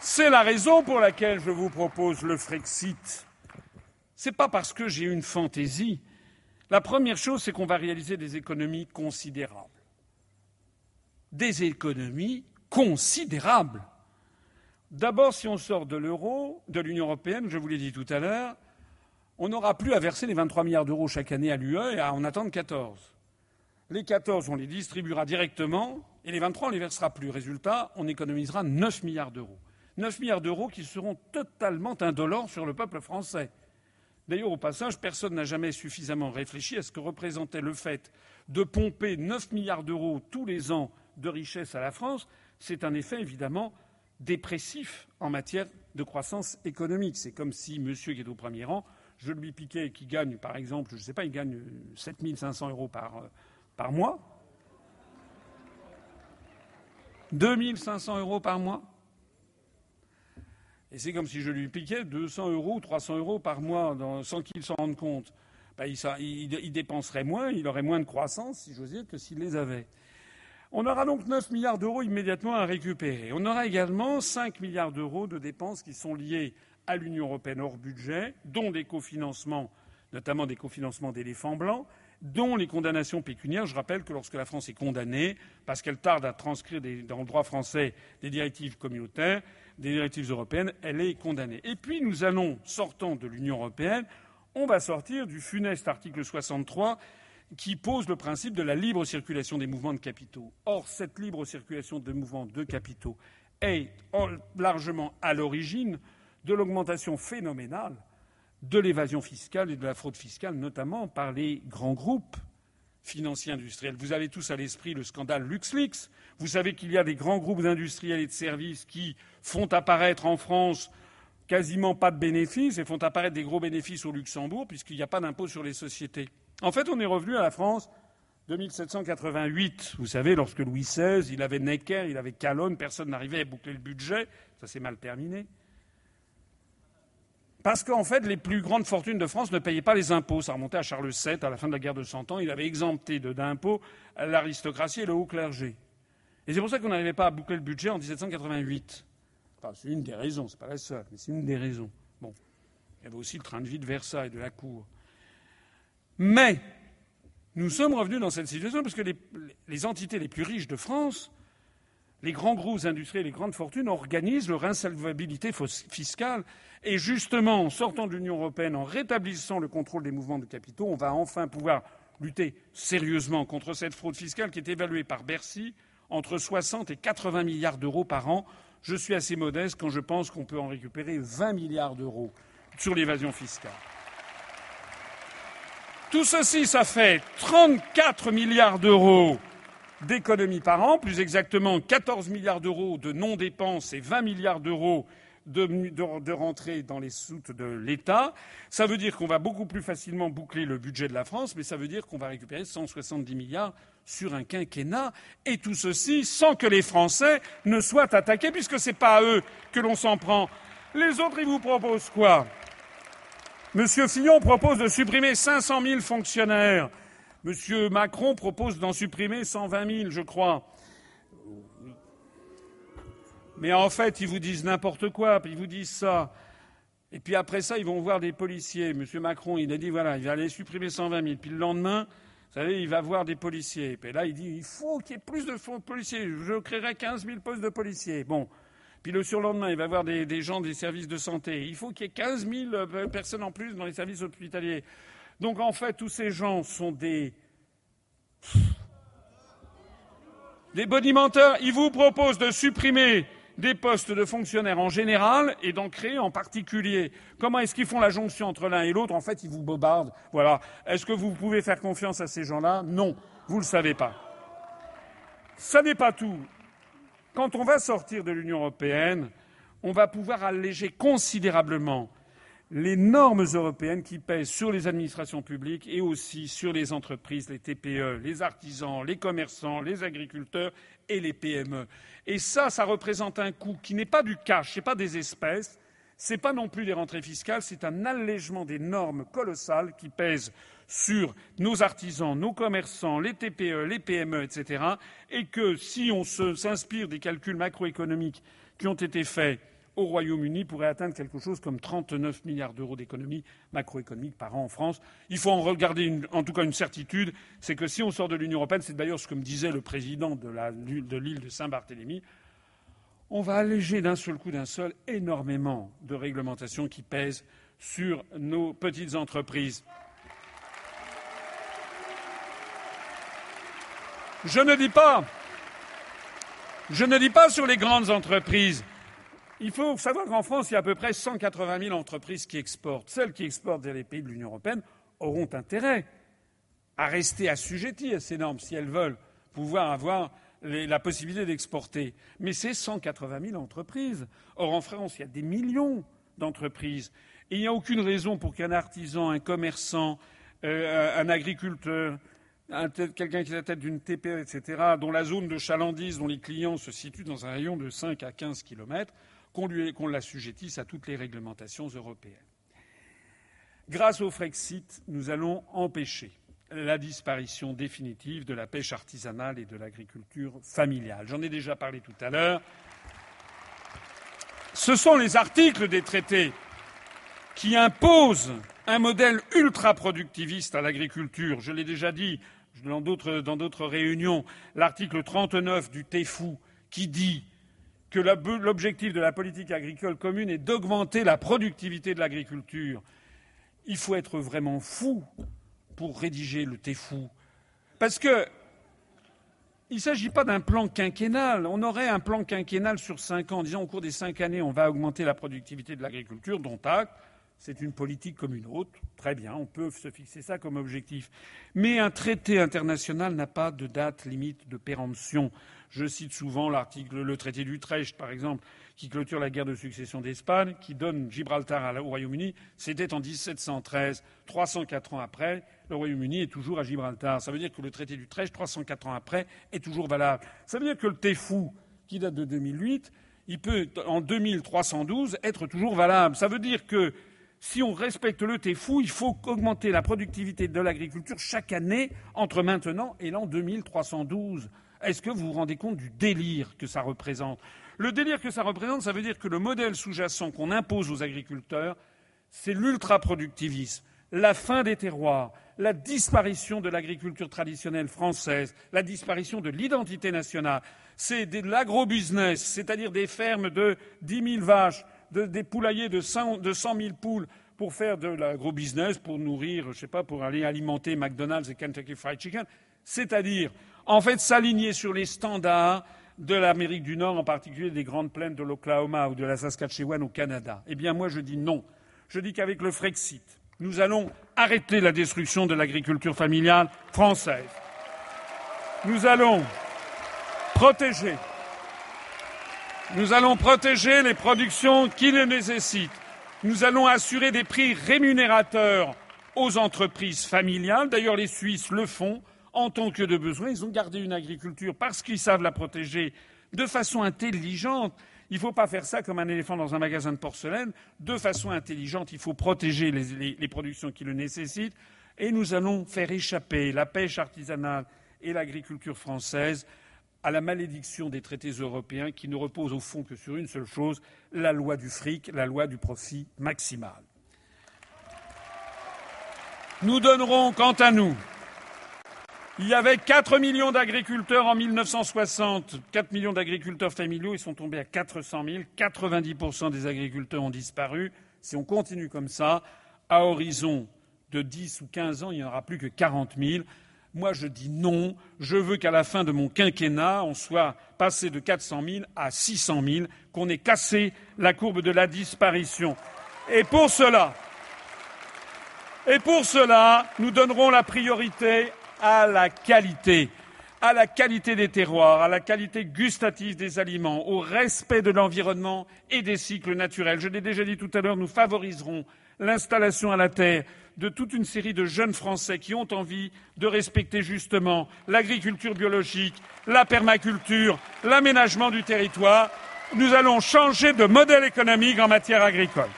Speaker 1: c'est la raison pour laquelle je vous propose le Frexit n'est pas parce que j'ai une fantaisie. La première chose, c'est qu'on va réaliser des économies considérables. Des économies considérables. D'abord, si on sort de l'euro, de l'Union européenne, je vous l'ai dit tout à l'heure, on n'aura plus à verser les 23 milliards d'euros chaque année à l'UE et à en attendre 14. Les 14, on les distribuera directement et les 23, on ne les versera plus. Résultat, on économisera 9 milliards d'euros. 9 milliards d'euros qui seront totalement indolents sur le peuple français. D'ailleurs, au passage, personne n'a jamais suffisamment réfléchi à ce que représentait le fait de pomper 9 milliards d'euros tous les ans de richesse à la France. C'est un effet évidemment dépressif en matière de croissance économique. C'est comme si monsieur qui est au premier rang, je lui piquais qui gagne, par exemple, je ne sais pas, il gagne 7 500 euros par, par mois. 2 500 euros par mois. Et c'est comme si je lui piquais 200 euros ou 300 euros par mois sans qu'il s'en rende compte. Il, il, dépenserait moins, il aurait moins de croissance, si j'ose dire, que s'il les avait. On aura donc 9 milliards d'euros immédiatement à récupérer. On aura également 5 milliards d'euros de dépenses qui sont liées à l'Union européenne hors budget, dont des cofinancements, notamment des cofinancements d'éléphants blancs, dont les condamnations pécuniaires. Je rappelle que lorsque la France est condamnée, parce qu'elle tarde à transcrire dans le droit français des directives communautaires, des directives européennes, elle est condamnée. Et puis nous allons, sortant de l'Union européenne, on va sortir du funeste article 63 qui pose le principe de la libre circulation des mouvements de capitaux. Or, cette libre circulation des mouvements de capitaux est largement à l'origine de l'augmentation phénoménale de l'évasion fiscale et de la fraude fiscale, notamment par les grands groupes financiers industriels. Vous avez tous à l'esprit le scandale LuxLeaks. Vous savez qu'il y a des grands groupes industriels et de services qui font apparaître en France quasiment pas de bénéfices et font apparaître des gros bénéfices au Luxembourg puisqu'il n'y a pas d'impôt sur les sociétés. En fait, on est revenu à la France de 1788. Vous savez, lorsque Louis XVI, il avait Necker, il avait Calonne, personne n'arrivait à boucler le budget. Ça s'est mal terminé. Parce qu'en fait, les plus grandes fortunes de France ne payaient pas les impôts. Ça remontait à Charles VII, à la fin de la guerre de Cent Ans. Il avait exempté d'impôts l'aristocratie et le haut clergé. Et c'est pour ça qu'on n'arrivait pas à boucler le budget en 1788. c'est une des raisons, c'est pas la seule, mais c'est une des raisons. Bon. Il y avait aussi le train de vie de Versailles, de la Cour. Mais nous sommes revenus dans cette situation parce que les entités les plus riches de France les grands groupes industriels, les grandes fortunes organisent leur insolvabilité fiscale. Et justement, en sortant de l'Union européenne, en rétablissant le contrôle des mouvements de capitaux, on va enfin pouvoir lutter sérieusement contre cette fraude fiscale qui est évaluée par Bercy entre 60 et 80 milliards d'euros par an. Je suis assez modeste quand je pense qu'on peut en récupérer 20 milliards d'euros sur l'évasion fiscale. Tout ceci, ça fait 34 milliards d'euros d'économies par an, plus exactement 14 milliards d'euros de non-dépenses et 20 milliards d'euros de, de, dans les soutes de l'État. Ça veut dire qu'on va beaucoup plus facilement boucler le budget de la France, mais ça veut dire qu'on va récupérer 170 milliards sur un quinquennat, et tout ceci sans que les Français ne soient attaqués, puisque ce n'est pas à eux que l'on s'en prend. Les autres, ils vous proposent quoi? Monsieur Fillon propose de supprimer 500 000 fonctionnaires. M. Macron propose d'en supprimer 120 000, je crois. Mais en fait, ils vous disent n'importe quoi, ils vous disent ça. Et puis après ça, ils vont voir des policiers. M. Macron, il a dit voilà, il va aller supprimer 120 000. Puis le lendemain, vous savez, il va voir des policiers. Puis là, il dit il faut qu'il y ait plus de policiers. Je créerai 15 000 postes de policiers. Bon. Puis le surlendemain, il va voir des, des gens des services de santé. Il faut qu'il y ait 15 000 euh, personnes en plus dans les services hospitaliers. Donc en fait, tous ces gens sont des des bonimenteurs. Ils vous proposent de supprimer des postes de fonctionnaires en général et d'en créer en particulier. Comment est-ce qu'ils font la jonction entre l'un et l'autre? En fait, ils vous bobardent. Voilà. Est-ce que vous pouvez faire confiance à ces gens-là? Non. Vous ne le savez pas. Ça n'est pas tout. Quand on va sortir de l'Union européenne, on va pouvoir alléger considérablement les normes européennes qui pèsent sur les administrations publiques et aussi sur les entreprises, les TPE, les artisans, les commerçants, les agriculteurs et les PME. Et ça, ça représente un coût qui n'est pas du cash, ce n'est pas des espèces, ce n'est pas non plus des rentrées fiscales, c'est un allègement des normes colossales qui pèsent sur nos artisans, nos commerçants, les TPE, les PME, etc. Et que si on s'inspire des calculs macroéconomiques qui ont été faits au Royaume-Uni pourrait atteindre quelque chose comme 39 milliards d'euros d'économie macroéconomique par an en France. Il faut en regarder en tout cas une certitude, c'est que si on sort de l'Union européenne, c'est d'ailleurs ce que me disait le président de l'île de Saint-Barthélemy, on va alléger d'un seul coup, d'un seul, énormément de réglementations qui pèsent sur nos petites entreprises. Je ne dis pas, je ne dis pas sur les grandes entreprises. Il faut savoir qu'en France, il y a à peu près 180 000 entreprises qui exportent. Celles qui exportent vers les pays de l'Union européenne auront intérêt à rester assujetties à ces normes si elles veulent pouvoir avoir la possibilité d'exporter. Mais c'est 180 000 entreprises. Or, en France, il y a des millions d'entreprises. Et il n'y a aucune raison pour qu'un artisan, un commerçant, euh, un agriculteur, quelqu'un qui est à la tête d'une TPE, etc., dont la zone de chalandise, dont les clients se situent dans un rayon de 5 à 15 kilomètres, qu'on, qu'on l'assujettisse à toutes les réglementations européennes. Grâce au Frexit, nous allons empêcher la disparition définitive de la pêche artisanale et de l'agriculture familiale. J'en ai déjà parlé tout à l'heure. Ce sont les articles des traités qui imposent un modèle ultra-productiviste à l'agriculture. Je l'ai déjà dit dans d'autres, dans d'autres réunions, l'article 39 du TEFU qui dit que l'objectif de la politique agricole commune est d'augmenter la productivité de l'agriculture. Il faut être vraiment fou pour rédiger le TEFU. Parce que il ne s'agit pas d'un plan quinquennal. On aurait un plan quinquennal sur cinq ans, disant au cours des cinq années, on va augmenter la productivité de l'agriculture, dont acte. C'est une politique comme une autre. Très bien, on peut se fixer ça comme objectif. Mais un traité international n'a pas de date limite de péremption. Je cite souvent l'article, le traité d'Utrecht, par exemple, qui clôture la guerre de succession d'Espagne, qui donne Gibraltar au Royaume-Uni, c'était en 1713. 304 ans après, le Royaume-Uni est toujours à Gibraltar. Ça veut dire que le traité d'Utrecht, 304 ans après, est toujours valable. Ça veut dire que le TEFU, qui date de 2008, il peut, en 2312, être toujours valable. Ça veut dire que si on respecte le TEFU, il faut augmenter la productivité de l'agriculture chaque année entre maintenant et l'an 2312. Est-ce que vous vous rendez compte du délire que ça représente? Le délire que ça représente, ça veut dire que le modèle sous-jacent qu'on impose aux agriculteurs, c'est l'ultra-productivisme, la fin des terroirs, la disparition de l'agriculture traditionnelle française, la disparition de l'identité nationale. C'est de l'agro-business, c'est-à-dire des fermes de 10 000 vaches, des poulaillers de 100, de 100 000 poules pour faire de l'agro-business, pour nourrir, je ne sais pas, pour aller alimenter McDonald's et Kentucky Fried Chicken. C'est-à-dire, en fait, s'aligner sur les standards de l'Amérique du Nord, en particulier des grandes plaines de l'Oklahoma ou de la Saskatchewan au Canada. Eh bien, moi, je dis non. Je dis qu'avec le Frexit, nous allons arrêter la destruction de l'agriculture familiale française. Nous allons protéger. Nous allons protéger les productions qui le nécessitent. Nous allons assurer des prix rémunérateurs aux entreprises familiales. D'ailleurs, les Suisses le font en tant que de besoin. Ils ont gardé une agriculture parce qu'ils savent la protéger de façon intelligente. Il ne faut pas faire ça comme un éléphant dans un magasin de porcelaine. De façon intelligente, il faut protéger les, productions qui le nécessitent. Et nous allons faire échapper la pêche artisanale et l'agriculture française à la malédiction des traités européens qui ne reposent au fond que sur une seule chose, la loi du fric, la loi du profit maximal. Nous donnerons, quant à nous, il y avait 4 millions d'agriculteurs en 1960, 4 millions d'agriculteurs familiaux, ils sont tombés à 400 000. 90% des agriculteurs ont disparu. Si on continue comme ça, à horizon de 10 ou 15 ans, il n'y en aura plus que 40 000. Moi, je dis non. Je veux qu'à la fin de mon quinquennat, on soit passé de 400 000 à 600 000, qu'on ait cassé la courbe de la disparition. Et pour cela, et pour cela, nous donnerons la priorité à la qualité, à la qualité des terroirs, à la qualité gustative des aliments, au respect de l'environnement et des cycles naturels. Je l'ai déjà dit tout à l'heure, nous favoriserons l'installation à la terre de toute une série de jeunes Français qui ont envie de respecter justement l'agriculture biologique, la permaculture, l'aménagement du territoire. Nous allons changer de modèle économique en matière agricole.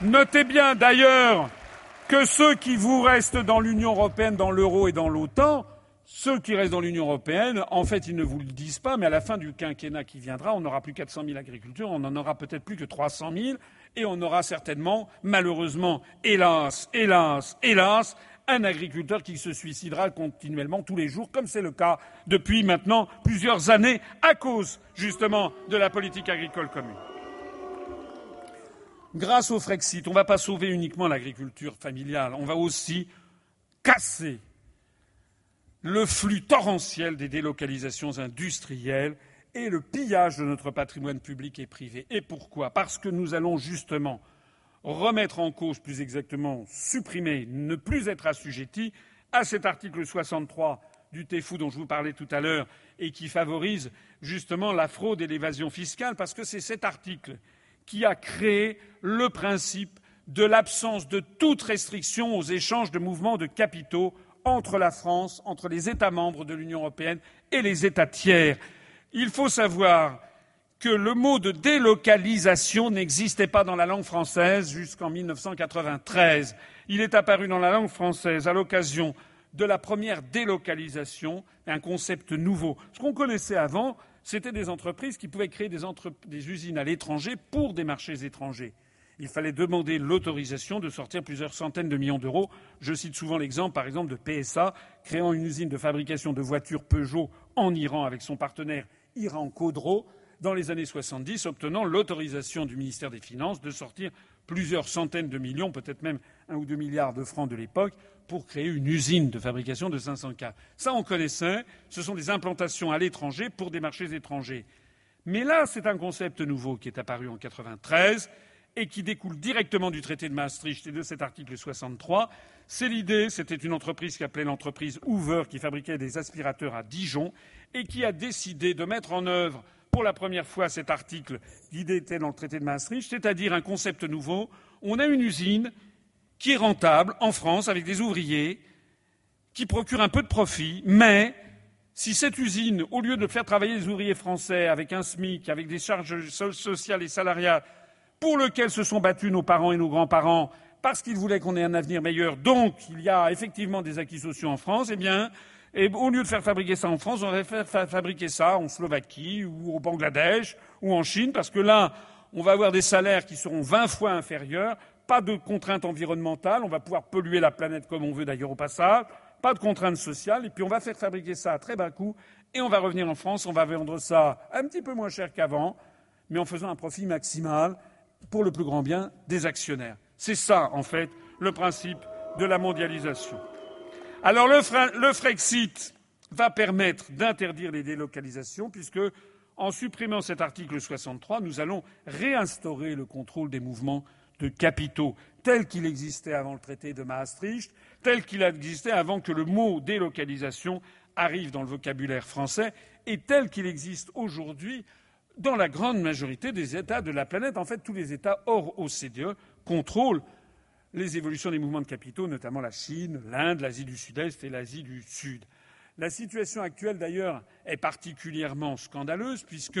Speaker 1: Notez bien d'ailleurs que ceux qui vous restent dans l'Union européenne, dans l'euro et dans l'OTAN, ceux qui restent dans l'Union européenne, en fait, ils ne vous le disent pas, mais à la fin du quinquennat qui viendra, on n'aura plus 400 000 agriculteurs, on n'en aura peut-être plus que 300 000, et on aura certainement, malheureusement, hélas, hélas, hélas, un agriculteur qui se suicidera continuellement tous les jours, comme c'est le cas depuis maintenant plusieurs années, à cause justement de la politique agricole commune. Grâce au Frexit, on ne va pas sauver uniquement l'agriculture familiale, on va aussi casser le flux torrentiel des délocalisations industrielles et le pillage de notre patrimoine public et privé. Et pourquoi? Parce que nous allons justement remettre en cause, plus exactement supprimer, ne plus être assujettis à cet article 63 du TEFU dont je vous parlais tout à l'heure et qui favorise justement la fraude et l'évasion fiscale, parce que c'est cet article qui a créé le principe de l'absence de toute restriction aux échanges de mouvements de capitaux entre la France, entre les États membres de l'Union européenne et les États tiers. Il faut savoir que le mot de délocalisation n'existait pas dans la langue française jusqu'en 1993. Il est apparu dans la langue française à l'occasion de la première délocalisation, un concept nouveau. Ce qu'on connaissait avant, c'était des entreprises qui pouvaient créer des, usines à l'étranger pour des marchés étrangers. Il fallait demander l'autorisation de sortir plusieurs centaines de millions d'euros. Je cite souvent l'exemple, par exemple, de PSA créant une usine de fabrication de voitures Peugeot en Iran avec son partenaire Iran Khodro dans les années 70, obtenant l'autorisation du ministère des Finances de sortir plusieurs centaines de millions, peut-être même un ou deux milliards de francs de l'époque, pour créer une usine de fabrication de 500 cas. Ça, on connaissait. Ce sont des implantations à l'étranger pour des marchés étrangers. Mais là, c'est un concept nouveau qui est apparu en 93 et qui découle directement du traité de Maastricht et de cet article 63. C'est l'idée, c'était une entreprise qui appelait l'entreprise Hoover, qui fabriquait des aspirateurs à Dijon, et qui a décidé de mettre en œuvre pour la première fois cet article qui était dans le traité de Maastricht, c'est-à-dire un concept nouveau. On a une usine qui est rentable en France avec des ouvriers, qui procure un peu de profit, mais si cette usine, au lieu de faire travailler les ouvriers français avec un SMIC, avec des charges sociales et salariales, pour lequel se sont battus nos parents et nos grands-parents parce qu'ils voulaient qu'on ait un avenir meilleur. Donc, il y a effectivement des acquis sociaux en France. Eh bien, et au lieu de faire fabriquer ça en France, on va faire fabriquer ça en Slovaquie ou au Bangladesh ou en Chine, parce que là, on va avoir des salaires qui seront 20 fois inférieurs, pas de contraintes environnementales, on va pouvoir polluer la planète comme on veut d'ailleurs au passage, pas de contraintes sociales, et puis on va faire fabriquer ça à très bas coût, et on va revenir en France, on va vendre ça un petit peu moins cher qu'avant, mais en faisant un profit maximal pour le plus grand bien des actionnaires. C'est ça, en fait, le principe de la mondialisation. Alors le, Frexit va permettre d'interdire les délocalisations, puisque, en supprimant cet article 63, nous allons réinstaurer le contrôle des mouvements de capitaux tel qu'il existait avant le traité de Maastricht, tel qu'il existait avant que le mot délocalisation arrive dans le vocabulaire français, et tel qu'il existe aujourd'hui dans la grande majorité des États de la planète. En fait, tous les États hors OCDE contrôlent les évolutions des mouvements de capitaux, notamment la Chine, l'Inde, l'Asie du Sud-Est et l'Asie du Sud. La situation actuelle, d'ailleurs, est particulièrement scandaleuse puisque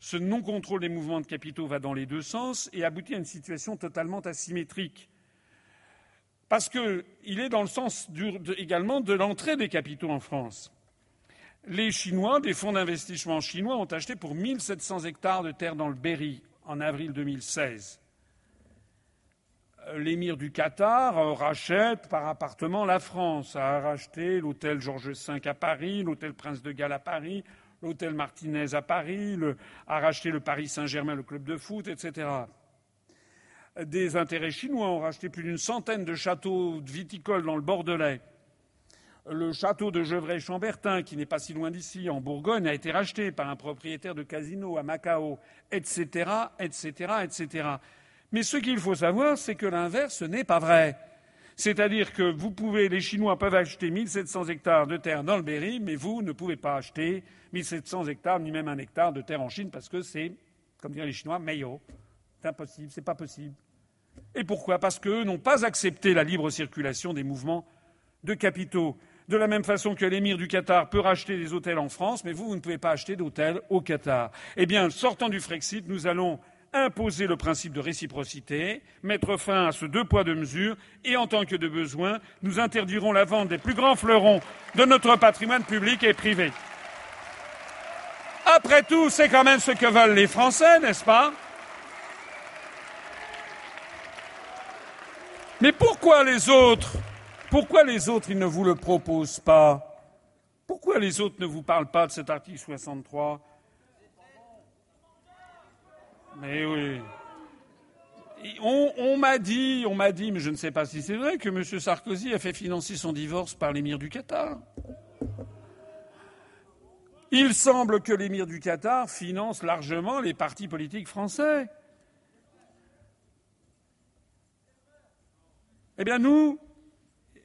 Speaker 1: ce non-contrôle des mouvements de capitaux va dans les deux sens et aboutit à une situation totalement asymétrique. Parce qu'il est dans le sens également de l'entrée des capitaux en France les Chinois, des fonds d'investissement chinois, ont acheté pour 1 700 hectares de terre dans le Berry en avril 2016. L'émir du Qatar rachète par appartement la France, a racheté l'hôtel Georges V à Paris, l'hôtel Prince de Galles à Paris, l'hôtel Martinez à Paris, a racheté le Paris Saint-Germain, le club de foot, etc. Des intérêts chinois ont racheté plus d'une centaine de châteaux viticoles dans le Bordelais le château de Gevrey-Chambertin, qui n'est pas si loin d'ici, en Bourgogne, a été racheté par un propriétaire de casino à Macao, etc., etc., etc. Mais ce qu'il faut savoir, c'est que l'inverse n'est pas vrai. C'est-à-dire que vous pouvez, les Chinois peuvent acheter 1700 hectares de terre dans le Berry, mais vous ne pouvez pas acheter 1700 hectares, ni même un hectare de terre en Chine, parce que c'est, comme diraient les Chinois, meilleur. C'est impossible, c'est pas possible. Et pourquoi? Parce qu'eux n'ont pas accepté la libre circulation des mouvements de capitaux. De la même façon que l'émir du Qatar peut racheter des hôtels en France, mais vous, vous ne pouvez pas acheter d'hôtels au Qatar. Eh bien, sortant du Frexit, nous allons imposer le principe de réciprocité, mettre fin à ce deux poids deux mesures, et en tant que de besoin, nous interdirons la vente des plus grands fleurons de notre patrimoine public et privé. Après tout, c'est quand même ce que veulent les Français, n'est-ce pas? Mais pourquoi les autres pourquoi les autres, ils ne vous le proposent pas? Pourquoi les autres ne vous parlent pas de cet article 63 Mais oui. On, m'a dit, on m'a dit, mais je ne sais pas si c'est vrai, que M. Sarkozy a fait financer son divorce par l'émir du Qatar. Il semble que l'émir du Qatar finance largement les partis politiques français. Eh bien, nous,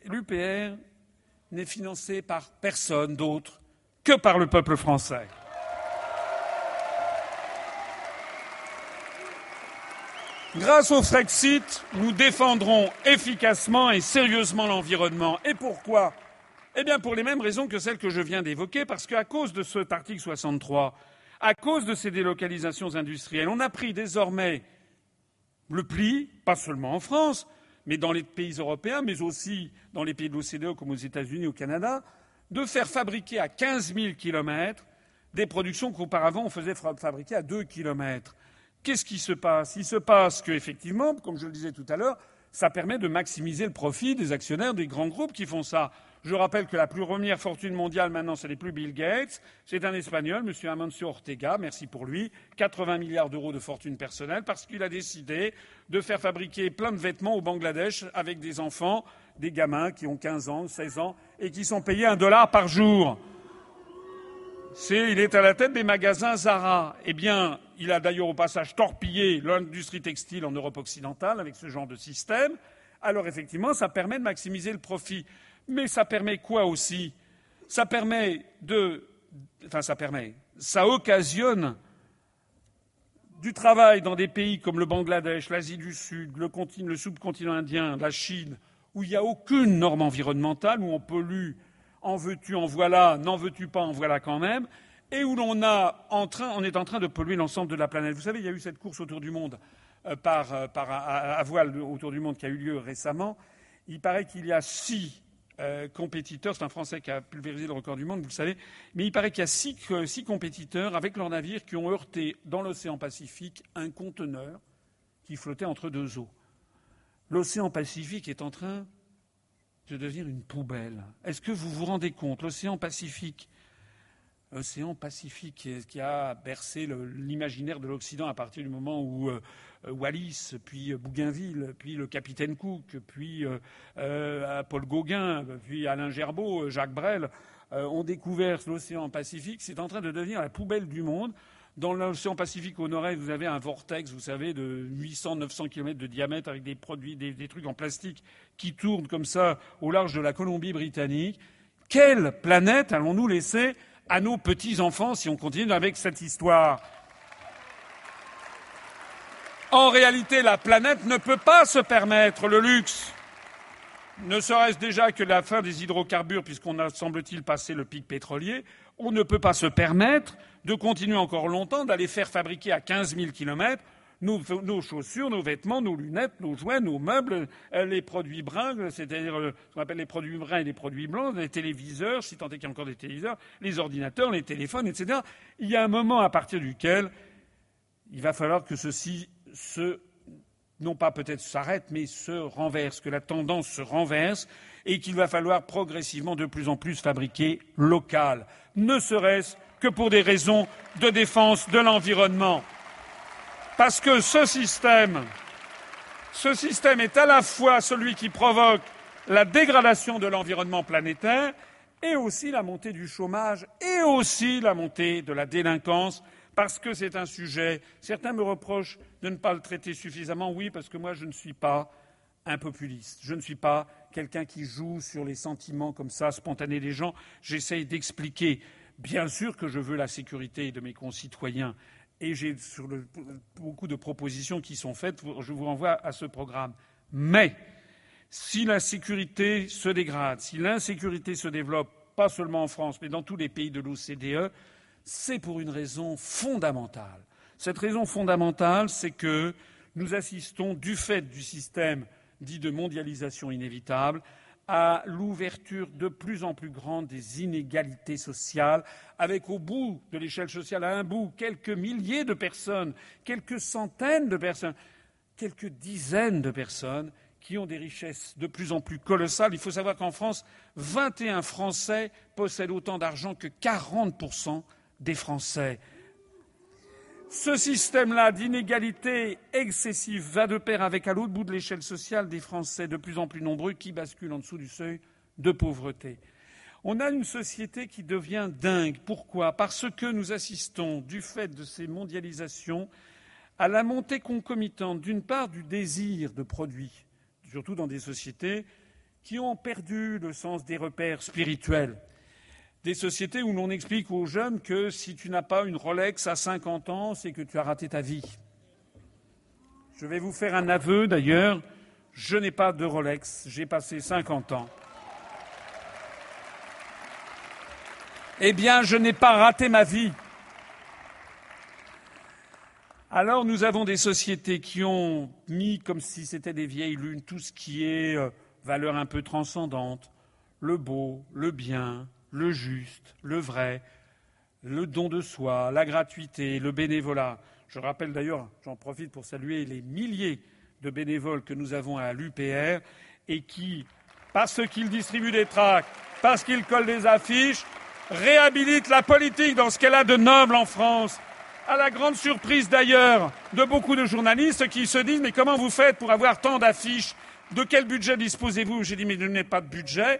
Speaker 1: l'UPR, n'est financée par personne d'autre que par le peuple français. Grâce au Frexit, nous défendrons efficacement et sérieusement l'environnement. Et pourquoi? Eh bien, pour les mêmes raisons que celles que je viens d'évoquer, parce qu'à cause de cet article 63, à cause de ces délocalisations industrielles, on a pris désormais le pli, pas seulement en France, mais dans les pays européens, mais aussi dans les pays de l'OCDE comme aux États-Unis, au Canada, de faire fabriquer à 15 000 kilomètres des productions qu'auparavant on faisait fabriquer à 2 kilomètres. Qu'est-ce qui se passe? Il se passe qu'effectivement, comme je le disais tout à l'heure, ça permet de maximiser le profit des actionnaires des grands groupes qui font ça. Je rappelle que la plus première fortune mondiale maintenant, ce n'est plus Bill Gates, c'est un Espagnol, M. Amancio Ortega, merci pour lui, 80 milliards d'euros de fortune personnelle, parce qu'il a décidé de faire fabriquer plein de vêtements au Bangladesh avec des enfants, des gamins qui ont 15 ans, 16 ans, et qui sont payés un dollar par jour. Il est à la tête des magasins Zara. Eh bien, il a d'ailleurs au passage torpillé l'industrie textile en Europe occidentale avec ce genre de système. Alors effectivement, ça permet de maximiser le profit. Mais ça permet quoi aussi? Ça permet de. Enfin, ça permet. Ça occasionne du travail dans des pays comme le Bangladesh, l'Asie du Sud, le, le subcontinent indien, la Chine, où il n'y a aucune norme environnementale, où on pollue en veux-tu, en voilà, n'en veux-tu pas, en voilà quand même, et où l'on on est en train de polluer l'ensemble de la planète. Vous savez, il y a eu cette course autour du monde euh, par, euh, à, voile autour du monde qui a eu lieu récemment. Il paraît qu'il y a six euh, compétiteurs, c'est un Français qui a pulvérisé le record du monde, vous le savez, mais il paraît qu'il y a six compétiteurs avec leurs navires qui ont heurté dans l'océan Pacifique un conteneur qui flottait entre deux eaux. L'océan Pacifique est en train de devenir une poubelle. Est-ce que vous vous rendez compte L'océan Pacifique, l'océan Pacifique qui a bercé l'imaginaire de l'Occident à partir du moment où euh, Wallis, puis Bougainville, puis le capitaine Cook, puis euh, euh, Paul Gauguin, puis Alain Gerbeau, Jacques Brel ont découvert l'océan Pacifique, c'est en train de devenir la poubelle du monde. Dans l'océan Pacifique au nord-est, vous avez un vortex, vous savez, de 800-900 km de diamètre avec des produits, des, trucs en plastique qui tournent comme ça au large de la Colombie-Britannique. Quelle planète allons-nous laisser à nos petits-enfants si on continue avec cette histoire? En réalité, la planète ne peut pas se permettre le luxe. Ne serait-ce déjà que la fin des hydrocarbures, puisqu'on a, semble-t-il, passé le pic pétrolier, on ne peut pas se permettre de continuer encore longtemps d'aller faire fabriquer à 15 000 kilomètres nos, chaussures, nos vêtements, nos lunettes, nos jouets, nos meubles, euh, les produits bruns, c'est-à-dire euh, ce qu'on appelle les produits bruns et les produits blancs, les téléviseurs, si tant est qu'il y a encore des téléviseurs, les ordinateurs, les téléphones, etc. Il y a un moment à partir duquel il va falloir que ceci se, non pas peut-être s'arrête, mais se renverse, que la tendance se renverse et qu'il va falloir progressivement de plus en plus fabriquer local, ne serait-ce que pour des raisons de défense de l'environnement. Parce que ce système, est à la fois celui qui provoque la dégradation de l'environnement planétaire et aussi la montée du chômage et aussi la montée de la délinquance parce que c'est un sujet. Certains me reprochent de ne pas le traiter suffisamment. Oui, parce que moi, je ne suis pas un populiste. Je ne suis pas quelqu'un qui joue sur les sentiments comme ça, spontanés des gens. J'essaye d'expliquer Bien sûr que je veux la sécurité de mes concitoyens et j'ai sur beaucoup de propositions qui sont faites. Je vous renvoie à ce programme. Mais si la sécurité se dégrade, si l'insécurité se développe, pas seulement en France, mais dans tous les pays de l'OCDE, c'est pour une raison fondamentale. Cette raison fondamentale, c'est que nous assistons, du fait du système dit de mondialisation inévitable, à l'ouverture de plus en plus grande des inégalités sociales, avec au bout de l'échelle sociale, à un bout, quelques milliers de personnes, quelques centaines de personnes, quelques dizaines de personnes qui ont des richesses de plus en plus colossales. Il faut savoir qu'en France, 21 Français possèdent autant d'argent que 40% des Français. Ce système-là d'inégalité excessive va de pair avec, à l'autre bout de l'échelle sociale, des Français de plus en plus nombreux qui basculent en dessous du seuil de pauvreté. On a une société qui devient dingue. Pourquoi? Parce que nous assistons, du fait de ces mondialisations, à la montée concomitante, d'une part, du désir de produits, surtout dans des sociétés qui ont perdu le sens des repères spirituels. Des sociétés où l'on explique aux jeunes que si tu n'as pas une Rolex à 50 ans, c'est que tu as raté ta vie. Je vais vous faire un aveu d'ailleurs, je n'ai pas de Rolex, j'ai passé 50 ans. Eh bien, je n'ai pas raté ma vie. Alors nous avons des sociétés qui ont mis comme si c'était des vieilles lunes tout ce qui est euh, valeur un peu transcendante, le beau, le bien, le juste, le vrai, le don de soi, la gratuité, le bénévolat. Je rappelle d'ailleurs, j'en profite pour saluer les milliers de bénévoles que nous avons à l'UPR et qui, parce qu'ils distribuent des tracts, parce qu'ils collent des affiches, réhabilitent la politique dans ce qu'elle a de noble en France à la grande surprise d'ailleurs de beaucoup de journalistes qui se disent Mais comment vous faites pour avoir tant d'affiches? De quel budget disposez-vous? J'ai dit Mais je n'ai pas de budget.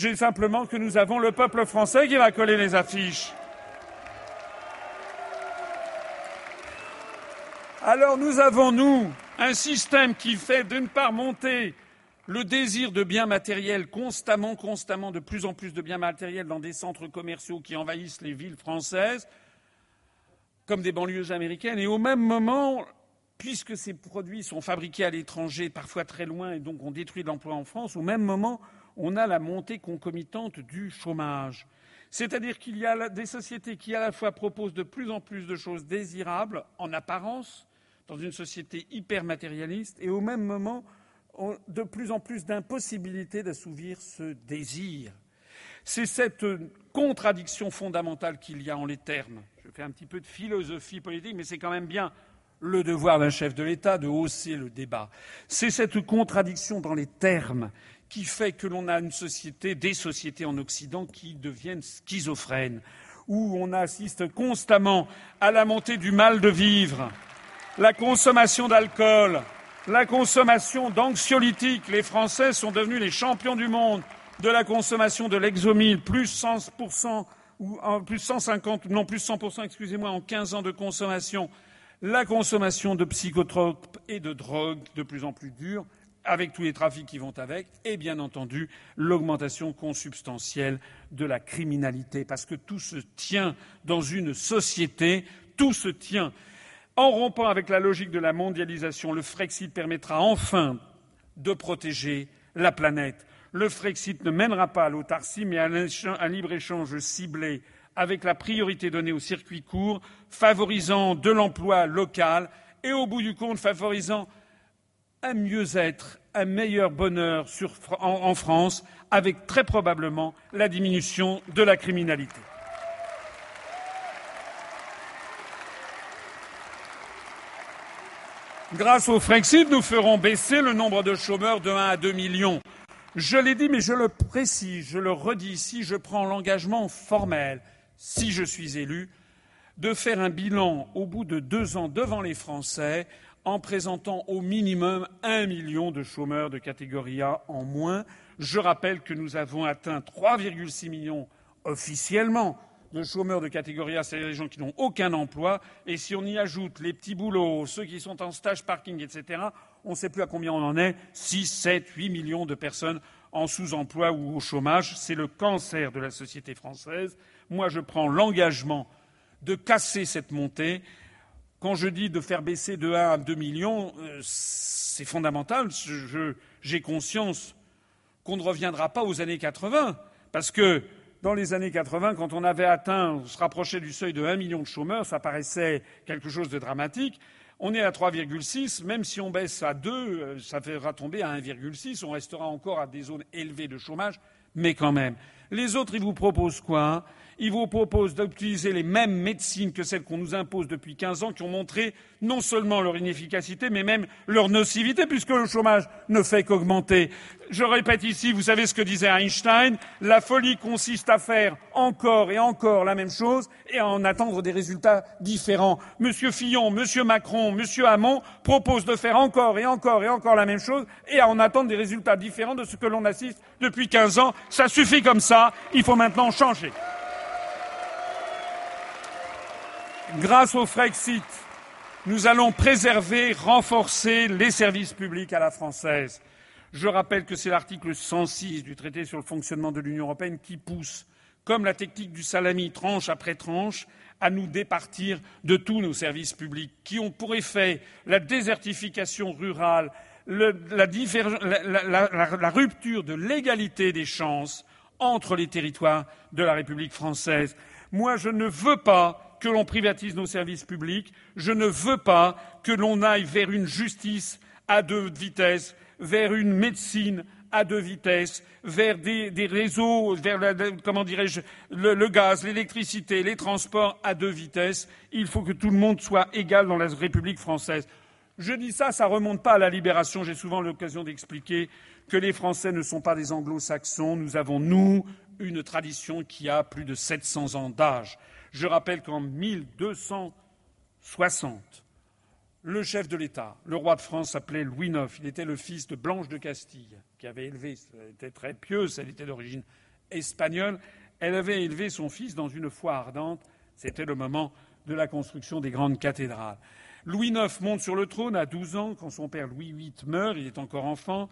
Speaker 1: J'ai simplement que nous avons le peuple français qui va coller les affiches. Alors nous avons, nous, un système qui fait d'une part monter le désir de biens matériels constamment, constamment, de plus en plus de biens matériels dans des centres commerciaux qui envahissent les villes françaises, comme des banlieues américaines. Et au même moment, puisque ces produits sont fabriqués à l'étranger, parfois très loin, et donc on détruit l'emploi en France, au même moment, on a la montée concomitante du chômage. C'est-à-dire qu'il y a des sociétés qui, à la fois, proposent de plus en plus de choses désirables, en apparence, dans une société hyper matérialiste, et au même moment, de plus en plus d'impossibilités d'assouvir ce désir. C'est cette contradiction fondamentale qu'il y a en les termes je fais un petit peu de philosophie politique, mais c'est quand même bien le devoir d'un chef de l'État de hausser le débat. C'est cette contradiction dans les termes qui fait que l'on a une société, des sociétés en Occident qui deviennent schizophrènes, où on assiste constamment à la montée du mal de vivre, la consommation d'alcool, la consommation d'anxiolytiques. Les Français sont devenus les champions du monde de la consommation de l'exomile, plus 100% ou plus 150, non plus 100%, excusez-moi, en 15 ans de consommation, la consommation de psychotropes et de drogues de plus en plus dures, avec tous les trafics qui vont avec, et bien entendu l'augmentation consubstantielle de la criminalité, parce que tout se tient dans une société, tout se tient. En rompant avec la logique de la mondialisation, le Frexit permettra enfin de protéger la planète le Frexit ne mènera pas à l'autarcie, mais à un libre-échange ciblé avec la priorité donnée aux circuits courts, favorisant de l'emploi local et, au bout du compte, favorisant un mieux-être, un meilleur bonheur en, France, avec très probablement la diminution de la criminalité. Grâce au Frexit, nous ferons baisser le nombre de chômeurs de 1 à 2 millions. Je l'ai dit, mais je le précise, je le redis ici, je prends l'engagement formel, si je suis élu, de faire un bilan au bout de deux ans devant les Français en présentant au minimum un million de chômeurs de catégorie A en moins. Je rappelle que nous avons atteint 3,6 millions officiellement de chômeurs de catégorie A, c'est-à-dire les gens qui n'ont aucun emploi. Et si on y ajoute les petits boulots, ceux qui sont en stage parking, etc., on ne sait plus à combien on en est, 6, 7, 8 millions de personnes en sous-emploi ou au chômage. C'est le cancer de la société française. Moi, je prends l'engagement de casser cette montée. Quand je dis de faire baisser de 1 à 2 millions, euh, c'est fondamental. J'ai conscience qu'on ne reviendra pas aux années 80, parce que dans les années 80, quand on avait atteint, on se rapprochait du seuil de 1 million de chômeurs, ça paraissait quelque chose de dramatique. On est à 3,6. Même si on baisse à 2, euh, ça fera tomber à 1,6. On restera encore à des zones élevées de chômage, mais quand même. Les autres, ils vous proposent quoi Ils vous proposent d'utiliser les mêmes médecines que celles qu'on nous impose depuis 15 ans, qui ont montré non seulement leur inefficacité, mais même leur nocivité, puisque le chômage ne fait qu'augmenter. Je répète ici, vous savez ce que disait Einstein, la folie consiste à faire encore et encore la même chose et à en attendre des résultats différents. Monsieur Fillon, Monsieur Macron, Monsieur Hamon proposent de faire encore et encore et encore la même chose et à en attendre des résultats différents de ce que l'on assiste depuis 15 ans. Ça suffit comme ça, il faut maintenant changer. Grâce au Frexit, nous allons préserver, renforcer les services publics à la française. Je rappelle que c'est l'article 106 du traité sur le fonctionnement de l'Union européenne qui pousse, comme la technique du salami, tranche après tranche, à nous départir de tous nos services publics, qui ont pour effet la désertification rurale, la, la rupture de l'égalité des chances entre les territoires de la République française. Moi, je ne veux pas que l'on privatise nos services publics, je ne veux pas que l'on aille vers une justice à deux vitesses, vers une médecine à deux vitesses, vers des, réseaux, vers le, gaz, l'électricité, les transports à deux vitesses. Il faut que tout le monde soit égal dans la République française. Je dis ça, ça ne remonte pas à la libération. J'ai souvent l'occasion d'expliquer que les Français ne sont pas des anglo-saxons. Nous avons, nous, une tradition qui a plus de 700 ans d'âge. Je rappelle qu'en 1260, le chef de l'État, le roi de France, s'appelait Louis IX. Il était le fils de Blanche de Castille, qui avait élevé, elle était très pieuse, elle était d'origine espagnole. Elle avait élevé son fils dans une foi ardente. C'était le moment de la construction des grandes cathédrales. Louis IX monte sur le trône à 12 ans quand son père Louis VIII meurt. Il est encore enfant.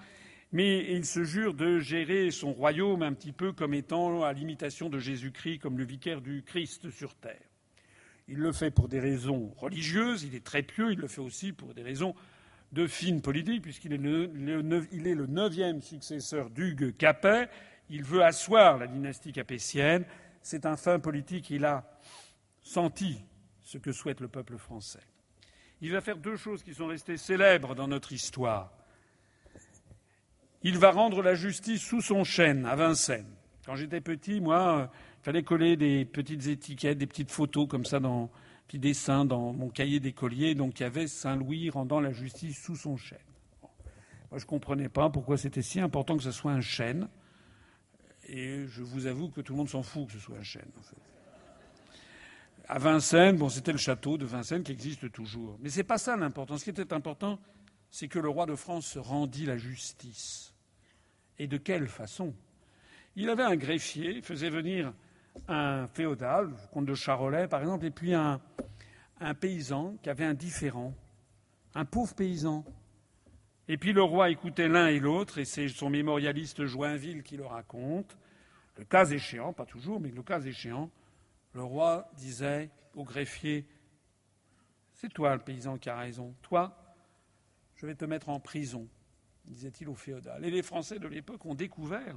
Speaker 1: Mais il se jure de gérer son royaume un petit peu comme étant à l'imitation de Jésus-Christ, comme le vicaire du Christ sur terre. Il le fait pour des raisons religieuses, il est très pieux, il le fait aussi pour des raisons de fine politique, puisqu'il est le, neuvième successeur d'Hugues Capet. Il veut asseoir la dynastie capétienne. C'est un fin politique. Il a senti ce que souhaite le peuple français. Il va faire deux choses qui sont restées célèbres dans notre histoire. Il va rendre la justice sous son chêne à Vincennes. Quand j'étais petit, moi, il fallait coller des petites étiquettes, des petites photos comme ça, dans petits dessins dans mon cahier d'écolier. Donc il y avait Saint-Louis rendant la justice sous son chêne. Moi, je ne comprenais pas pourquoi c'était si important que ce soit un chêne. Et je vous avoue que tout le monde s'en fout que ce soit un chêne. À Vincennes, bon, c'était le château de Vincennes qui existe toujours. Mais ce n'est pas ça l'important. Ce qui était important, c'est que le roi de France rendit la justice. Et de quelle façon? Il avait un greffier, il faisait venir un féodal, le comte de Charolais par exemple, et puis un, paysan qui avait un différent, un pauvre paysan. Et puis le roi écoutait l'un et l'autre, et c'est son mémorialiste Joinville qui le raconte. Le cas échéant, pas toujours, mais le cas échéant, le roi disait au greffier C'est toi le paysan qui a raison. Toi, je vais te mettre en prison, disait-il au féodal. Et les Français de l'époque ont découvert,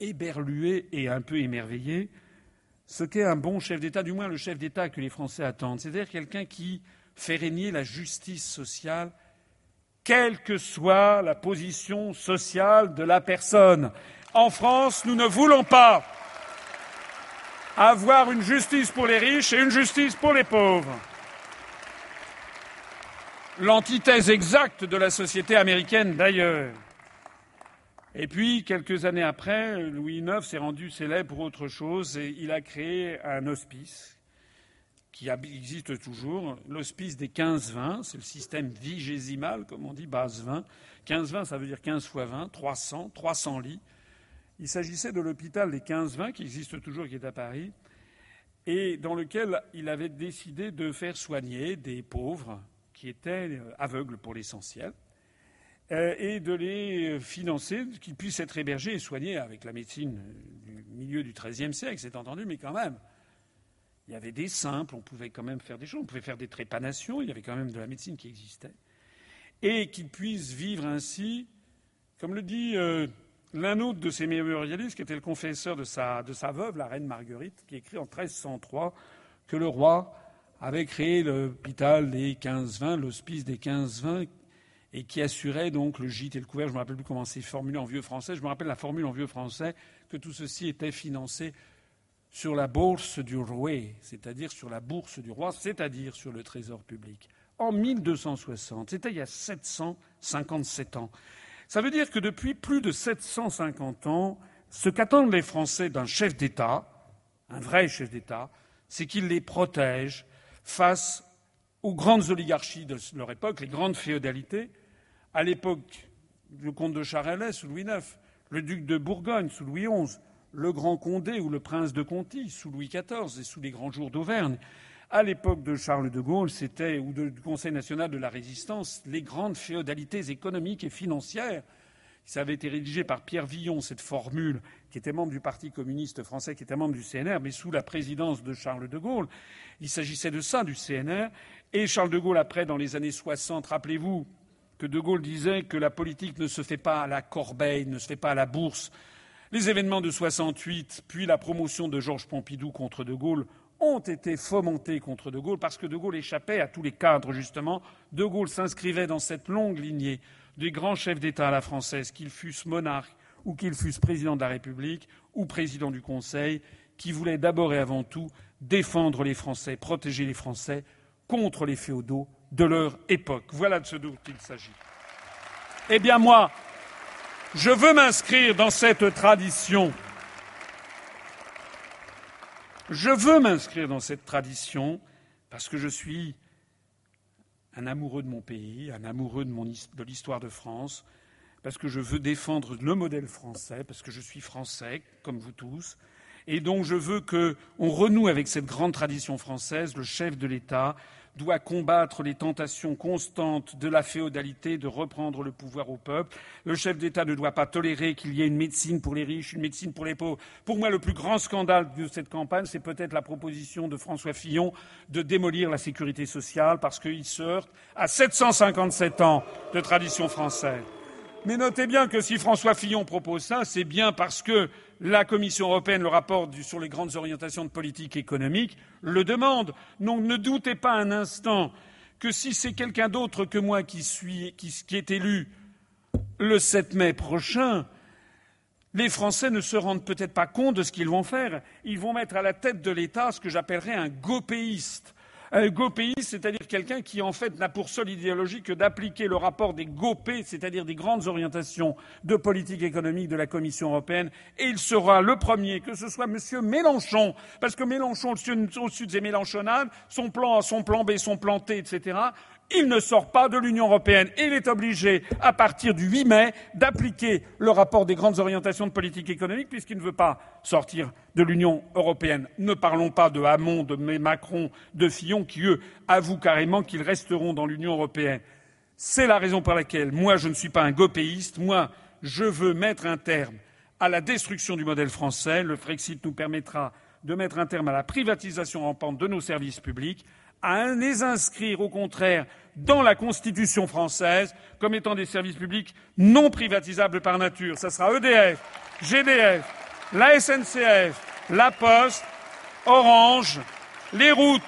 Speaker 1: éberlués et un peu émerveillés, ce qu'est un bon chef d'État, du moins le chef d'État que les Français attendent, c'est-à-dire quelqu'un qui fait régner la justice sociale, quelle que soit la position sociale de la personne. En France, nous ne voulons pas avoir une justice pour les riches et une justice pour les pauvres. L'antithèse exacte de la société américaine, d'ailleurs. Et puis, quelques années après, Louis IX s'est rendu célèbre pour autre chose et il a créé un hospice qui existe toujours, l'hospice des 15-20, c'est le système vigésimal, comme on dit, base 20. 15-20, ça veut dire 15 fois 20, 300, 300 lits. Il s'agissait de l'hôpital des 15-20, qui existe toujours, qui est à Paris, et dans lequel il avait décidé de faire soigner des pauvres qui étaient aveugles pour l'essentiel, euh, et de les financer, qu'ils puissent être hébergés et soignés avec la médecine du milieu du XIIIe siècle, c'est entendu, mais quand même. Il y avait des simples, on pouvait quand même faire des choses, on pouvait faire des trépanations, il y avait quand même de la médecine qui existait. Et qu'ils puissent vivre ainsi, comme le dit euh, l'un autre de ces mémorialistes, qui était le confesseur de sa, de sa veuve, la reine Marguerite, qui écrit en 1303 que le roi avait créé l'hôpital des 15-20, l'hospice des 15-20, et qui assurait donc le gîte et le couvert. Je ne me rappelle plus comment c'est formulé en vieux français. Je me rappelle la formule en vieux français que tout ceci était financé sur la bourse du roi, c'est-à-dire sur la bourse du roi, c'est-à-dire sur le trésor public. En 1260, c'était il y a 757 ans. Ça veut dire que depuis plus de 750 ans, ce qu'attendent les Français d'un chef d'État, un vrai chef d'État, c'est qu'il les protège face aux grandes oligarchies de leur époque, les grandes féodalités, à l'époque, le comte de Charolais sous Louis IX, le duc de Bourgogne sous Louis XI, le grand Condé ou le prince de Conti sous Louis XIV et sous les grands jours d'Auvergne. À l'époque de Charles de Gaulle, c'était, ou du Conseil national de la résistance, les grandes féodalités économiques et financières Ça avait été rédigé par Pierre Villon, cette formule, qui était membre du Parti communiste français, qui était membre du CNR, mais sous la présidence de Charles de Gaulle. Il s'agissait de ça, du CNR. Et Charles de Gaulle, après, dans les années 60, rappelez-vous que de Gaulle disait que la politique ne se fait pas à la corbeille, ne se fait pas à la bourse. Les événements de 68, puis la promotion de Georges Pompidou contre de Gaulle ont été fomentés contre de Gaulle parce que de Gaulle échappait à tous les cadres, justement. De Gaulle s'inscrivait dans cette longue lignée des grands chefs d'État à la française, qu'ils fussent monarques ou qu'ils fussent président de la République ou président du Conseil, qui voulaient d'abord et avant tout défendre les Français, protéger les Français contre les féodaux de leur époque. Voilà de ce dont il s'agit. Eh bien moi, je veux m'inscrire dans cette tradition je veux m'inscrire dans cette tradition parce que je suis un amoureux de mon pays, un amoureux de, l'histoire de France, parce que je veux défendre le modèle français, parce que je suis français, comme vous tous, et donc je veux qu'on renoue avec cette grande tradition française. Le chef de l'État doit combattre les tentations constantes de la féodalité de reprendre le pouvoir au peuple. Le chef d'État ne doit pas tolérer qu'il y ait une médecine pour les riches, une médecine pour les pauvres. Pour moi, le plus grand scandale de cette campagne, c'est peut-être la proposition de François Fillon de démolir la sécurité sociale parce qu'il se heurte à 757 ans de tradition française. Mais notez bien que si François Fillon propose ça, c'est bien parce que la Commission européenne, le rapport sur les grandes orientations de politique économique, le demande. Donc ne doutez pas un instant que si c'est quelqu'un d'autre que moi qui, qui est élu le 7 mai prochain, les Français ne se rendent peut-être pas compte de ce qu'ils vont faire. Ils vont mettre à la tête de l'État ce que j'appellerais un gopéiste un gopéiste, c'est-à-dire quelqu'un qui, en fait, n'a pour seule idéologie que d'appliquer le rapport des GOPÉ, c'est-à-dire des grandes orientations de politique économique de la Commission européenne, et il sera le premier, que ce soit M. Mélenchon, parce que Mélenchon, au-dessus des Mélenchonades, son plan A, son plan B, son plan T, etc., il ne sort pas de l'Union européenne et il est obligé, à partir du 8 mai, d'appliquer le rapport des grandes orientations de politique économique puisqu'il ne veut pas sortir de l'Union européenne. Ne parlons pas de Hamon, de Macron, de Fillon qui, eux, avouent carrément qu'ils resteront dans l'Union européenne. C'est la raison pour laquelle moi je ne suis pas un gopéiste, moi je veux mettre un terme à la destruction du modèle français. Le Frexit nous permettra de mettre un terme à la privatisation rampante de nos services publics, à les inscrire au contraire dans la Constitution française comme étant des services publics non privatisables par nature. Ce sera EDF, GDF, la SNCF, la Poste, Orange, les routes,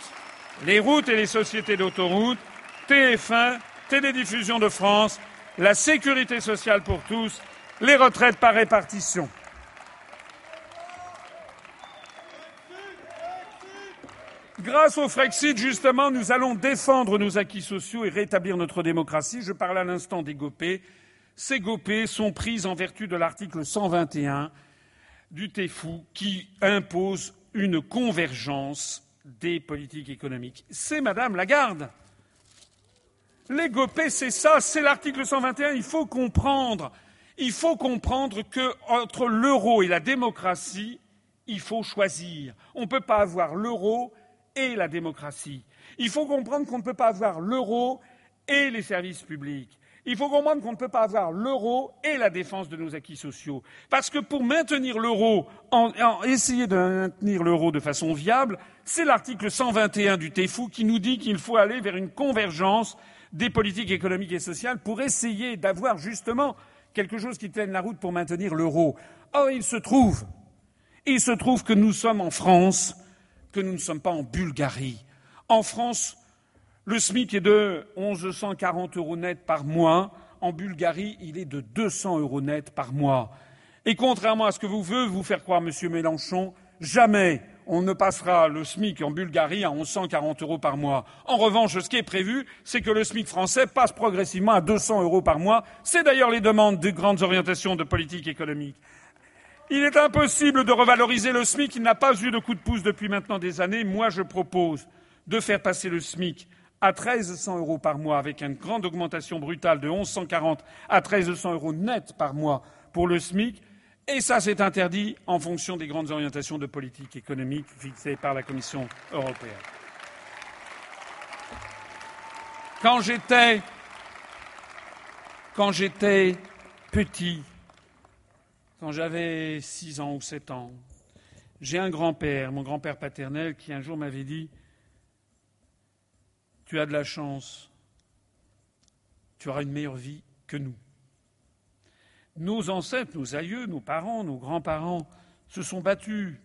Speaker 1: les routes et les sociétés d'autoroutes, TF1, Télédiffusion de France, la sécurité sociale pour tous, les retraites par répartition. Grâce au Frexit, justement, nous allons défendre nos acquis sociaux et rétablir notre démocratie. Je parle à l'instant des GOPÉ. Ces GOPÉ sont prises en vertu de l'article 121 du TEFU qui impose une convergence des politiques économiques. C'est Madame Lagarde. Les GOPÉ, c'est ça, c'est l'article 121. Il faut comprendre, il faut comprendre que entre l'euro et la démocratie, il faut choisir. On ne peut pas avoir l'euro et la démocratie. Il faut comprendre qu'on ne peut pas avoir l'euro et les services publics. Il faut comprendre qu'on ne peut pas avoir l'euro et la défense de nos acquis sociaux. Parce que pour maintenir l'euro, en, essayer de maintenir l'euro de façon viable, c'est l'article 121 du TEFU qui nous dit qu'il faut aller vers une convergence des politiques économiques et sociales pour essayer d'avoir justement quelque chose qui tienne la route pour maintenir l'euro. Or, il se trouve, il se trouve que nous sommes en France que nous ne sommes pas en Bulgarie. En France, le SMIC est de 1140 euros net par mois. En Bulgarie, il est de 200 euros net par mois. Et contrairement à ce que vous veut vous faire croire, Monsieur Mélenchon, jamais on ne passera le SMIC en Bulgarie à 1140 euros par mois. En revanche, ce qui est prévu, c'est que le SMIC français passe progressivement à 200 euros par mois. C'est d'ailleurs les demandes des grandes orientations de politique économique. Il est impossible de revaloriser le SMIC. Il n'a pas eu de coup de pouce depuis maintenant des années. Moi, je propose de faire passer le SMIC à 1300 euros par mois, avec une grande augmentation brutale de 1140 à 1300 euros net par mois pour le SMIC. Et ça, c'est interdit en fonction des grandes orientations de politique économique fixées par la Commission européenne. Quand j'étais, quand j'étais petit, quand j'avais six ans ou sept ans, j'ai un grand-père, mon grand-père paternel, qui un jour m'avait dit Tu as de la chance, tu auras une meilleure vie que nous. Nos ancêtres, nos aïeux, nos parents, nos grands-parents se sont battus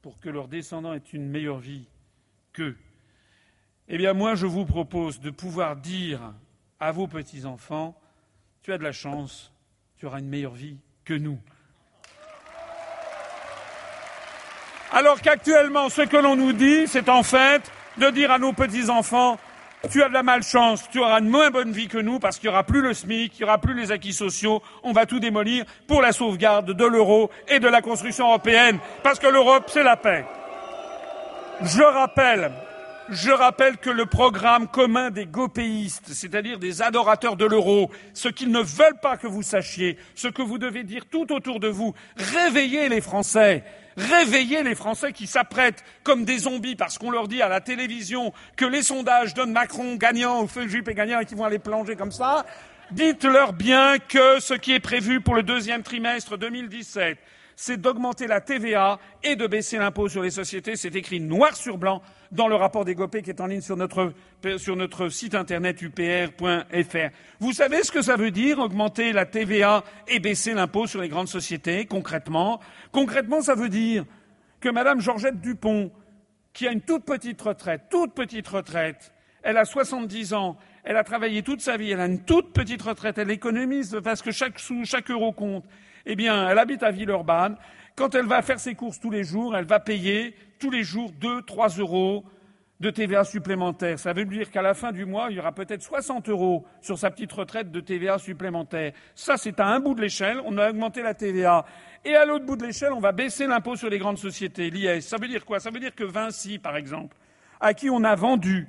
Speaker 1: pour que leurs descendants aient une meilleure vie qu'eux. Eh bien, moi, je vous propose de pouvoir dire à vos petits-enfants Tu as de la chance, tu auras une meilleure vie que nous. Alors qu'actuellement, ce que l'on nous dit, c'est en fait de dire à nos petits-enfants, tu as de la malchance, tu auras une moins bonne vie que nous parce qu'il n'y aura plus le SMIC, il n'y aura plus les acquis sociaux, on va tout démolir pour la sauvegarde de l'euro et de la construction européenne, parce que l'Europe, c'est la paix. Je rappelle, je rappelle que le programme commun des gopéistes, c'est-à-dire des adorateurs de l'euro, ce qu'ils ne veulent pas que vous sachiez, ce que vous devez dire tout autour de vous, réveillez les Français, Réveillez les Français qui s'apprêtent comme des zombies parce qu'on leur dit à la télévision que les sondages donnent Macron gagnant ou Feu Juppé gagnant et qu'ils vont aller plonger comme ça. Dites-leur bien que ce qui est prévu pour le deuxième trimestre 2017, c'est d'augmenter la TVA et de baisser l'impôt sur les sociétés. C'est écrit noir sur blanc dans le rapport des GOPÉ qui est en ligne sur notre, sur notre site internet upr.fr. Vous savez ce que ça veut dire, augmenter la TVA et baisser l'impôt sur les grandes sociétés, concrètement? Concrètement, ça veut dire que Madame Georgette Dupont, qui a une toute petite retraite, toute petite retraite, elle a 70 ans, elle a travaillé toute sa vie, elle a une toute petite retraite, elle économise parce que chaque sou, chaque euro compte. Eh bien, elle habite à Villeurbanne. Quand elle va faire ses courses tous les jours, elle va payer tous les jours 2, 3 euros de TVA supplémentaire. Ça veut dire qu'à la fin du mois, il y aura peut-être 60 euros sur sa petite retraite de TVA supplémentaire. Ça, c'est à un bout de l'échelle. On a augmenté la TVA. Et à l'autre bout de l'échelle, on va baisser l'impôt sur les grandes sociétés, l'IS. Ça veut dire quoi? Ça veut dire que Vinci, par exemple, à qui on a vendu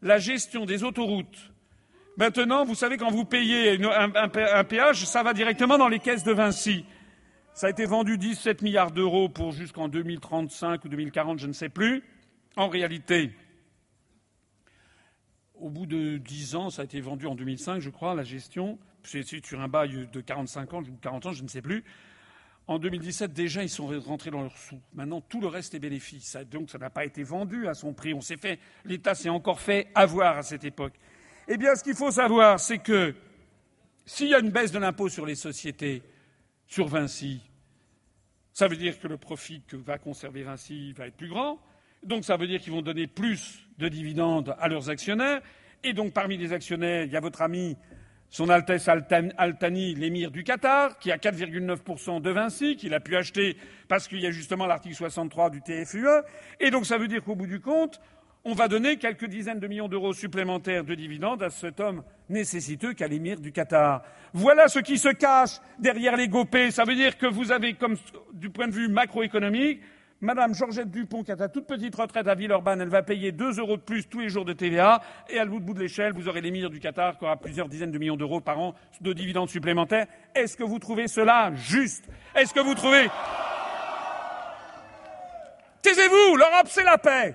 Speaker 1: la gestion des autoroutes, maintenant, vous savez, quand vous payez un péage, ça va directement dans les caisses de Vinci. Ça a été vendu 17 milliards d'euros pour jusqu'en 2035 ou 2040, je ne sais plus. En réalité, au bout de 10 ans, ça a été vendu en 2005, je crois, la gestion. C'est sur un bail de 45 ans ou 40 ans, je ne sais plus. En 2017, déjà, ils sont rentrés dans leurs sous. Maintenant, tout le reste est bénéfice. Donc, ça n'a pas été vendu à son prix. On s'est fait, l'État s'est encore fait avoir à cette époque. Eh bien, ce qu'il faut savoir, c'est que s'il y a une baisse de l'impôt sur les sociétés, sur Vinci, ça veut dire que le profit que va conserver Vinci va être plus grand. Donc, ça veut dire qu'ils vont donner plus de dividendes à leurs actionnaires. Et donc, parmi les actionnaires, il y a votre ami son Altesse Altani, l'émir du Qatar, qui a 4,9% de Vinci, qu'il a pu acheter parce qu'il y a justement l'article 63 du TFUE. Et donc ça veut dire qu'au bout du compte, on va donner quelques dizaines de millions d'euros supplémentaires de dividendes à cet homme nécessiteux qu'est l'émir du Qatar. Voilà ce qui se cache derrière les GOPÉ. Ça veut dire que vous avez, comme du point de vue macroéconomique, Madame Georgette Dupont, qui a sa toute petite retraite à Villeurbanne, elle va payer 2 euros de plus tous les jours de TVA. Et à l'autre bout de l'échelle, vous aurez l'émir du Qatar qui aura plusieurs dizaines de millions d'euros par an de dividendes supplémentaires. Est-ce que vous trouvez cela juste? Est-ce que vous trouvez? Taisez-vous L'Europe, c'est la paix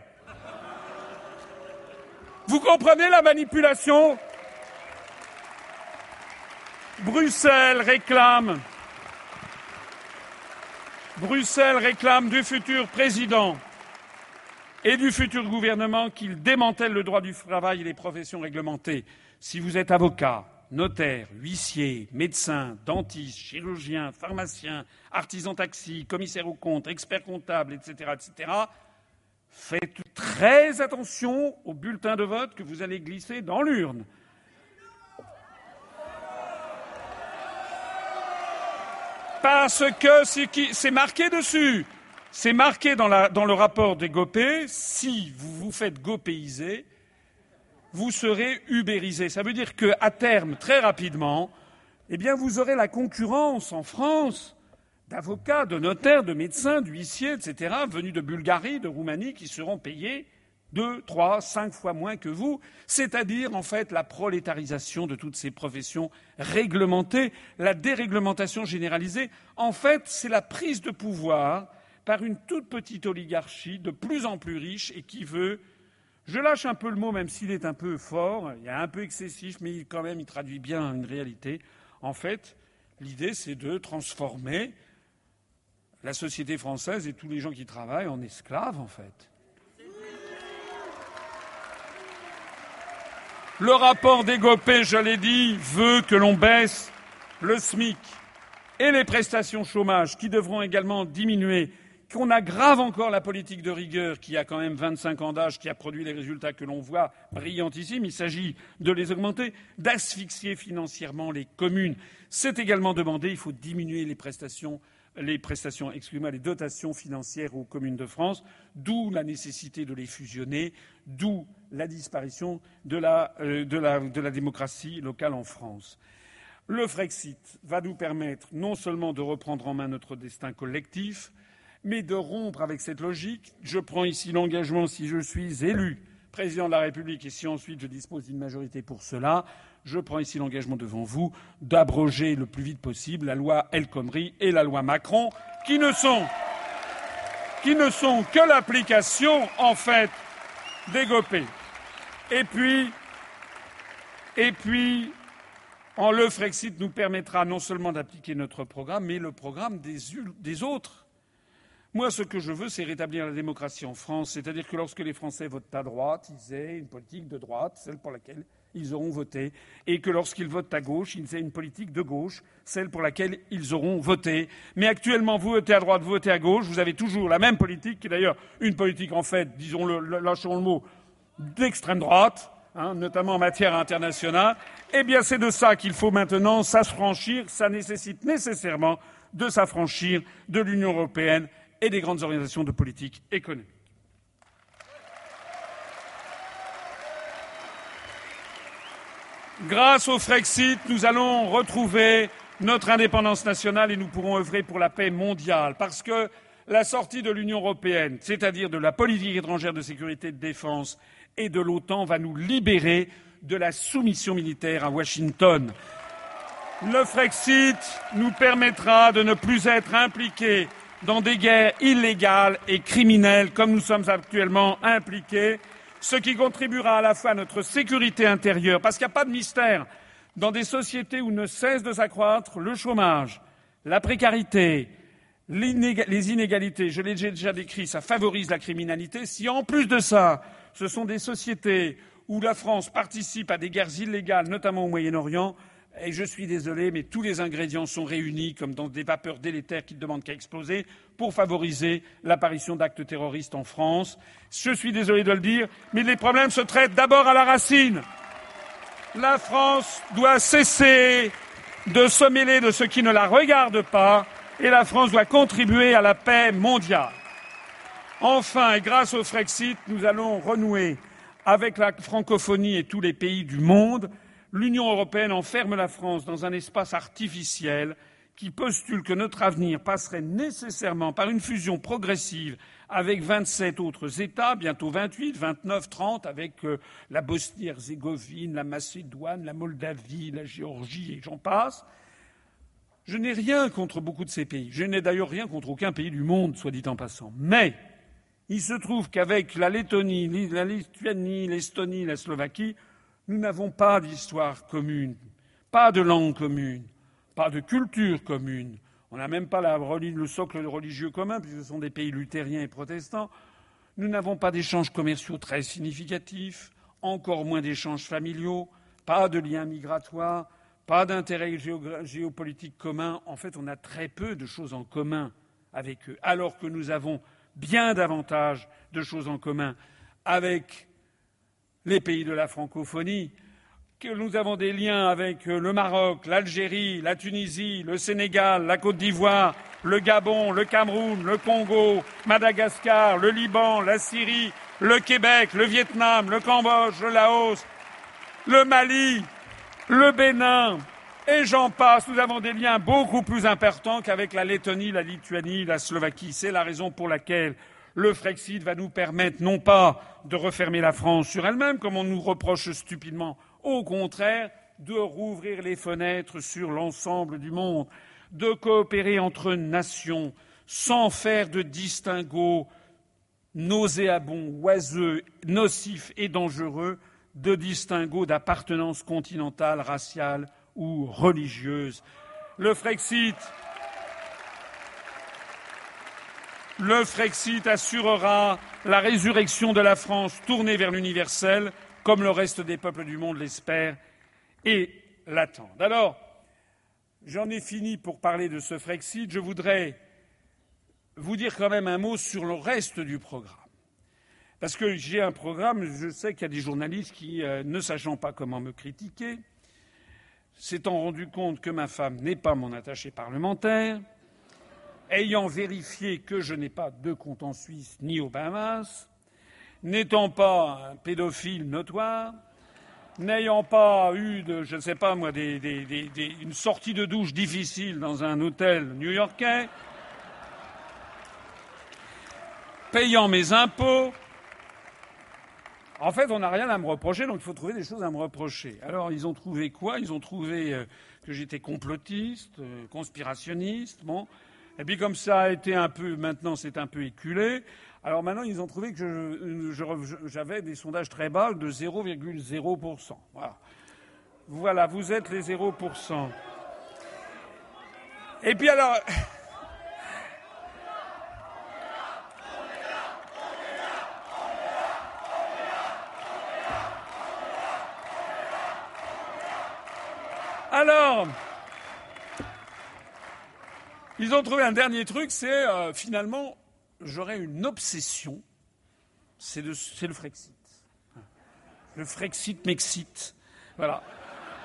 Speaker 1: Vous comprenez la manipulation? Bruxelles réclame Bruxelles réclame du futur président et du futur gouvernement qu'il démantèle le droit du travail et les professions réglementées. Si vous êtes avocat, notaire, huissier, médecin, dentiste, chirurgien, pharmacien, artisan taxi, commissaire aux comptes, expert comptable, etc., etc., faites très attention au bulletin de vote que vous allez glisser dans l'urne. Parce que c'est marqué dessus. C'est marqué dans, le rapport des GOPÉ, si vous vous faites gopéiser, vous serez ubérisé. Ça veut dire qu'à terme, très rapidement, eh bien, vous aurez la concurrence en France d'avocats, de notaires, de médecins, d'huissiers, etc., venus de Bulgarie, de Roumanie, qui seront payés deux, trois, cinq fois moins que vous, c'est-à-dire en fait la prolétarisation de toutes ces professions réglementées, la déréglementation généralisée. En fait, c'est la prise de pouvoir par une toute petite oligarchie de plus en plus riche et qui veut je lâche un peu le mot, même s'il est un peu fort, il est un peu excessif, mais quand même il traduit bien une réalité. En fait, L'idée, c'est de transformer la société française et tous les gens qui travaillent en esclaves, en fait. Le rapport d'Égopé, je l'ai dit, veut que l'on baisse le SMIC et les prestations chômage qui devront également diminuer, qu'on aggrave encore la politique de rigueur qui a quand même 25 ans d'âge, qui a produit les résultats que l'on voit brillantissimes. Il s'agit de les augmenter, d'asphyxier financièrement les communes. C'est également demandé, il faut diminuer les prestations les prestations, excusez-moi, les dotations financières aux communes de France, d'où la nécessité de les fusionner, d'où la disparition de la, euh, de, la, de la, démocratie locale en France. Le Frexit va nous permettre non seulement de reprendre en main notre destin collectif, mais de rompre avec cette logique. Je prends ici l'engagement, si je suis élu président de la République et si ensuite je dispose d'une majorité pour cela, je prends ici l'engagement devant vous d'abroger le plus vite possible la loi El Khomri et la loi Macron, qui ne sont, que l'application, en fait, des GOPÉ. Et puis, et puis, en le Frexit nous permettra non seulement d'appliquer notre programme, mais le programme des, des autres. Moi, ce que je veux, c'est rétablir la démocratie en France, c'est-à-dire que lorsque les Français votent à droite, ils aient une politique de droite, celle pour laquelle ils auront voté, et que lorsqu'ils votent à gauche, ils aient une politique de gauche, celle pour laquelle ils auront voté. Mais actuellement, vous votez à droite, vous votez à gauche, vous avez toujours la même politique, qui est d'ailleurs une politique, en fait, disons-le, lâchons le mot, d'extrême droite, hein, notamment en matière internationale. Eh bien, c'est de ça qu'il faut maintenant s'affranchir. Ça nécessite nécessairement de s'affranchir de l'Union européenne et des grandes organisations de politique économique. Grâce au Frexit, nous allons retrouver notre indépendance nationale et nous pourrons œuvrer pour la paix mondiale. Parce que la sortie de l'Union européenne, c'est-à-dire de la politique étrangère de sécurité et de défense et de l'OTAN, va nous libérer de la soumission militaire à Washington. Le Frexit nous permettra de ne plus être impliqués dans des guerres illégales et criminelles comme nous sommes actuellement impliqués ce qui contribuera à la fois à notre sécurité intérieure, parce qu'il n'y a pas de mystère dans des sociétés où ne cesse de s'accroître le chômage, la précarité, les inégalités, je l'ai déjà décrit, ça favorise la criminalité. Si en plus de ça, ce sont des sociétés où la France participe à des guerres illégales, notamment au Moyen-Orient, et je suis désolé, mais tous les ingrédients sont réunis, comme dans des vapeurs délétères qui ne demandent qu'à exploser, pour favoriser l'apparition d'actes terroristes en France. Je suis désolé de le dire, mais les problèmes se traitent d'abord à la racine. La France doit cesser de se mêler de ce qui ne la regarde pas, et la France doit contribuer à la paix mondiale. Enfin, et grâce au Frexit, nous allons renouer avec la francophonie et tous les pays du monde l'Union européenne enferme la France dans un espace artificiel qui postule que notre avenir passerait nécessairement par une fusion progressive avec 27 autres États, bientôt 28, 29, 30, avec euh, la Bosnie-Herzégovine, la Macédoine, la Moldavie, la Géorgie et j'en passe. Je n'ai rien contre beaucoup de ces pays. Je n'ai d'ailleurs rien contre aucun pays du monde, soit dit en passant. Mais il se trouve qu'avec la Lettonie, la Lituanie, l'Estonie, la Slovaquie, nous n'avons pas d'histoire commune, pas de langue commune, pas de culture commune. On n'a même pas le socle religieux commun, puisque ce sont des pays luthériens et protestants. Nous n'avons pas d'échanges commerciaux très significatifs, encore moins d'échanges familiaux, pas de liens migratoires, pas d'intérêts géopolitiques communs. En fait, on a très peu de choses en commun avec eux, alors que nous avons bien davantage de choses en commun avec les pays de la francophonie, que nous avons des liens avec euh, le Maroc, l'Algérie, la Tunisie, le Sénégal, la Côte d'Ivoire, le Gabon, le Cameroun, le Congo, Madagascar, le Liban, la Syrie, le Québec, le Vietnam, le Cambodge, le Laos, le Mali, le Bénin, et j'en passe. Nous avons des liens beaucoup plus importants qu'avec la Lettonie, la Lituanie, la Slovaquie. C'est la raison pour laquelle le Frexit va nous permettre non pas de refermer la France sur elle-même, comme on nous reproche stupidement, au contraire, de rouvrir les fenêtres sur l'ensemble du monde, de coopérer entre nations sans faire de distinguo nauséabond, oiseux, nocif et dangereux, de distinguo d'appartenance continentale, raciale ou religieuse. Le Frexit. Le Frexit assurera la résurrection de la France tournée vers l'universel, comme le reste des peuples du monde l'espèrent et l'attendent. Alors, j'en ai fini pour parler de ce Frexit. Je voudrais vous dire quand même un mot sur le reste du programme. Parce que j'ai un programme, je sais qu'il y a des journalistes qui, euh, ne sachant pas comment me critiquer, s'étant rendu compte que ma femme n'est pas mon attaché parlementaire, ayant vérifié que je n'ai pas de compte en Suisse ni aux Bahamas, n'étant pas un pédophile notoire, n'ayant pas eu de, je ne sais pas moi, des, une sortie de douche difficile dans un hôtel new-yorkais, payant mes impôts, en fait, on n'a rien à me reprocher, donc il faut trouver des choses à me reprocher. Alors, ils ont trouvé quoi? Ils ont trouvé euh, que j'étais complotiste, euh, conspirationniste, bon. Et puis, comme ça a été un peu, maintenant, c'est un peu éculé. Alors maintenant, ils ont trouvé que j'avais des sondages très bas de 0,0%. Voilà. Voilà, vous êtes les 0%. Et puis alors. *laughs* Alors, ils ont trouvé un dernier truc, c'est euh, finalement, j'aurais une obsession, c'est le, le Frexit. Le Frexit m'excite. Voilà.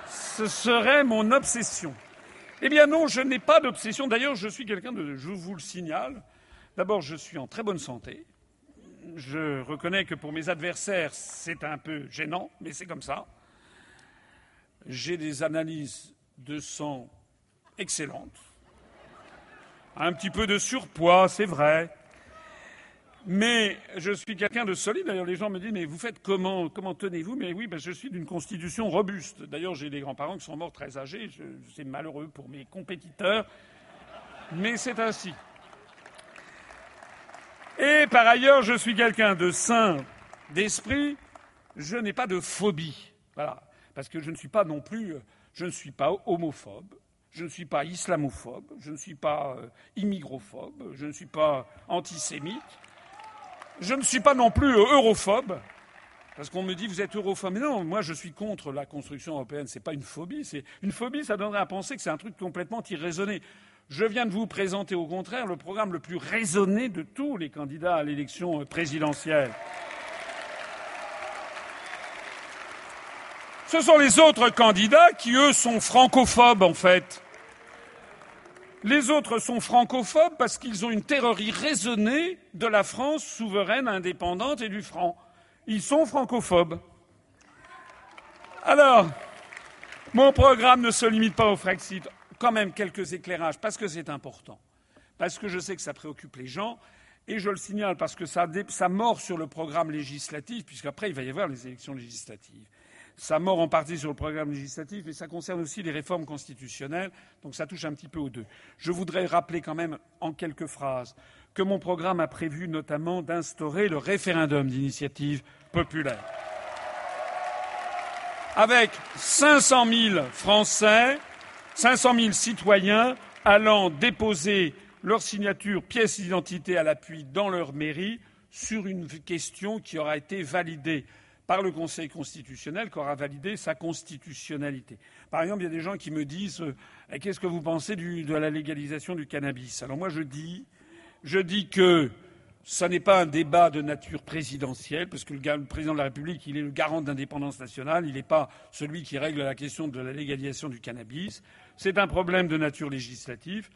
Speaker 1: Ce serait mon obsession. Eh bien non, je n'ai pas d'obsession. D'ailleurs, je suis quelqu'un de. Je vous le signale. D'abord, je suis en très bonne santé. Je reconnais que pour mes adversaires, c'est un peu gênant, mais c'est comme ça. J'ai des analyses de sang excellentes. Un petit peu de surpoids, c'est vrai. Mais je suis quelqu'un de solide. D'ailleurs, les gens me disent Mais vous faites comment? Comment tenez-vous? Mais oui, je suis d'une constitution robuste. D'ailleurs, j'ai des grands-parents qui sont morts très âgés. C'est malheureux pour mes compétiteurs. Mais c'est ainsi. Et par ailleurs, je suis quelqu'un de sain d'esprit. Je n'ai pas de phobie. Voilà parce que je ne suis pas non plus, euh, je ne suis pas homophobe, je ne suis pas islamophobe, je ne suis pas euh, immigrophobe, je ne suis pas antisémite, je ne suis pas non plus euh, europhobe. Parce qu'on me dit vous êtes europhobe. Mais non, moi je suis contre la construction européenne. Ce n'est pas une phobie. C'est une phobie, ça donnerait à penser que c'est un truc complètement irraisonné. Je viens de vous présenter au contraire le programme le plus raisonné de tous les candidats à l'élection présidentielle. Ce sont les autres candidats qui, eux, sont francophobes, en fait. Les autres sont francophobes parce qu'ils ont une terrerie raisonnée de la France souveraine, indépendante et du franc. Ils sont francophobes. Alors, mon programme ne se limite pas au Frexit. Quand même quelques éclairages, parce que c'est important. Parce que je sais que ça préoccupe les gens. Et je le signale parce que ça, ça mord sur le programme législatif, puisqu'après, il va y avoir les élections législatives. Ça mord en partie sur le programme législatif, mais ça concerne aussi les réformes constitutionnelles, donc ça touche un petit peu aux deux. Je voudrais rappeler quand même en quelques phrases que mon programme a prévu notamment d'instaurer le référendum d'initiative populaire. Avec 500 000 Français, 500 000 citoyens allant déposer leur signature, pièce d'identité à l'appui dans leur mairie sur une question qui aura été validée par le Conseil constitutionnel qui aura validé sa constitutionnalité. Par exemple, il y a des gens qui me disent euh, Qu'est-ce que vous pensez de la légalisation du cannabis? Alors moi, je dis, je dis que ce n'est pas un débat de nature présidentielle, parce que le, président de la République, il est le garant de l'indépendance nationale, il n'est pas celui qui règle la question de la légalisation du cannabis. C'est un problème de nature législative.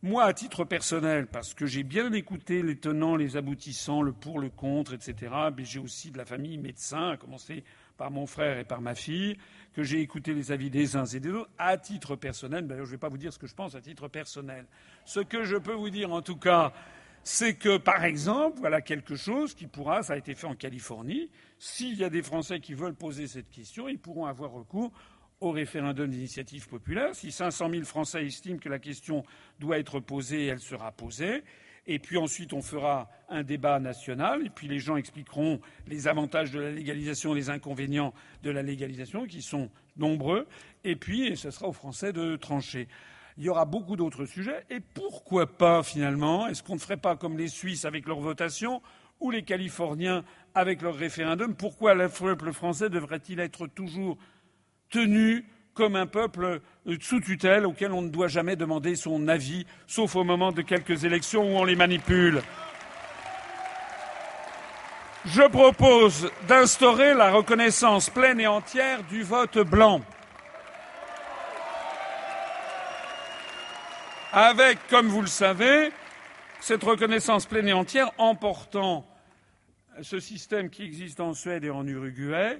Speaker 1: Moi, à titre personnel, parce que j'ai bien écouté les tenants, les aboutissants, le pour, le contre, etc., mais j'ai aussi de la famille médecin, à commencer par mon frère et par ma fille, que j'ai écouté les avis des uns et des autres, à titre personnel. D'ailleurs, je ne vais pas vous dire ce que je pense à titre personnel. Ce que je peux vous dire, en tout cas, c'est que, par exemple, voilà quelque chose qui pourra, ça a été fait en Californie, s'il y a des Français qui veulent poser cette question, ils pourront avoir recours au référendum d'initiative populaire. Si 500 000 Français estiment que la question doit être posée, elle sera posée. Et puis ensuite, on fera un débat national, et puis les gens expliqueront les avantages de la légalisation, les inconvénients de la légalisation, qui sont nombreux. Et puis, ce sera aux Français de trancher. Il y aura beaucoup d'autres sujets. Et pourquoi pas, finalement Est-ce qu'on ne ferait pas comme les Suisses avec leur votation ou les Californiens avec leur référendum? Pourquoi le peuple français devrait-il être toujours tenu comme un peuple euh, sous tutelle auquel on ne doit jamais demander son avis, sauf au moment de quelques élections où on les manipule Je propose d'instaurer la reconnaissance pleine et entière du vote blanc. Avec, comme vous le savez, cette reconnaissance pleine et entière emportant ce système qui existe en Suède et en Uruguay,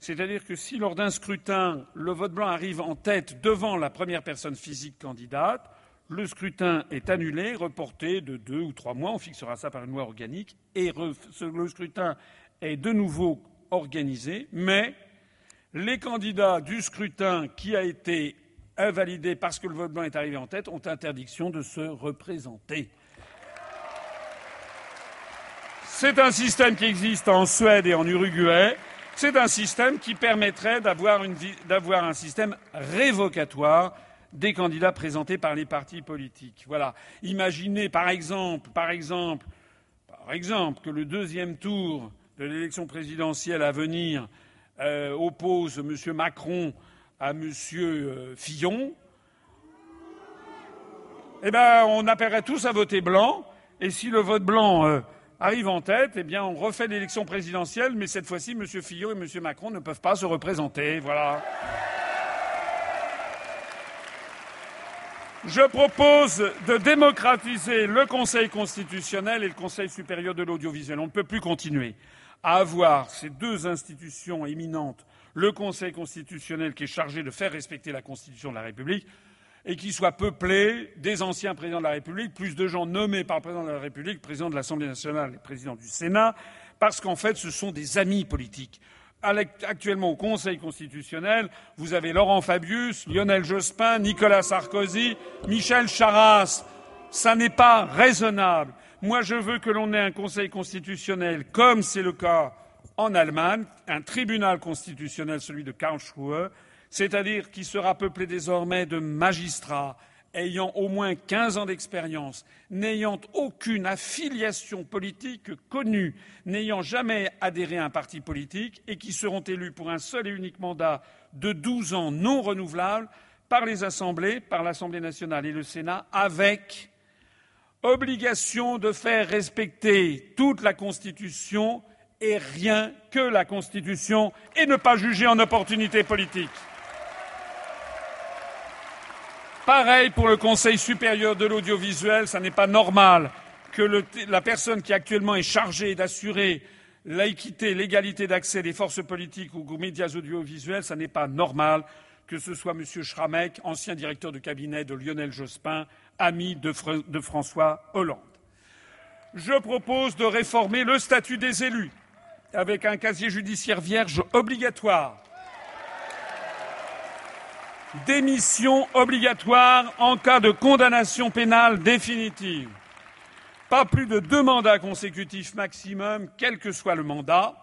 Speaker 1: c'est-à-dire que si lors d'un scrutin, le vote blanc arrive en tête devant la première personne physique candidate, le scrutin est annulé, reporté de deux ou trois mois, on fixera ça par une loi organique, et le scrutin est de nouveau organisé, mais les candidats du scrutin qui a été invalidé parce que le vote blanc est arrivé en tête ont interdiction de se représenter. C'est un système qui existe en Suède et en Uruguay. C'est un système qui permettrait d'avoir un système révocatoire des candidats présentés par les partis politiques. Voilà. Imaginez par exemple, par exemple, que le deuxième tour de l'élection présidentielle à venir euh, oppose M. Macron à M. Fillon. Eh bien, on appellerait tous à voter blanc, et si le vote blanc euh, arrive en tête, eh bien, on refait l'élection présidentielle, mais cette fois-ci, M. Fillon et M. Macron ne peuvent pas se représenter. Voilà. Je propose de démocratiser le Conseil constitutionnel et le Conseil supérieur de l'audiovisuel. On ne peut plus continuer à avoir ces deux institutions éminentes, le Conseil constitutionnel qui est chargé de faire respecter la Constitution de la République, et qui soit peuplé des anciens présidents de la République, plus de gens nommés par le président de la République, président de l'Assemblée nationale et président du Sénat, parce qu'en fait, ce sont des amis politiques. Actuellement, au Conseil constitutionnel, vous avez Laurent Fabius, Lionel Jospin, Nicolas Sarkozy, Michel Charasse. Ça n'est pas raisonnable. Moi, je veux que l'on ait un Conseil constitutionnel, comme c'est le cas en Allemagne, un tribunal constitutionnel, celui de Karlsruhe, c'est-à-dire qui sera peuplé désormais de magistrats ayant au moins quinze ans d'expérience, n'ayant aucune affiliation politique connue, n'ayant jamais adhéré à un parti politique et qui seront élus pour un seul et unique mandat de douze ans non renouvelable par les assemblées, par l'Assemblée nationale et le Sénat, avec obligation de faire respecter toute la Constitution et rien que la Constitution et ne pas juger en opportunité politique. Pareil pour le Conseil supérieur de l'audiovisuel, ce n'est pas normal que la personne qui actuellement est chargée d'assurer l'équité, l'égalité d'accès des forces politiques aux médias audiovisuels, ce n'est pas normal que ce soit M. Schramek, ancien directeur de cabinet de Lionel Jospin, ami de François Hollande. Je propose de réformer le statut des élus avec un casier judiciaire vierge obligatoire démission obligatoire en cas de condamnation pénale définitive. Pas plus de deux mandats consécutifs maximum, quel que soit le mandat,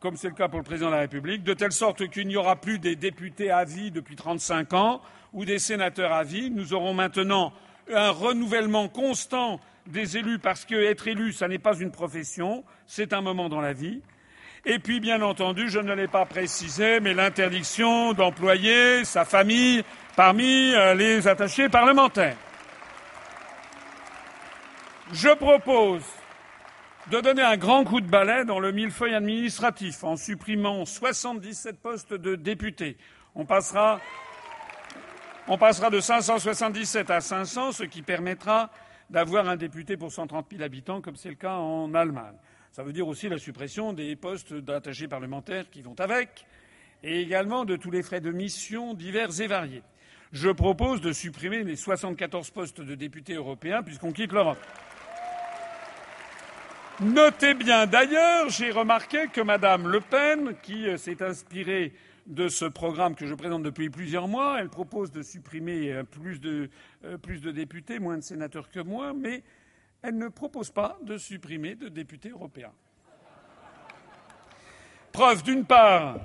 Speaker 1: comme c'est le cas pour le président de la République, de telle sorte qu'il n'y aura plus des députés à vie depuis 35 ans ou des sénateurs à vie. Nous aurons maintenant un renouvellement constant des élus parce que être élu, ça n'est pas une profession, c'est un moment dans la vie. Et puis, bien entendu, je ne l'ai pas précisé, mais l'interdiction d'employer sa famille parmi euh, les attachés parlementaires. Je propose de donner un grand coup de balai dans le millefeuille administratif en supprimant 77 postes de députés. On passera, on passera de 577 à 500, ce qui permettra d'avoir un député pour 130 000 habitants, comme c'est le cas en Allemagne. Ça veut dire aussi la suppression des postes d'attachés parlementaires qui vont avec, et également de tous les frais de mission divers et variés. Je propose de supprimer les 74 postes de députés européens puisqu'on quitte l'Europe. Notez bien d'ailleurs, j'ai remarqué que Mme Le Pen, qui euh, s'est inspirée de ce programme que je présente depuis plusieurs mois, elle propose de supprimer euh, euh, plus de députés, moins de sénateurs que moi, mais elle ne propose pas de supprimer de députés européens. Preuve, d'une part,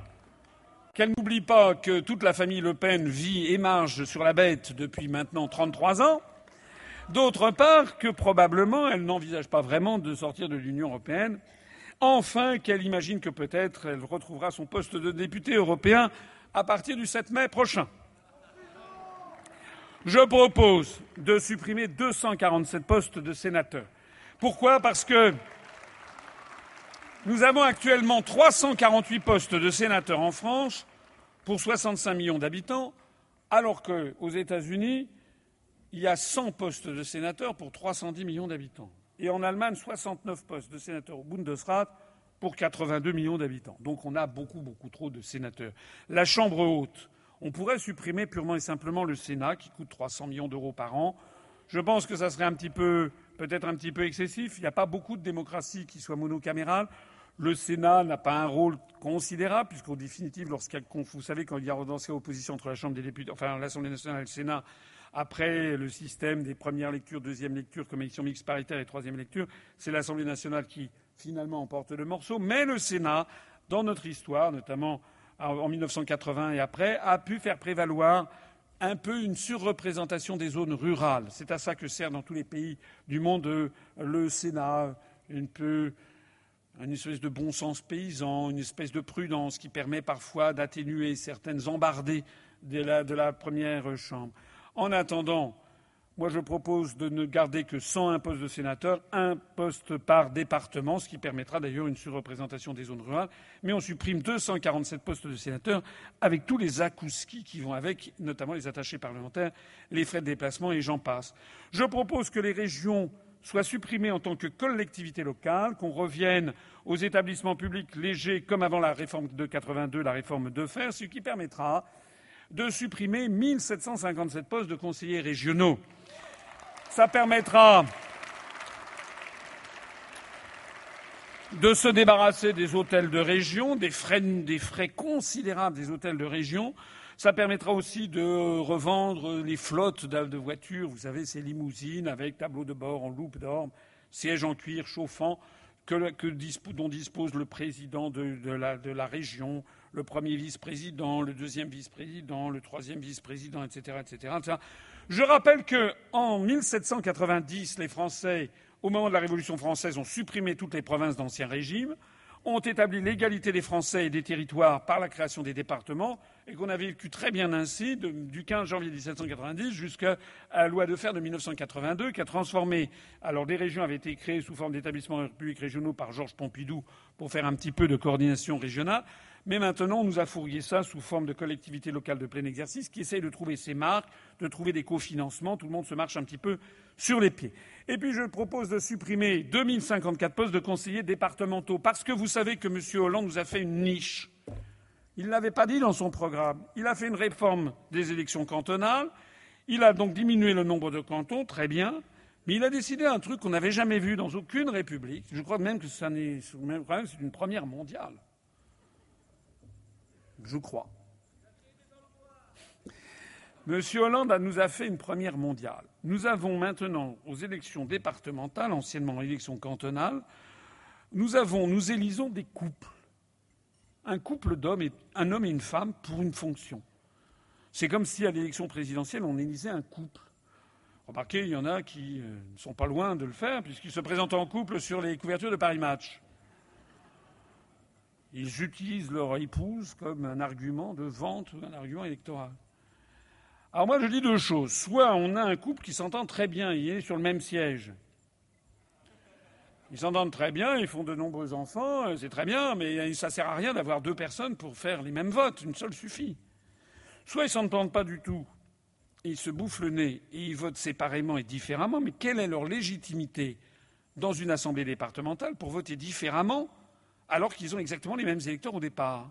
Speaker 1: qu'elle n'oublie pas que toute la famille Le Pen vit et marche sur la bête depuis maintenant 33 ans. D'autre part, que probablement elle n'envisage pas vraiment de sortir de l'Union européenne. Enfin, qu'elle imagine que peut-être elle retrouvera son poste de député européen à partir du 7 mai prochain. Je propose de supprimer 247 postes de sénateurs. Pourquoi? Parce que nous avons actuellement 348 postes de sénateurs en France pour 65 millions d'habitants, alors qu'aux États-Unis, il y a 100 postes de sénateurs pour 310 millions d'habitants. Et en Allemagne, 69 postes de sénateurs au Bundesrat pour 82 millions d'habitants. Donc on a beaucoup, beaucoup trop de sénateurs. La Chambre haute, on pourrait supprimer purement et simplement le Sénat, qui coûte 300 millions d'euros par an. Je pense que ça serait un petit peu, peut-être un petit peu excessif. Il n'y a pas beaucoup de démocratie qui soit monocamérale. Le Sénat n'a pas un rôle considérable, puisqu'en définitive, lorsqu'il vous savez, quand il y a redans opposition entre la Chambre des députés, enfin l'Assemblée nationale et le Sénat, après le système des premières lectures, deuxième lecture, commission mixte paritaire et troisième lecture, c'est l'Assemblée nationale qui finalement emporte le morceau. Mais le Sénat, dans notre histoire, notamment en 1980 et après, a pu faire prévaloir un peu une surreprésentation des zones rurales. C'est à ça que sert dans tous les pays du monde euh, le Sénat, une espèce de bon sens paysan, une espèce de prudence qui permet parfois d'atténuer certaines embardées de de la première chambre. En attendant, moi, je propose de ne garder que 101 postes de sénateurs, un poste par département, ce qui permettra d'ailleurs une surreprésentation des zones rurales. Mais on supprime 247 postes de sénateurs avec tous les akouskis qui vont avec, notamment les attachés parlementaires, les frais de déplacement et j'en passe. Je propose que les régions soient supprimées en tant que collectivités locales, qu'on revienne aux établissements publics légers comme avant la réforme de 82, la réforme de fer, ce qui permettra de supprimer 1757 postes de conseillers régionaux. Ça permettra de se débarrasser des hôtels de région, des frais, considérables des hôtels de région. Ça permettra aussi de revendre les flottes de voitures, vous savez, ces limousines avec tableau de bord en loupe d'or, siège en cuir chauffant, que, dont dispose le président de, la, région, le premier vice-président, le deuxième vice-président, le troisième vice-président, etc., etc. Je rappelle qu'en 1790, les Français, au moment de la Révolution française, ont supprimé toutes les provinces d'Ancien Régime, ont établi l'égalité des Français et des territoires par la création des départements, et qu'on a vécu très bien ainsi du 15 janvier 1790 jusqu'à la loi de fer de 1982, qui a transformé. Alors, des régions avaient été créées sous forme d'établissements publics régionaux par Georges Pompidou pour faire un petit peu de coordination régionale. Mais maintenant, on nous a fourgué ça sous forme de collectivité locale de plein exercice qui essaye de trouver ses marques, de trouver des cofinancements. Tout le monde se marche un petit peu sur les pieds. Et puis, je propose de supprimer 2054 postes de conseillers départementaux parce que vous savez que M. Hollande nous a fait une niche. Il ne l'avait pas dit dans son programme. Il a fait une réforme des élections cantonales. Il a donc diminué le nombre de cantons, très bien. Mais il a décidé un truc qu'on n'avait jamais vu dans aucune république. Je crois même que c'est une première mondiale je crois. Monsieur Hollande nous a fait une première mondiale. Nous avons maintenant, aux élections départementales, anciennement élections cantonales, nous avons, nous élisons des couples. Un couple d'hommes, un homme et une femme pour une fonction. C'est comme si à l'élection présidentielle, on élisait un couple. Remarquez, il y en a qui euh, ne sont pas loin de le faire, puisqu'ils se présentent en couple sur les couvertures de Paris Match. Ils utilisent leur épouse comme un argument de vente ou un argument électoral. Alors moi, je dis deux choses. Soit on a un couple qui s'entend très bien, il est sur le même siège. Ils s'entendent très bien, ils font de nombreux enfants, euh, c'est très bien, mais ça ne sert à rien d'avoir deux personnes pour faire les mêmes votes, une seule suffit. Soit ils ne s'entendent pas du tout, ils se bouffent le nez et ils votent séparément et différemment, mais quelle est leur légitimité dans une assemblée départementale pour voter différemment alors qu'ils ont exactement les mêmes électeurs au départ.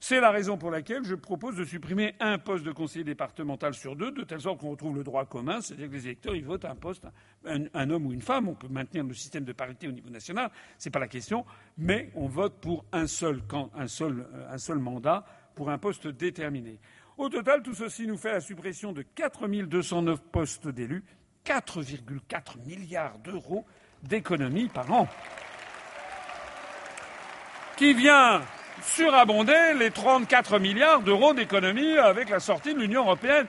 Speaker 1: C'est la raison pour laquelle je propose de supprimer un poste de conseiller départemental sur deux, de telle sorte qu'on retrouve le droit commun, c'est-à-dire que les électeurs ils votent un poste, un, homme ou une femme. On peut maintenir le système de parité au niveau national, ce n'est pas la question, mais on vote pour un seul, euh, un seul mandat pour un poste déterminé. Au total, tout ceci nous fait la suppression de 4 209 postes d'élus, 4,4 milliards d'euros d'économies par an qui vient surabonder les 34 milliards d'euros d'économies avec la sortie de l'Union européenne.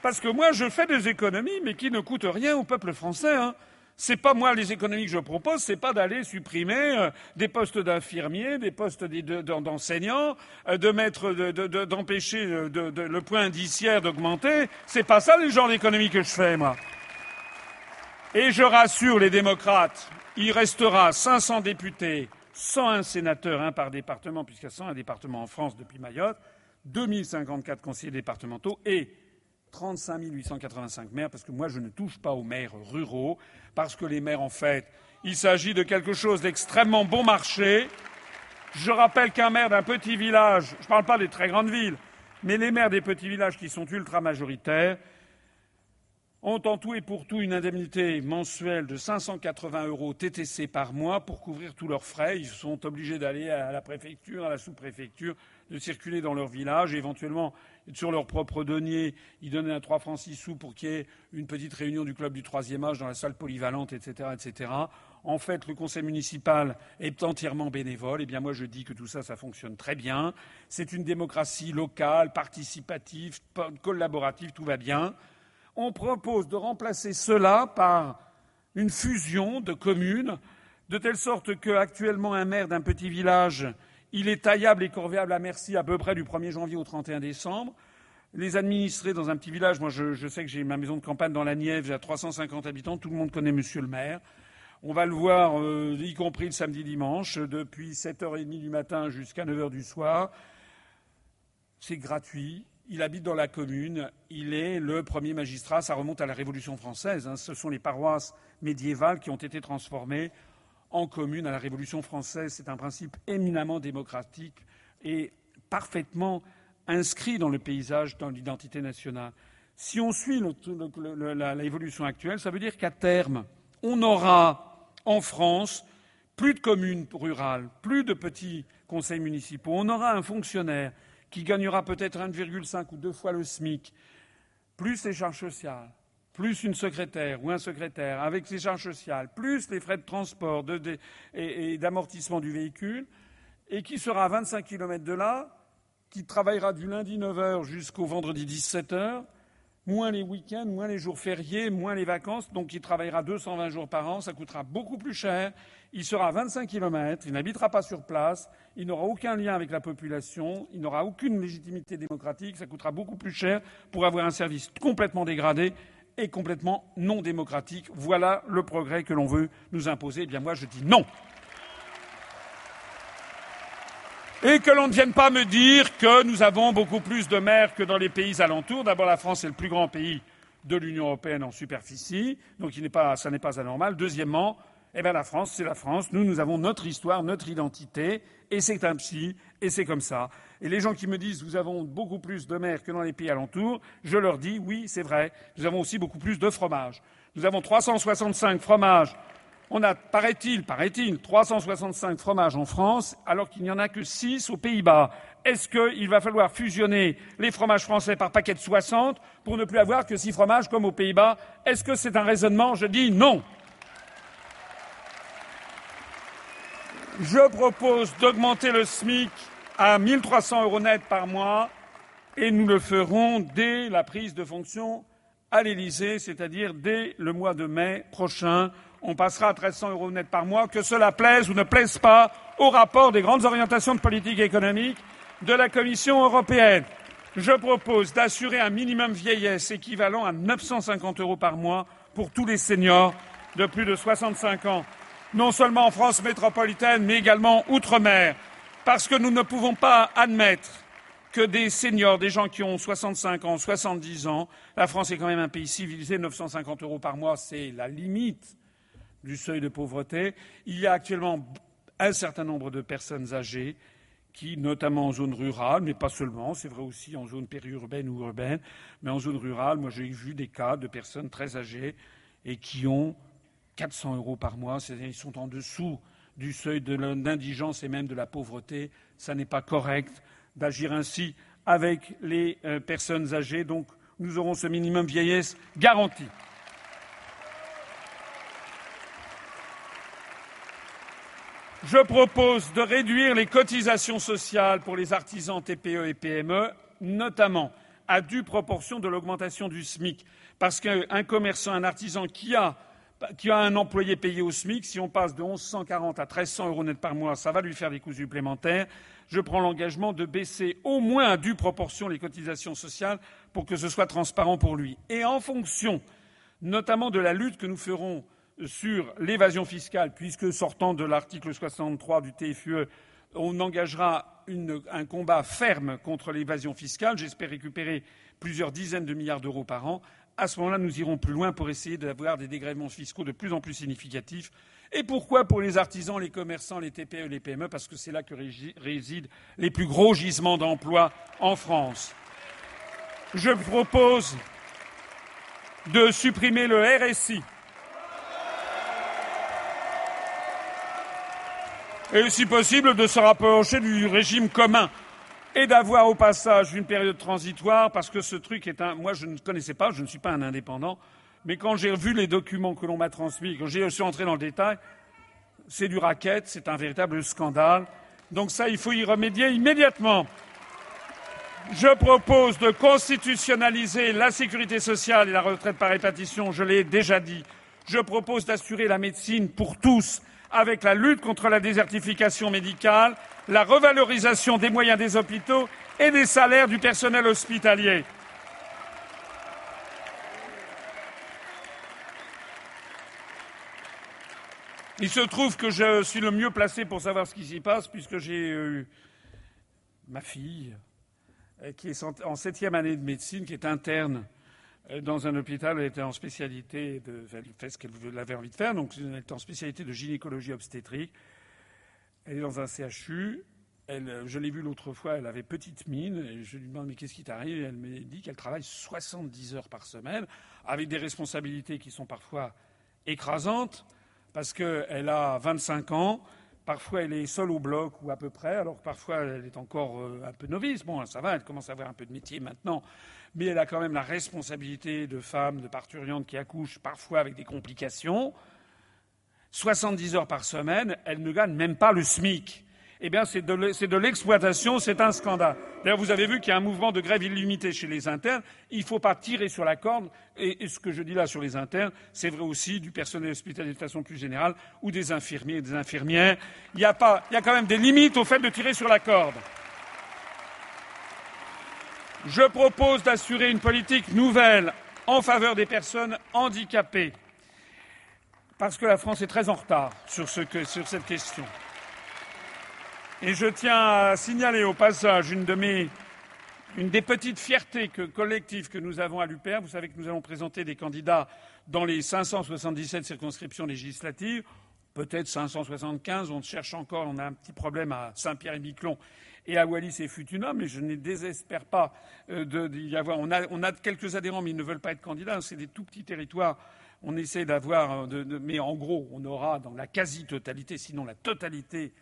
Speaker 1: Parce que moi, je fais des économies, mais qui ne coûtent rien au peuple français. Hein. C'est pas moi les économies que je propose, c'est pas d'aller supprimer euh, des postes d'infirmiers, des postes d'enseignants, euh, de mettre, d'empêcher le point indiciaire d'augmenter. C'est pas ça les genres d'économies que je fais, moi. Et je rassure les démocrates, il restera 500 députés, 101 sénateurs, un par département, puisqu'il y a 101 départements en France depuis Mayotte, 2054 conseillers départementaux et 35 885 maires, parce que moi je ne touche pas aux maires ruraux, parce que les maires, en fait, il s'agit de quelque chose d'extrêmement bon marché. Je rappelle qu'un maire d'un petit village, je ne parle pas des très grandes villes, mais les maires des petits villages qui sont ultra majoritaires, ont en tout et pour tout une indemnité mensuelle de 580 euros TTC par mois pour couvrir tous leurs frais. Ils sont obligés d'aller à la préfecture, à la sous-préfecture, de circuler dans leur village, éventuellement sur leur propre denier, ils donnaient un 3 francs 6 sous pour qu'il y ait une petite réunion du club du troisième âge dans la salle polyvalente, etc., etc. En fait, le conseil municipal est entièrement bénévole. Eh bien, moi, je dis que tout ça, ça fonctionne très bien. C'est une démocratie locale, participative, collaborative, tout va bien on propose de remplacer cela par une fusion de communes, de telle sorte qu'actuellement un maire d'un petit village, il est taillable et corvéable à merci à peu près du 1er janvier au 31 décembre. Les administrés dans un petit village, moi je, sais que j'ai ma maison de campagne dans la Nièvre, j'ai 350 habitants, tout le monde connaît monsieur le maire. On va le voir, euh, y compris le samedi dimanche, depuis 7h30 du matin jusqu'à 9h du soir. C'est gratuit, il habite dans la commune, il est le premier magistrat, ça remonte à la Révolution française, hein. ce sont les paroisses médiévales qui ont été transformées en communes à la Révolution française. C'est un principe éminemment démocratique et parfaitement inscrit dans le paysage, dans l'identité nationale. Si on suit l'évolution actuelle, ça veut dire qu'à terme, on aura en France plus de communes rurales, plus de petits conseils municipaux, on aura un fonctionnaire qui gagnera peut-être 1,5 ou deux fois le SMIC, plus les charges sociales, plus une secrétaire ou un secrétaire avec ses charges sociales, plus les frais de transport et, d'amortissement du véhicule, et qui sera à 25 km de là, qui travaillera du lundi 9h jusqu'au vendredi 17h, moins les week-ends, moins les jours fériés, moins les vacances, donc il travaillera 220 jours par an, ça coûtera beaucoup plus cher, il sera à 25 km, il n'habitera pas sur place, il n'aura aucun lien avec la population, il n'aura aucune légitimité démocratique, ça coûtera beaucoup plus cher pour avoir un service complètement dégradé et complètement non démocratique. Voilà le progrès que l'on veut nous imposer. Eh bien moi je dis non. Et que l'on ne vienne pas me dire que nous avons beaucoup plus de maires que dans les pays alentours. D'abord, la France est le plus grand pays de l'Union européenne en superficie, donc ça n'est pas anormal. Deuxièmement, eh bien, la France, c'est la France. Nous, nous avons notre histoire, notre identité, et c'est ainsi, et c'est comme ça. Et les gens qui me disent nous avons beaucoup plus de maires que dans les pays alentours, je leur dis oui, c'est vrai. Nous avons aussi beaucoup plus de fromages. Nous avons 365 fromages. On a, paraît-il, paraît-il, 365 fromages en France, alors qu'il n'y en a que 6 aux Pays-Bas. Est-ce qu'il va falloir fusionner les fromages français par paquet de 60 pour ne plus avoir que 6 fromages comme aux Pays-Bas? Est-ce que c'est un raisonnement? Je dis non. Je propose d'augmenter le SMIC à 1 300 euros net par mois et nous le ferons dès la prise de fonction à l'Élysée, c'est-à-dire dès le mois de mai prochain. On passera à 1 300 euros net par mois, que cela plaise ou ne plaise pas au rapport des grandes orientations de politique économique de la Commission européenne. Je propose d'assurer un minimum vieillesse équivalent à 950 euros par mois pour tous les seniors de plus de 65 ans non seulement en France métropolitaine, mais également outre-mer, parce que nous ne pouvons pas admettre que des seniors, des gens qui ont 65 ans, 70 ans, la France est quand même un pays civilisé, 950 euros par mois, c'est la limite du seuil de pauvreté. Il y a actuellement un certain nombre de personnes âgées qui, notamment en zone rurale, mais pas seulement, c'est vrai aussi en zone périurbaine ou urbaine, mais en zone rurale, moi j'ai vu des cas de personnes très âgées et qui ont 400 euros par mois, ils sont en dessous du seuil d'indigence et même de la pauvreté. Ce n'est pas correct d'agir ainsi avec les euh, personnes âgées. Donc nous aurons ce minimum vieillesse garanti. Je propose de réduire les cotisations sociales pour les artisans TPE et PME, notamment à due proportion de l'augmentation du SMIC. Parce qu'un commerçant, un artisan qui a, qui a un employé payé au SMIC, si on passe de 1140 à 1300 euros net par mois, ça va lui faire des coûts supplémentaires. Je prends l'engagement de baisser au moins à due proportion les cotisations sociales pour que ce soit transparent pour lui. Et en fonction, notamment de la lutte que nous ferons sur l'évasion fiscale, puisque sortant de l'article 63 du TFUE, on engagera un combat ferme contre l'évasion fiscale. J'espère récupérer plusieurs dizaines de milliards d'euros par an. À ce moment-là, nous irons plus loin pour essayer d'avoir des dégrèvements fiscaux de plus en plus significatifs. Et pourquoi pour les artisans, les commerçants, les TPE, les PME Parce que c'est là que résident les plus gros gisements d'emplois en France. Je propose de supprimer le RSI, et, si possible, de se rapprocher du régime commun et d'avoir au passage une période transitoire parce que ce truc est un. Moi, je ne connaissais pas, je ne suis pas un indépendant, mais quand j'ai vu les documents que l'on m'a transmis, quand j'ai suis entré dans le détail, c'est du racket, c'est un véritable scandale. Donc ça, il faut y remédier immédiatement. Je propose de constitutionnaliser la sécurité sociale et la retraite par répartition, je l'ai déjà dit. Je propose d'assurer la médecine pour tous avec la lutte contre la désertification médicale, la revalorisation des moyens des hôpitaux et des salaires du personnel hospitalier. Il se trouve que je suis le mieux placé pour savoir ce qui s'y passe, puisque j'ai eu ma fille, euh, qui est en septième année de médecine, qui est interne dans un hôpital. Elle était en spécialité de. Elle fait ce qu'elle avait envie de faire, donc elle était en spécialité de gynécologie obstétrique. Elle est dans un CHU. Elle, je l'ai vue l'autre fois, elle avait petite mine. Je lui demande Mais qu'est-ce qui t'arrive? Elle me dit qu'elle travaille 70 heures par semaine, avec des responsabilités qui sont parfois écrasantes, parce qu'elle a 25 ans. Parfois, elle est seule au bloc ou à peu près, alors que parfois, elle est encore euh, un peu novice. Bon, ça va, elle commence à avoir un peu de métier maintenant mais elle a quand même la responsabilité de femme, de parturiente qui accouche parfois avec des complications. 70 heures par semaine, elle ne gagne même pas le SMIC. Eh bien, c'est de l'exploitation, c'est un scandale. D'ailleurs, vous avez vu qu'il y a un mouvement de grève illimité chez les internes. Il ne faut pas tirer sur la corde. Et, ce que je dis là sur les internes, c'est vrai aussi du personnel hospitalier de façon plus générale, ou des infirmiers et des infirmières. Il a pas, il y a quand même des limites au fait de tirer sur la corde. Je propose d'assurer une politique nouvelle en faveur des personnes handicapées, parce que la France est très en retard sur, cette question. Et je tiens à signaler au passage une, des petites fiertés collectives que nous avons à l'UPR. Vous savez que nous allons présenter des candidats dans les 577 circonscriptions législatives, peut-être 575. On cherche encore, on a un petit problème à Saint-Pierre-et-Miquelon et à Wallis et Futuna, mais je ne désespère pas euh, d'y avoir. On a, quelques adhérents, mais ils ne veulent pas être candidats. C'est des tout petits territoires. On essaie d'avoir, euh, mais en gros, on aura dans la quasi-totalité, sinon la totalité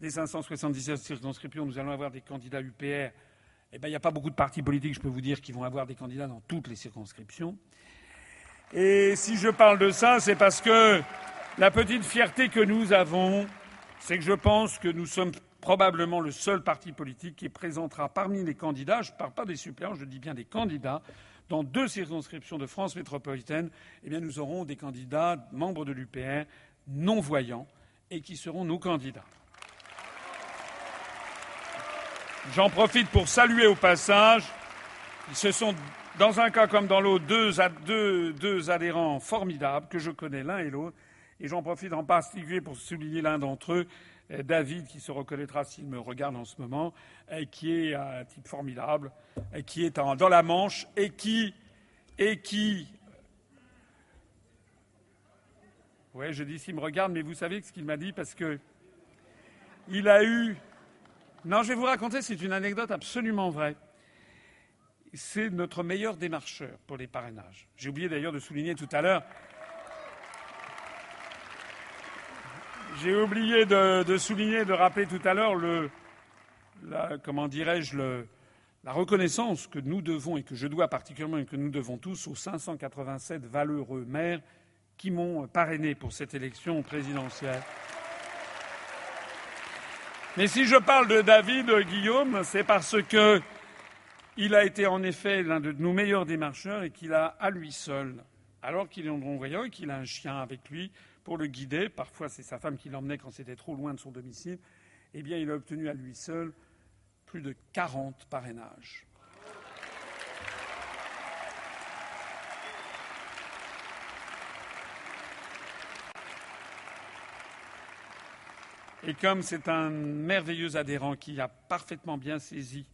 Speaker 1: des 577 circonscriptions, nous allons avoir des candidats UPR. Eh bien, il n'y a pas beaucoup de partis politiques, je peux vous dire, qui vont avoir des candidats dans toutes les circonscriptions. Et si je parle de ça, c'est parce que la petite fierté que nous avons, c'est que je pense que nous sommes probablement le seul parti politique qui présentera parmi les candidats, je ne parle pas des suppléants, je dis bien des candidats, dans deux circonscriptions de France métropolitaine, eh bien, nous aurons des candidats membres de l'UPR non-voyants et qui seront nos candidats. J'en profite pour saluer au passage, ce sont dans un cas comme dans l'autre deux, deux, adhérents formidables que je connais l'un et l'autre, et j'en profite en particulier pour souligner l'un d'entre eux, David, qui se reconnaîtra s'il me regarde en ce moment, euh, qui est un type formidable, euh, qui est dans la Manche et qui. Et qui oui, je dis s'il me regarde, mais vous savez ce qu'il m'a dit parce que il a eu. Non, je vais vous raconter, c'est une anecdote absolument vraie. C'est notre meilleur démarcheur pour les parrainages. J'ai oublié d'ailleurs de souligner tout à l'heure J'ai oublié de, souligner, de rappeler tout à l'heure la, reconnaissance que nous devons et que je dois particulièrement et que nous devons tous aux 587 valeureux maires qui m'ont parrainé pour cette élection présidentielle. Mais si je parle de David Guillaume, c'est parce que il a été en effet l'un de nos meilleurs démarcheurs et qu'il a à lui seul, alors qu'il est en voyant et qu'il a un chien avec lui pour le guider, parfois c'est sa femme qui l'emmenait quand c'était trop loin de son domicile, eh bien il a obtenu à lui seul plus de 40 parrainages. Et comme c'est un merveilleux adhérent qui a parfaitement bien saisi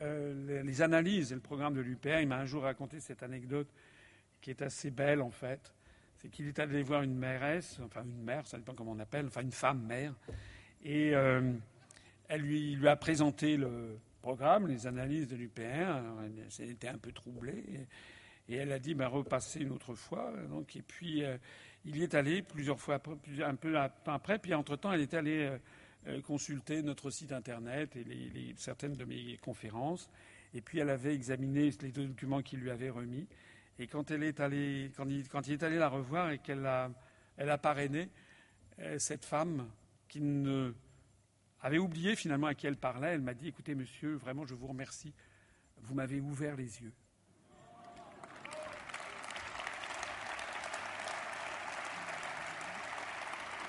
Speaker 1: euh, les, analyses et le programme de l'UPR, il m'a un jour raconté cette anecdote qui est assez belle en fait. C'est qu'il est allé voir une mairesse, enfin une mère, ça dépend comment on appelle, enfin une femme mère, et euh, elle lui, a présenté le programme, les analyses de l'UPR. Elle était un peu troublée. Et, elle a dit ben, repassez une autre fois. Donc, et puis, euh, il y est allé plusieurs fois, un peu après. Puis, entre-temps, elle est allée euh, consulter notre site Internet et certaines de mes conférences. Et puis, elle avait examiné les documents qu'il lui avait remis. Et quand, elle est allée, quand, il, est allé la revoir et qu'elle a, elle a parrainé, cette femme qui ne avait oublié finalement à qui elle parlait. Elle m'a dit Écoutez, monsieur, vraiment, je vous remercie. Vous m'avez ouvert les yeux.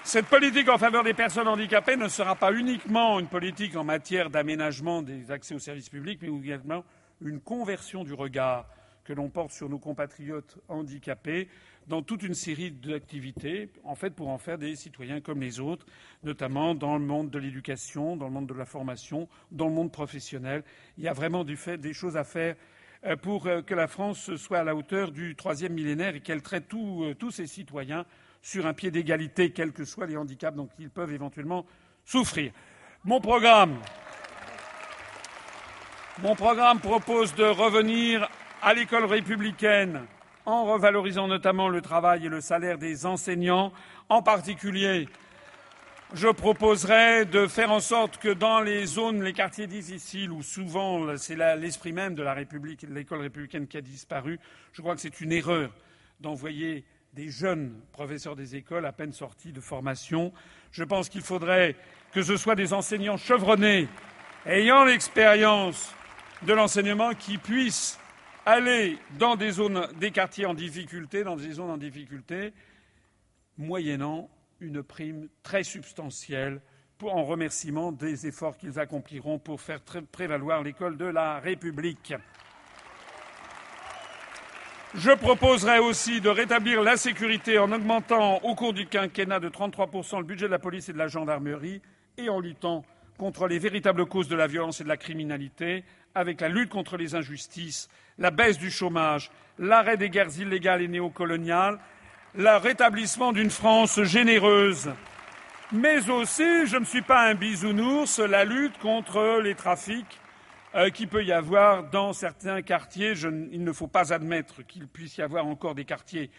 Speaker 1: Cette politique en faveur des personnes handicapées ne sera pas uniquement une politique en matière d'aménagement des accès aux services publics, mais également une conversion du regard que l'on porte sur nos compatriotes handicapés dans toute une série d'activités, en fait, pour en faire des citoyens comme les autres, notamment dans le monde de l'éducation, dans le monde de la formation, dans le monde professionnel. Il y a vraiment des choses à faire euh, pour euh, que la France soit à la hauteur du troisième millénaire et qu'elle traite euh, tous ses citoyens sur un pied d'égalité, quels que soient les handicaps dont ils peuvent éventuellement souffrir. Mon programme, mon programme propose de revenir à l'école républicaine en revalorisant notamment le travail et le salaire des enseignants. En particulier, je proposerai de faire en sorte que dans les zones, les quartiers difficiles, où souvent c'est l'esprit même de la République, de l'école républicaine qui a disparu, je crois que c'est une erreur d'envoyer des jeunes professeurs des écoles à peine sortis de formation. Je pense qu'il faudrait que ce soit des enseignants chevronnés, ayant l'expérience de l'enseignement, qui puissent aller dans des zones, des quartiers en difficulté, dans des zones en difficulté, moyennant une prime très substantielle en remerciement des efforts qu'ils accompliront pour faire prévaloir l'école de la République. Je proposerai aussi de rétablir la sécurité en augmentant au cours du quinquennat de 33% le budget de la police et de la gendarmerie et en luttant contre les véritables causes de la violence et de la criminalité, avec la lutte contre les injustices la baisse du chômage, l'arrêt des guerres illégales et néocoloniales, le rétablissement d'une France généreuse. Mais aussi, je ne suis pas un bisounours, la lutte contre les trafics euh, qu'il peut y avoir dans certains quartiers. il ne faut pas admettre qu'il puisse y avoir encore des quartiers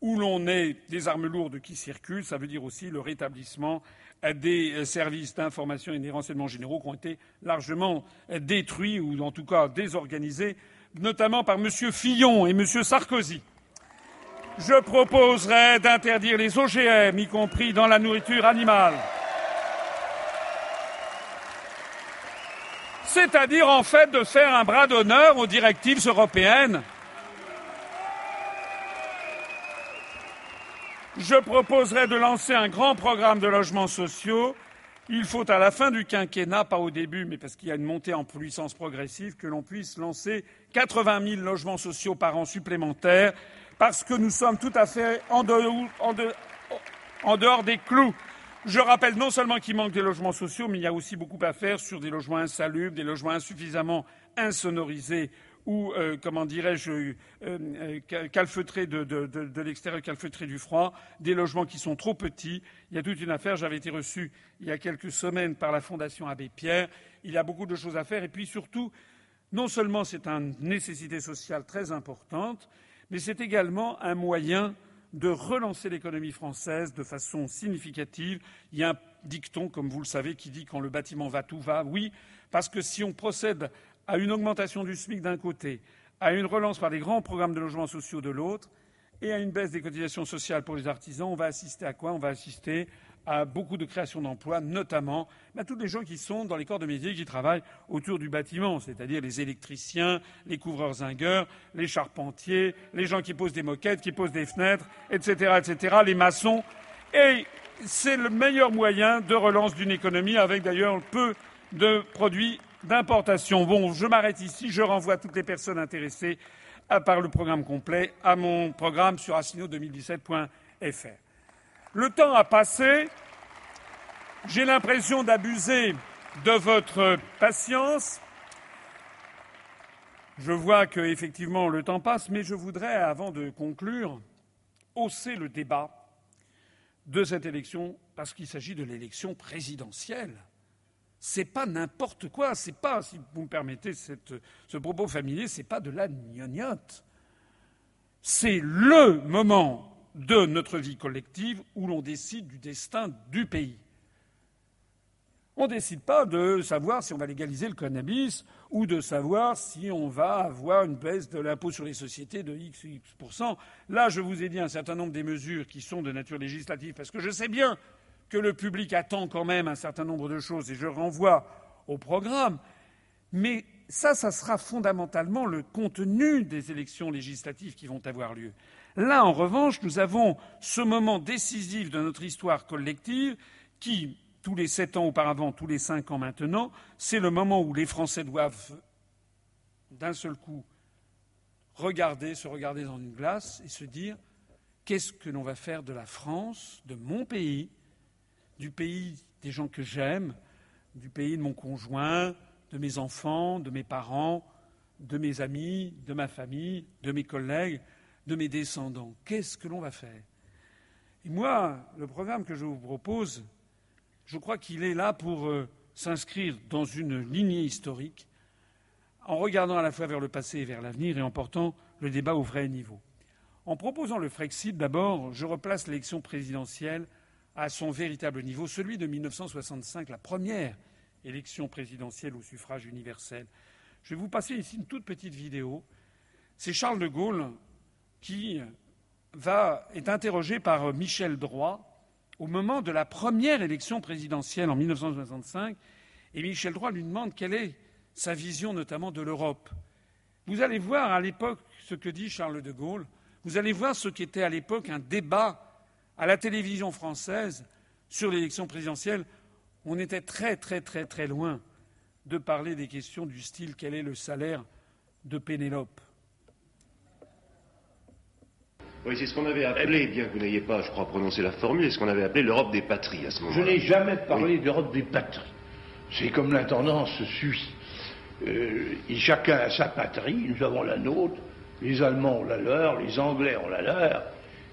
Speaker 1: où l'on ait des armes lourdes qui circulent. Ça veut dire aussi le rétablissement des services d'information et des renseignements généraux qui ont été largement détruits ou en tout cas désorganisés notamment par M. Fillon et M. Sarkozy. Je proposerai d'interdire les OGM, y compris dans la nourriture animale. C'est-à-dire, en fait, de faire un bras d'honneur aux directives européennes. Je proposerai de lancer un grand programme de logements sociaux il faut à la fin du quinquennat, pas au début, mais parce qu'il y a une montée en puissance progressive, que l'on puisse lancer 80 000 logements sociaux par an supplémentaires, parce que nous sommes tout à fait en dehors, des clous. Je rappelle non seulement qu'il manque des logements sociaux, mais il y a aussi beaucoup à faire sur des logements insalubres, des logements insuffisamment insonorisés ou, euh, comment dirais-je, euh, euh, de l'extérieur, calfeutrés du froid, des logements qui sont trop petits. Il y a toute une affaire. J'avais été reçu il y a quelques semaines par la Fondation Abbé Pierre. Il y a beaucoup de choses à faire. Et puis surtout, non seulement c'est une nécessité sociale très importante, mais c'est également un moyen de relancer l'économie française de façon significative. Il y a un dicton, comme vous le savez, qui dit quand le bâtiment va, tout va. Oui, parce que si on procède à une augmentation du SMIC d'un côté, à une relance par des grands programmes de logements sociaux de l'autre, et à une baisse des cotisations sociales pour les artisans, on va assister à quoi? On va assister à beaucoup de création d'emplois, notamment bah, tous les gens qui sont dans les corps de métier qui travaillent autour du bâtiment, c'est-à-dire les électriciens, les couvreurs zingueurs, les charpentiers, les gens qui posent des moquettes, qui posent des fenêtres, etc., etc., les maçons. Et c'est le meilleur moyen de relance d'une économie, avec d'ailleurs peu de produits d'importation. Bon, je m'arrête ici. Je renvoie toutes les personnes intéressées par le programme complet à mon programme sur assino2017.fr. Le temps a passé. J'ai l'impression d'abuser de votre patience. Je vois que effectivement le temps passe, mais je voudrais, avant de conclure, hausser le débat de cette élection parce qu'il s'agit de l'élection présidentielle. C'est pas n'importe quoi, c'est pas, si vous me permettez ce propos familier, c'est pas de la gnognotte. C'est le moment de notre vie collective où l'on décide du destin du pays. On ne décide pas de savoir si on va légaliser le cannabis ou de savoir si on va avoir une baisse de l'impôt sur les sociétés de X ou X Là, je vous ai dit un certain nombre des mesures qui sont de nature législative, parce que je sais bien que le public attend quand même un certain nombre de choses et je renvoie au programme. Mais ça, ça sera fondamentalement le contenu des élections législatives qui vont avoir lieu. Là, en revanche, nous avons ce moment décisif de notre histoire collective qui, tous les sept ans auparavant, tous les cinq ans maintenant, c'est le moment où les Français doivent, d'un seul coup, regarder, se regarder dans une glace et se dire qu'est-ce que l'on va faire de la France, de mon pays, du pays des gens que j'aime, du pays de mon conjoint, de mes enfants, de mes parents, de mes amis, de ma famille, de mes collègues, de mes descendants. Qu'est-ce que l'on va faire? Et moi, le programme que je vous propose, je crois qu'il est là pour euh, s'inscrire dans une lignée historique, en regardant à la fois vers le passé et vers l'avenir et en portant le débat au vrai niveau. En proposant le Frexit, d'abord, je replace l'élection présidentielle à son véritable niveau, celui de 1965, la première élection présidentielle au suffrage universel. Je vais vous passer ici une toute petite vidéo. C'est Charles de Gaulle qui est interrogé par Michel Droit au moment de la première élection présidentielle en 1965, et Michel Droit lui demande quelle est sa vision notamment de l'Europe. Vous allez voir à l'époque ce que dit Charles de Gaulle, vous allez voir ce qu'était à l'époque un débat à la télévision française sur l'élection présidentielle, on était très très très très loin de parler des questions du style quel est le salaire de Pénélope?
Speaker 12: Oui, c'est ce qu'on avait appelé, bien que vous n'ayez pas, je crois, prononcé la formule, c'est ce qu'on avait appelé l'Europe des patries à ce moment-là.
Speaker 13: Je n'ai jamais parlé d'Europe des patries. C'est comme l'intendance suit. Euh, chacun a sa patrie, nous avons la nôtre, les Allemands ont la leur, les Anglais ont la leur,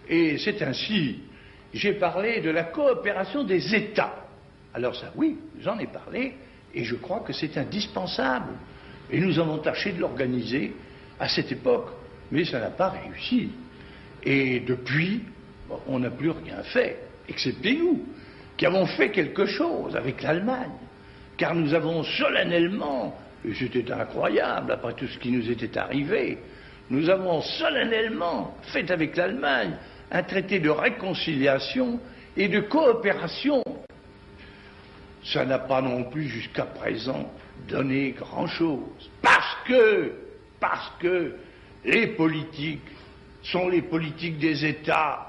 Speaker 13: et c'est ainsi j'ai parlé de la coopération des États. Alors ça, oui, j'en ai parlé, et je crois que c'est indispensable. Et nous avons tâché de l'organiser à cette époque, mais ça n'a pas réussi. Et depuis, on n'a plus rien fait, excepté nous, qui avons fait quelque chose avec l'Allemagne, car nous avons solennellement, et c'était incroyable après tout ce qui nous était arrivé, nous avons solennellement fait avec l'Allemagne un traité de réconciliation et de coopération. Ça n'a pas non plus jusqu'à présent donné grand-chose. Parce que, parce que les politiques sont les politiques des États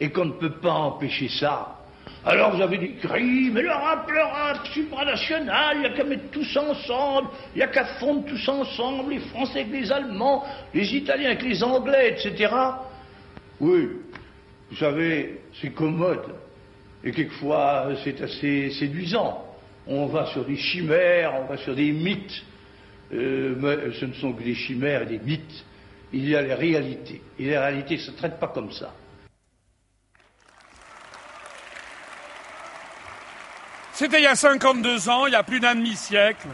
Speaker 13: et qu'on ne peut pas empêcher ça. Alors vous avez des cris, mais l'Europe, l'Europe supranationale, il n'y a qu'à mettre tous ensemble, il n'y a qu'à fondre tous ensemble, les Français avec les Allemands, les Italiens avec les Anglais, etc. Oui, vous savez, c'est commode. Et quelquefois, c'est assez séduisant. On va sur des chimères, on va sur des mythes. Euh, mais ce ne sont que des chimères et des mythes. Il y a les réalités. Et les réalités ne se traitent pas comme ça.
Speaker 1: C'était il y a 52 ans, il y a plus d'un demi-siècle.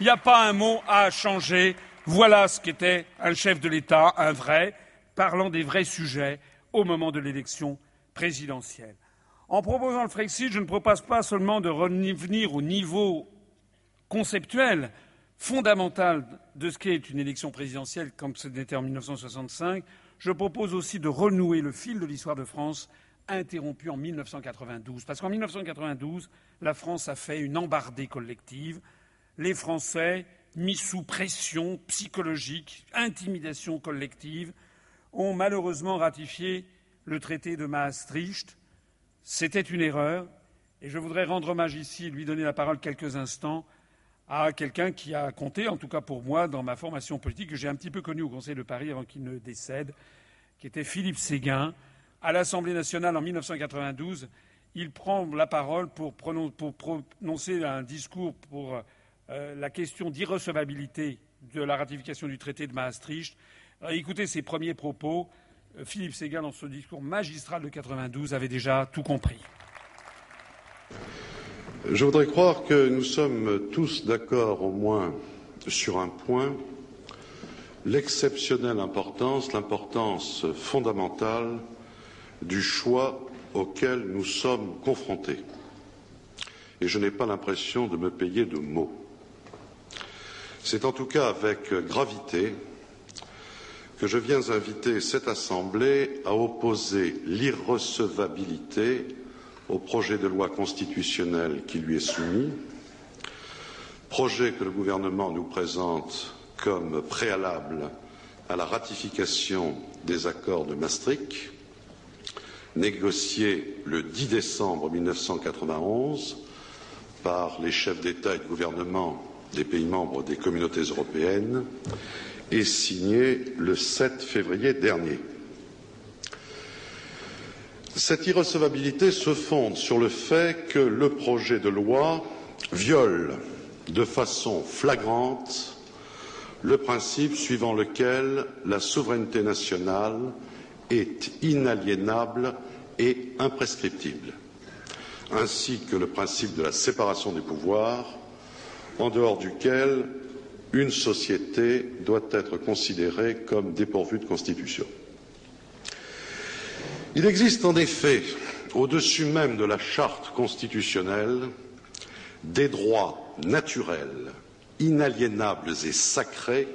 Speaker 1: Il n'y a pas un mot à changer. Voilà ce qu'était un chef de l'État, un vrai, parlant des vrais sujets, au moment de l'élection présidentielle. En proposant le Frexit, je ne propose pas seulement de revenir au niveau conceptuel fondamental de ce qu'est une élection présidentielle comme c'était en 1965, je propose aussi de renouer le fil de l'histoire de France interrompu en 1992. Parce qu'en 1992, la France a fait une embardée collective. Les Français, mis sous pression psychologique, intimidation collective, ont malheureusement ratifié le traité de Maastricht. C'était une erreur. Et je voudrais rendre hommage ici et lui donner la parole quelques instants à quelqu'un qui a compté, en tout cas pour moi, dans ma formation politique, que j'ai un petit peu connu au Conseil de Paris avant qu'il ne décède, qui était Philippe Séguin. À l'Assemblée nationale en 1992, il prend la parole pour prononcer un discours pour euh, la question d'irrecevabilité de la ratification du traité de Maastricht. Euh, écoutez ses premiers propos. Euh, Philippe Séguin, dans ce discours magistral de 92, avait déjà tout compris.
Speaker 14: Je voudrais croire que nous sommes tous d'accord au moins sur un point, l'exceptionnelle importance, l'importance fondamentale du choix auquel nous sommes confrontés. Et je n'ai pas l'impression de me payer de mots. C'est en tout cas avec gravité que je viens inviter cette Assemblée à opposer l'irrecevabilité au projet de loi constitutionnelle qui lui est soumis, projet que le gouvernement nous présente comme préalable à la ratification des accords de Maastricht, négociés le 10 décembre 1991 par les chefs d'État et de gouvernement des pays membres des communautés européennes et signé le 7 février dernier. Cette irrecevabilité se fonde sur le fait que le projet de loi viole de façon flagrante le principe suivant lequel la souveraineté nationale est inaliénable et imprescriptible, ainsi que le principe de la séparation des pouvoirs, en dehors duquel une société doit être considérée comme dépourvue de constitution. Il existe en effet, au-dessus même de la charte constitutionnelle, des droits naturels, inaliénables et sacrés,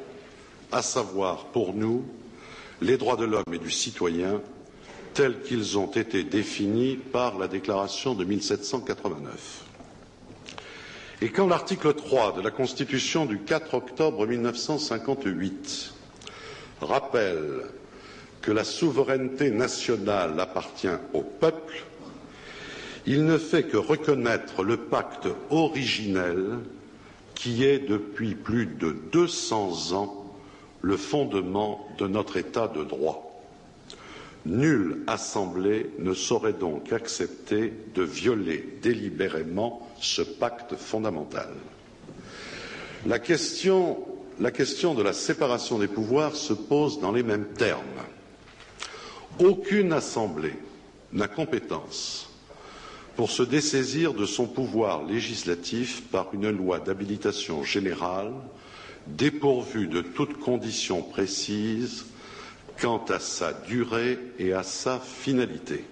Speaker 14: à savoir pour nous les droits de l'homme et du citoyen tels qu'ils ont été définis par la déclaration de 1789. Et quand l'article 3 de la Constitution du 4 octobre 1958 rappelle que la souveraineté nationale appartient au peuple, il ne fait que reconnaître le pacte originel qui est depuis plus de 200 ans le fondement de notre État de droit. Nulle assemblée ne saurait donc accepter de violer délibérément ce pacte fondamental. La question, de la séparation des pouvoirs se pose dans les mêmes termes. Aucune assemblée n'a compétence pour se dessaisir de son pouvoir législatif par une loi d'habilitation générale dépourvue de toute condition précise quant à sa durée et à sa finalité.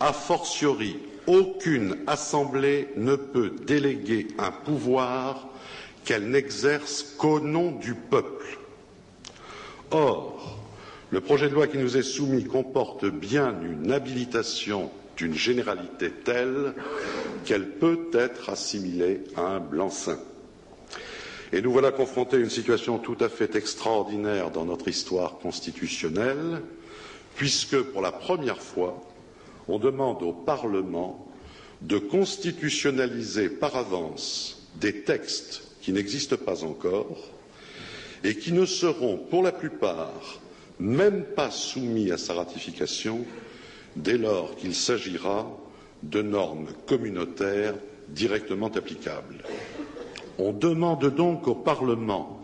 Speaker 14: A fortiori, aucune assemblée ne peut déléguer un pouvoir qu'elle n'exerce qu'au nom du peuple. Or, le projet de loi qui nous est soumis comporte bien une habilitation d'une généralité telle qu'elle peut être assimilée à un blanc-seing. Et nous voilà confrontés à une situation tout à fait extraordinaire dans notre histoire constitutionnelle, puisque pour la première fois, on demande au Parlement de constitutionnaliser par avance des textes qui n'existent pas encore et qui ne seront, pour la plupart, même pas soumis à sa ratification dès lors qu'il s'agira de normes communautaires directement applicables. On demande donc au Parlement,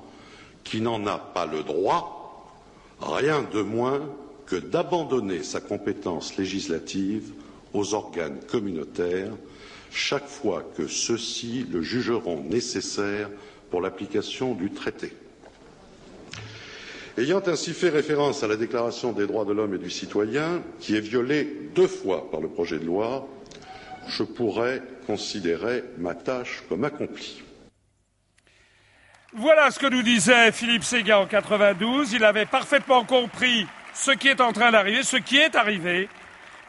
Speaker 14: qui n'en a pas le droit, rien de moins que d'abandonner sa compétence législative aux organes communautaires chaque fois que ceux-ci le jugeront nécessaire pour l'application du traité. Ayant ainsi fait référence à la Déclaration des droits de l'homme et du citoyen, qui est violée deux fois par le projet de loi, je pourrais considérer ma tâche comme accomplie.
Speaker 1: Voilà ce que nous disait Philippe Séguin en 92. Il avait parfaitement compris ce qui est en train d'arriver, ce qui est arrivé.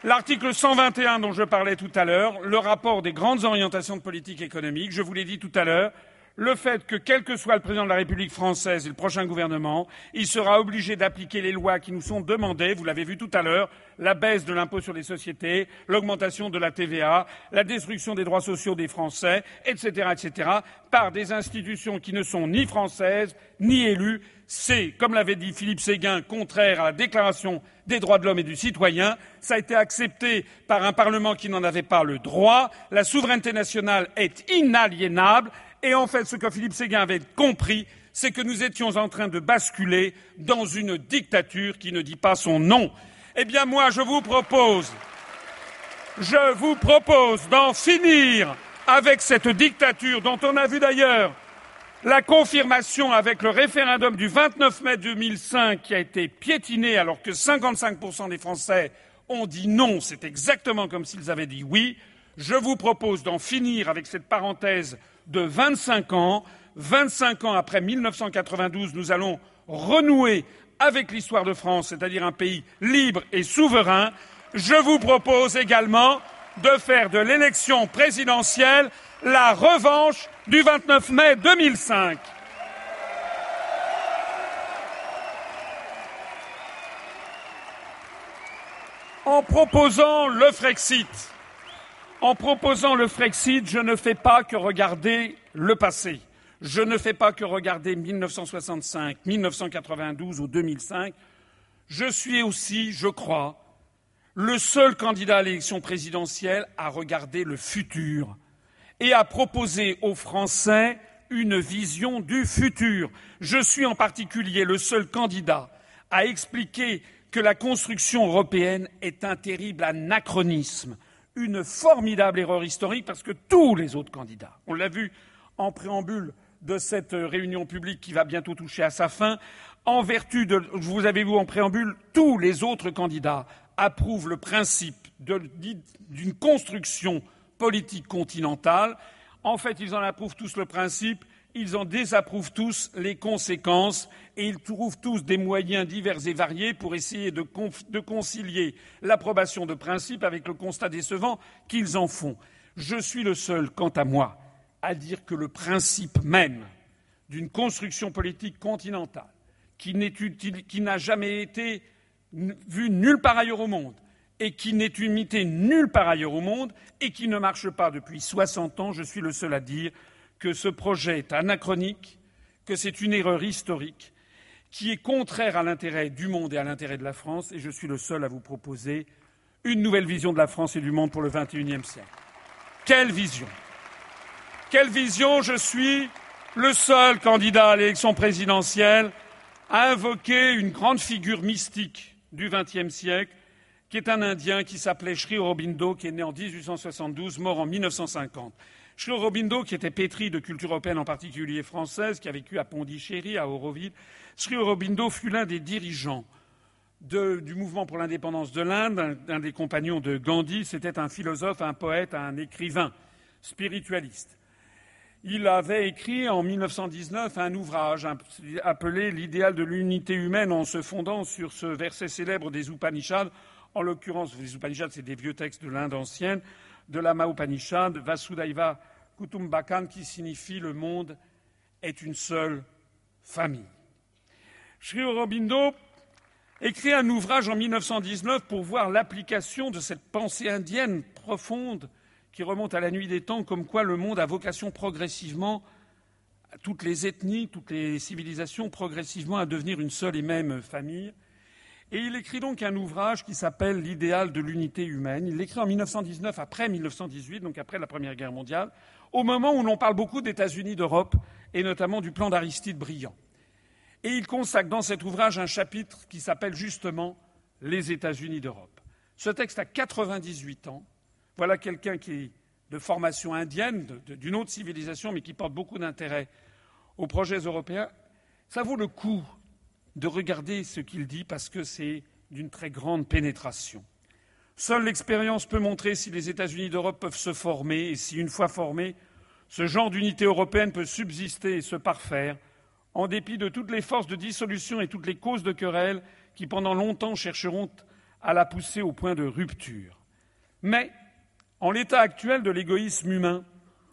Speaker 1: L'article 121 dont je parlais tout à l'heure, le rapport des grandes orientations de politique économique, je vous l'ai dit tout à l'heure, le fait que, quel que soit le président de la République française et le prochain gouvernement, il sera obligé d'appliquer les lois qui nous sont demandées, vous l'avez vu tout à l'heure, la baisse de l'impôt sur les sociétés, l'augmentation de la TVA, la destruction des droits sociaux des Français, etc., etc., par des institutions qui ne sont ni françaises, ni élues. C'est, comme l'avait dit Philippe Séguin, contraire à la déclaration des droits de l'homme et du citoyen. Ça a été accepté par un Parlement qui n'en avait pas le droit. La souveraineté nationale est inaliénable et en fait, ce que Philippe Séguin avait compris, c'est que nous étions en train de basculer dans une dictature qui ne dit pas son nom. Eh bien, moi, je vous propose, je vous propose d'en finir avec cette dictature dont on a vu d'ailleurs la confirmation avec le référendum du 29 mai 2005 qui a été piétiné alors que 55% des Français ont dit non. C'est exactement comme s'ils avaient dit oui. Je vous propose d'en finir avec cette parenthèse de 25 ans. 25 ans après 1992, nous allons renouer avec l'histoire de France, c'est-à-dire un pays libre et souverain. Je vous propose également de faire de l'élection présidentielle la revanche du 29 mai 2005. En proposant le Frexit, en proposant le Frexit, je ne fais pas que regarder le passé. Je ne fais pas que regarder 1965, 1992 ou 2005. Je suis aussi, je crois, le seul candidat à l'élection présidentielle à regarder le futur et à proposer aux Français une vision du futur. Je suis en particulier le seul candidat à expliquer que la construction européenne est un terrible anachronisme une formidable erreur historique parce que tous les autres candidats, on l'a vu en préambule de cette réunion publique qui va bientôt toucher à sa fin, en vertu de, vous avez vu en préambule, tous les autres candidats approuvent le principe d'une construction politique continentale. En fait, ils en approuvent tous le principe ils en désapprouvent tous les conséquences et ils trouvent tous des moyens divers et variés pour essayer de, concilier l'approbation de principes avec le constat décevant qu'ils en font. Je suis le seul, quant à moi, à dire que le principe même d'une construction politique continentale qui n'a jamais été vue nulle part ailleurs au monde et qui n'est imité nulle part ailleurs au monde et qui ne marche pas depuis soixante ans, je suis le seul à dire que ce projet est anachronique, que c'est une erreur historique, qui est contraire à l'intérêt du monde et à l'intérêt de la France, et je suis le seul à vous proposer une nouvelle vision de la France et du monde pour le XXIe siècle. Quelle vision Quelle vision Je suis le seul candidat à l'élection présidentielle à invoquer une grande figure mystique du XXe siècle, qui est un Indien qui s'appelait Sri Aurobindo, qui est né en 1872, mort en 1950. Sri Aurobindo, qui était pétri de culture européenne, en particulier française, qui a vécu à Pondichéry, à Auroville, Sri Aurobindo fut l'un des dirigeants du mouvement pour l'indépendance de l'Inde, un, des compagnons de Gandhi. C'était un philosophe, un poète, un écrivain spiritualiste. Il avait écrit en 1919 un ouvrage appelé L'idéal de l'unité humaine en se fondant sur ce verset célèbre des Upanishads. En l'occurrence, les Upanishads, c'est des vieux textes de l'Inde ancienne, de la Upanishad, Vasudhaiva Kutumbakan, qui signifie le monde est une seule famille. Sri Aurobindo écrit un ouvrage en 1919 pour voir l'application de cette pensée indienne profonde qui remonte à la nuit des temps, comme quoi le monde a vocation progressivement, toutes les ethnies, toutes les civilisations, progressivement à devenir une seule et même famille. Et il écrit donc un ouvrage qui s'appelle L'idéal de l'unité humaine. Il l'écrit en 1919, après 1918, donc après la Première Guerre mondiale, au moment où l'on parle beaucoup d'États-Unis d'Europe, et notamment du plan d'Aristide Briand. Et il consacre dans cet ouvrage un chapitre qui s'appelle justement Les États-Unis d'Europe. Ce texte a 98 ans. Voilà quelqu'un qui est de formation indienne, d'une autre civilisation, mais qui porte beaucoup d'intérêt aux projets européens. Ça vaut le coup de regarder ce qu'il dit parce que c'est d'une très grande pénétration. Seule l'expérience peut montrer si les États-Unis d'Europe peuvent se former et si, une fois formés, ce genre d'unité européenne peut subsister et se parfaire en dépit de toutes les forces de dissolution et toutes les causes de querelle qui pendant longtemps chercheront à la pousser au point de rupture. Mais, en l'état actuel de l'égoïsme humain,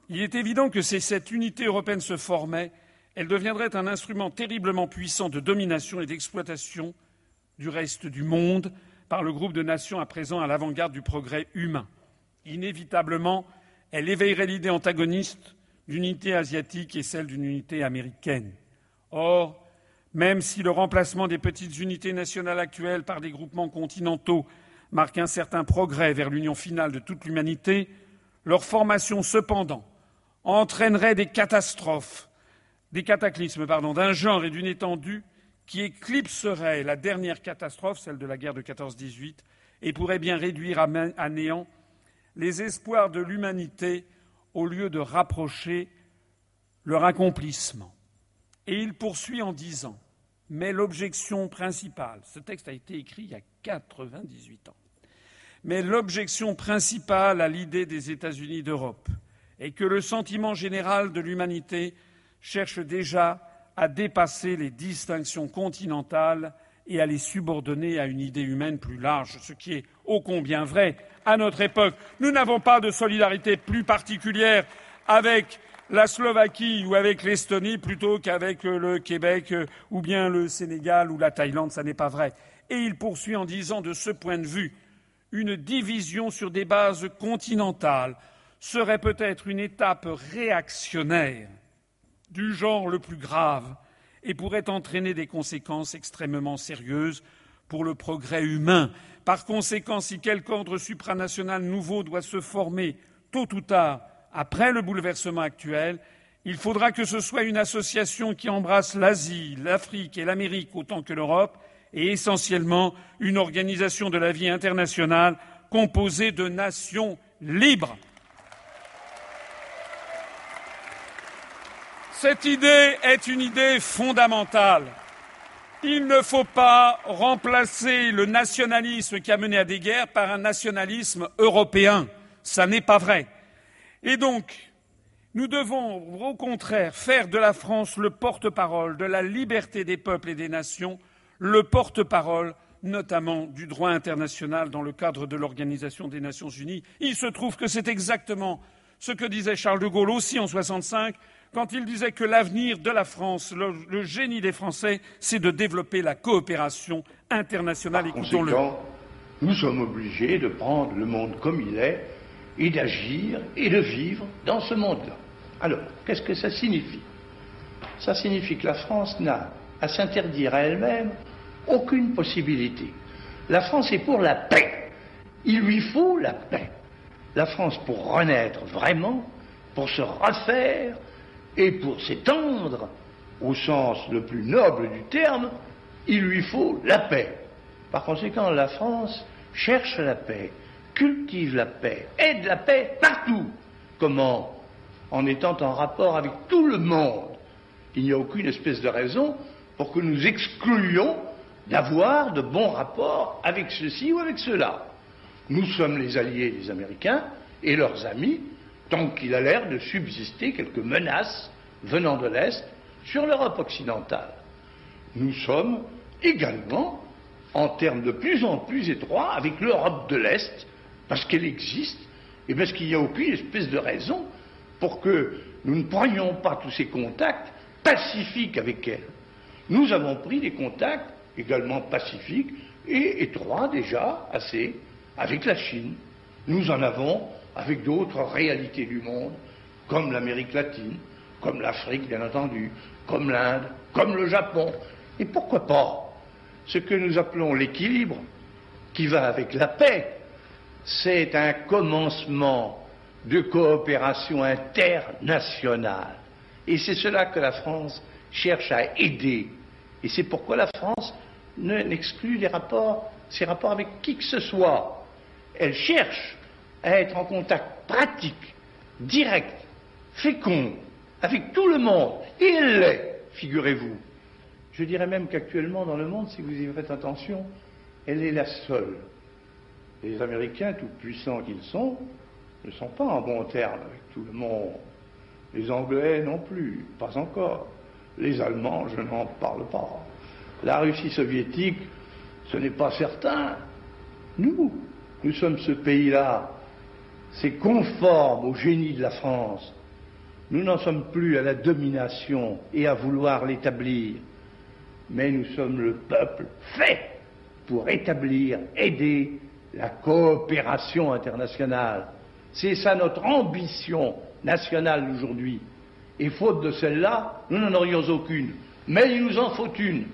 Speaker 1: il est évident que si cette unité européenne se formait, elle deviendrait un instrument terriblement puissant de domination et d'exploitation du reste du monde par le groupe de nations à présent à l'avant-garde du progrès humain. Inévitablement, elle éveillerait l'idée antagoniste d'unité asiatique et celle d'une unité américaine. Or, même si le remplacement des petites unités nationales actuelles par des groupements continentaux marque un certain progrès vers l'union finale de toute l'humanité, leur formation, cependant, entraînerait des catastrophes, des cataclysmes d'un genre et d'une étendue qui éclipserait la dernière catastrophe, celle de la guerre de 14-18, et pourrait bien réduire à néant les espoirs de l'humanité au lieu de rapprocher leur accomplissement. Et il poursuit en disant Mais l'objection principale, ce texte a été écrit il y a 98 ans, mais l'objection principale à l'idée des États-Unis d'Europe est que le sentiment général de l'humanité cherche déjà à dépasser les distinctions continentales et à les subordonner à une idée humaine plus large, ce qui est ô combien vrai à notre époque. Nous n'avons pas de solidarité plus particulière avec la Slovaquie ou avec l'Estonie plutôt qu'avec le Québec ou bien le Sénégal ou la Thaïlande, ça n'est pas vrai. Et il poursuit en disant de ce point de vue, une division sur des bases continentales serait peut-être une étape réactionnaire du genre le plus grave et pourrait entraîner des conséquences extrêmement sérieuses pour le progrès humain. Par conséquent, si quelque ordre supranational nouveau doit se former tôt ou tard après le bouleversement actuel, il faudra que ce soit une association qui embrasse l'Asie, l'Afrique et l'Amérique autant que l'Europe, et essentiellement une organisation de la vie internationale composée de nations libres. Cette idée est une idée fondamentale. Il ne faut pas remplacer le nationalisme qui a mené à des guerres par un nationalisme européen. Ça n'est pas vrai. Et donc, nous devons, au contraire, faire de la France le porte-parole de la liberté des peuples et des nations, le porte-parole notamment du droit international dans le cadre de l'Organisation des Nations Unies. Il se trouve que c'est exactement ce que disait Charles de Gaulle aussi en 65 quand il disait que l'avenir de la France, le, génie des Français, c'est de développer la coopération internationale.
Speaker 13: Écoutons-le. Nous sommes obligés de prendre le monde comme il est et d'agir et de vivre dans ce monde-là. Alors, qu'est-ce que ça signifie? Ça signifie que la France n'a à s'interdire à elle-même aucune possibilité. La France est pour la paix. Il lui faut la paix. La France, pour renaître vraiment, pour se refaire, et pour s'étendre, au sens le plus noble du terme, il lui faut la paix. Par conséquent, la France cherche la paix, cultive la paix, aide la paix partout. Comment? En étant en rapport avec tout le monde. Il n'y a aucune espèce de raison pour que nous excluions d'avoir de bons rapports avec ceci ou avec cela. Nous sommes les alliés des Américains et leurs amis, tant qu'il a l'air de subsister quelques menaces venant de l'Est sur l'Europe occidentale. Nous sommes également en termes de plus en plus étroits avec l'Europe de l'Est, parce qu'elle existe, et parce qu'il n'y a aucune espèce de raison pour que nous ne prenions pas tous ces contacts pacifiques avec elle. Nous avons pris des contacts également pacifiques et étroits déjà assez avec la Chine. Nous en avons avec d'autres réalités du monde, comme l'Amérique latine, comme l'Afrique, bien entendu, comme l'Inde, comme le Japon. Et pourquoi pas ce que nous appelons l'équilibre, qui va avec la paix, c'est un commencement de coopération internationale. Et c'est cela que la France cherche à aider. Et c'est pourquoi la France n'exclut ses rapports avec qui que ce soit. Elle cherche à être en contact pratique, direct, fécond, avec tout le monde. Elle l'est, figurez-vous. Je dirais même qu'actuellement dans le monde, si vous y faites attention, elle est la seule. Les Américains, tout puissants qu'ils sont, ne sont pas en bon terme avec tout le monde. Les Anglais non plus, pas encore. Les Allemands, je n'en parle pas. La Russie soviétique, ce n'est pas certain. Nous, nous sommes ce pays-là. C'est conforme au génie de la France. Nous n'en sommes plus à la domination et à vouloir l'établir, mais nous sommes le peuple fait pour établir, aider la coopération internationale. C'est ça notre ambition nationale aujourd'hui. Et faute de celle-là, nous n'en aurions aucune. Mais il nous en faut une.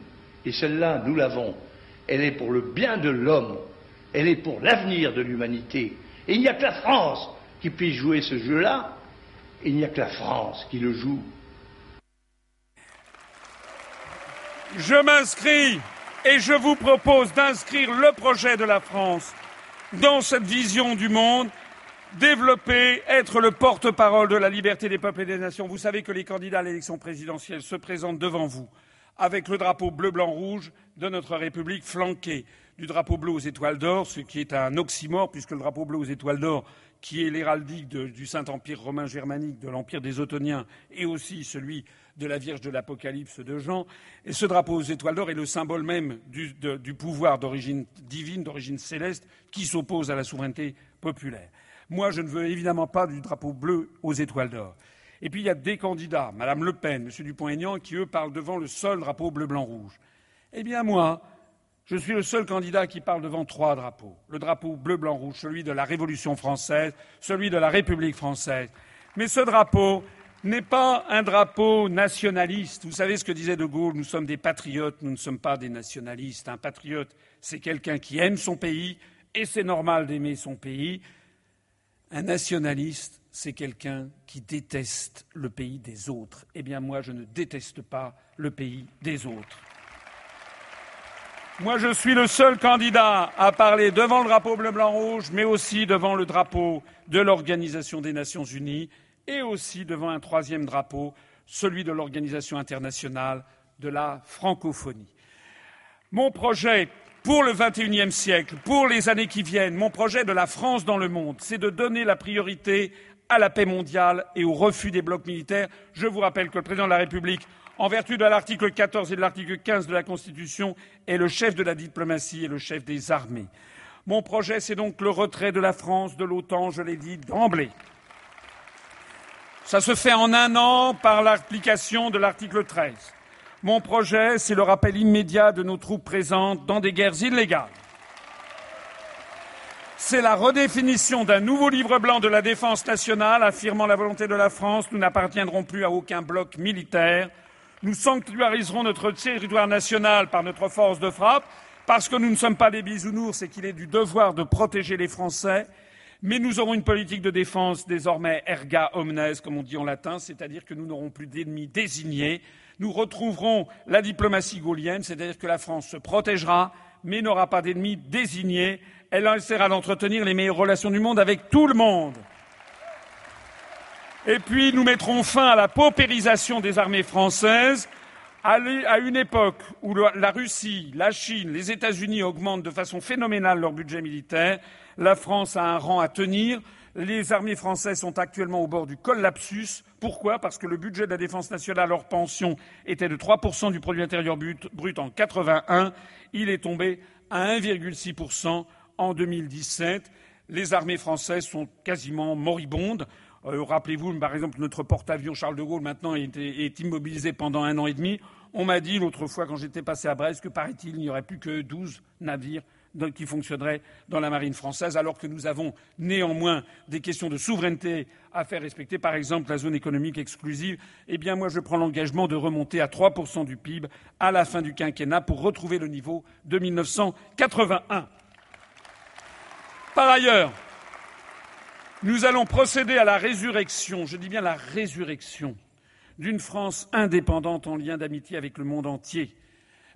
Speaker 13: Et celle-là, nous l'avons. Elle est pour le bien de l'homme. Elle est pour l'avenir de l'humanité. Il n'y a que la France qui puisse jouer ce jeu-là. Il n'y a que la France qui le joue.
Speaker 1: Je m'inscris et je vous propose d'inscrire le projet de la France dans cette vision du monde, développer, être le porte-parole de la liberté des peuples et des nations. Vous savez que les candidats à l'élection présidentielle se présentent devant vous avec le drapeau bleu, blanc, rouge de notre République flanqué du drapeau bleu aux étoiles d'or, ce qui est un oxymore puisque le drapeau bleu aux étoiles d'or qui est l'héraldique du Saint-Empire romain germanique, de l'Empire des Ottoniens, et aussi celui de la Vierge de l'Apocalypse de Jean. Ce drapeau aux étoiles d'or est le symbole même du, pouvoir d'origine divine, d'origine céleste, qui s'oppose à la souveraineté populaire. Moi, je ne veux évidemment pas du drapeau bleu aux étoiles d'or. Et puis il y a des candidats, Madame Le Pen, M. Dupont-Aignan, qui eux parlent devant le seul drapeau bleu, blanc, rouge. Eh bien moi, je suis le seul candidat qui parle devant trois drapeaux. Le drapeau bleu, blanc, rouge, celui de la Révolution française, celui de la République française. Mais ce drapeau n'est pas un drapeau nationaliste. Vous savez ce que disait De Gaulle? Nous sommes des patriotes, nous ne sommes pas des nationalistes. Un patriote, c'est quelqu'un qui aime son pays, et c'est normal d'aimer son pays. Un nationaliste, c'est quelqu'un qui déteste le pays des autres. Eh bien, moi, je ne déteste pas le pays des autres. Moi, je suis le seul candidat à parler devant le drapeau bleu, blanc, rouge, mais aussi devant le drapeau de l'Organisation des Nations Unies et aussi devant un troisième drapeau, celui de l'Organisation internationale de la francophonie. Mon projet pour le XXIe siècle, pour les années qui viennent, mon projet de la France dans le monde, c'est de donner la priorité à la paix mondiale et au refus des blocs militaires. Je vous rappelle que le président de la République en vertu de l'article 14 et de l'article 15 de la Constitution, est le chef de la diplomatie et le chef des armées. Mon projet, c'est donc le retrait de la France de l'OTAN, je l'ai dit d'emblée. Ça se fait en un an par l'application de l'article 13. Mon projet, c'est le rappel immédiat de nos troupes présentes dans des guerres illégales. C'est la redéfinition d'un nouveau livre blanc de la défense nationale affirmant la volonté de la France. Nous n'appartiendrons plus à aucun bloc militaire. Nous sanctuariserons notre territoire national par notre force de frappe, parce que nous ne sommes pas des bisounours et qu'il est du devoir de protéger les Français. Mais nous aurons une politique de défense désormais erga omnes, comme on dit en latin, c'est-à-dire que nous n'aurons plus d'ennemis désignés. Nous retrouverons la diplomatie gaulienne, c'est-à-dire que la France se protégera, mais n'aura pas d'ennemis désignés. Elle essaiera d'entretenir les meilleures relations du monde avec tout le monde. Et puis nous mettrons fin à la paupérisation des armées françaises. À une époque où la Russie, la Chine, les États-Unis augmentent de façon phénoménale leur budget militaire, la France a un rang à tenir. Les armées françaises sont actuellement au bord du collapsus. Pourquoi? Parce que le budget de la défense nationale hors pension était de 3% du produit intérieur brut en 81. Il est tombé à 1,6% en 2017. Les armées françaises sont quasiment moribondes. Euh, rappelez-vous, par exemple, notre porte-avions Charles de Gaulle maintenant est, immobilisé pendant un an et demi. On m'a dit l'autre fois, quand j'étais passé à Brest, que paraît-il, il n'y aurait plus que 12 navires qui fonctionneraient dans la marine française, alors que nous avons néanmoins des questions de souveraineté à faire respecter, par exemple la zone économique exclusive. Eh bien, moi, je prends l'engagement de remonter à 3% du PIB à la fin du quinquennat pour retrouver le niveau de 1981. Par ailleurs, nous allons procéder à la résurrection, je dis bien la résurrection, d'une France indépendante en lien d'amitié avec le monde entier.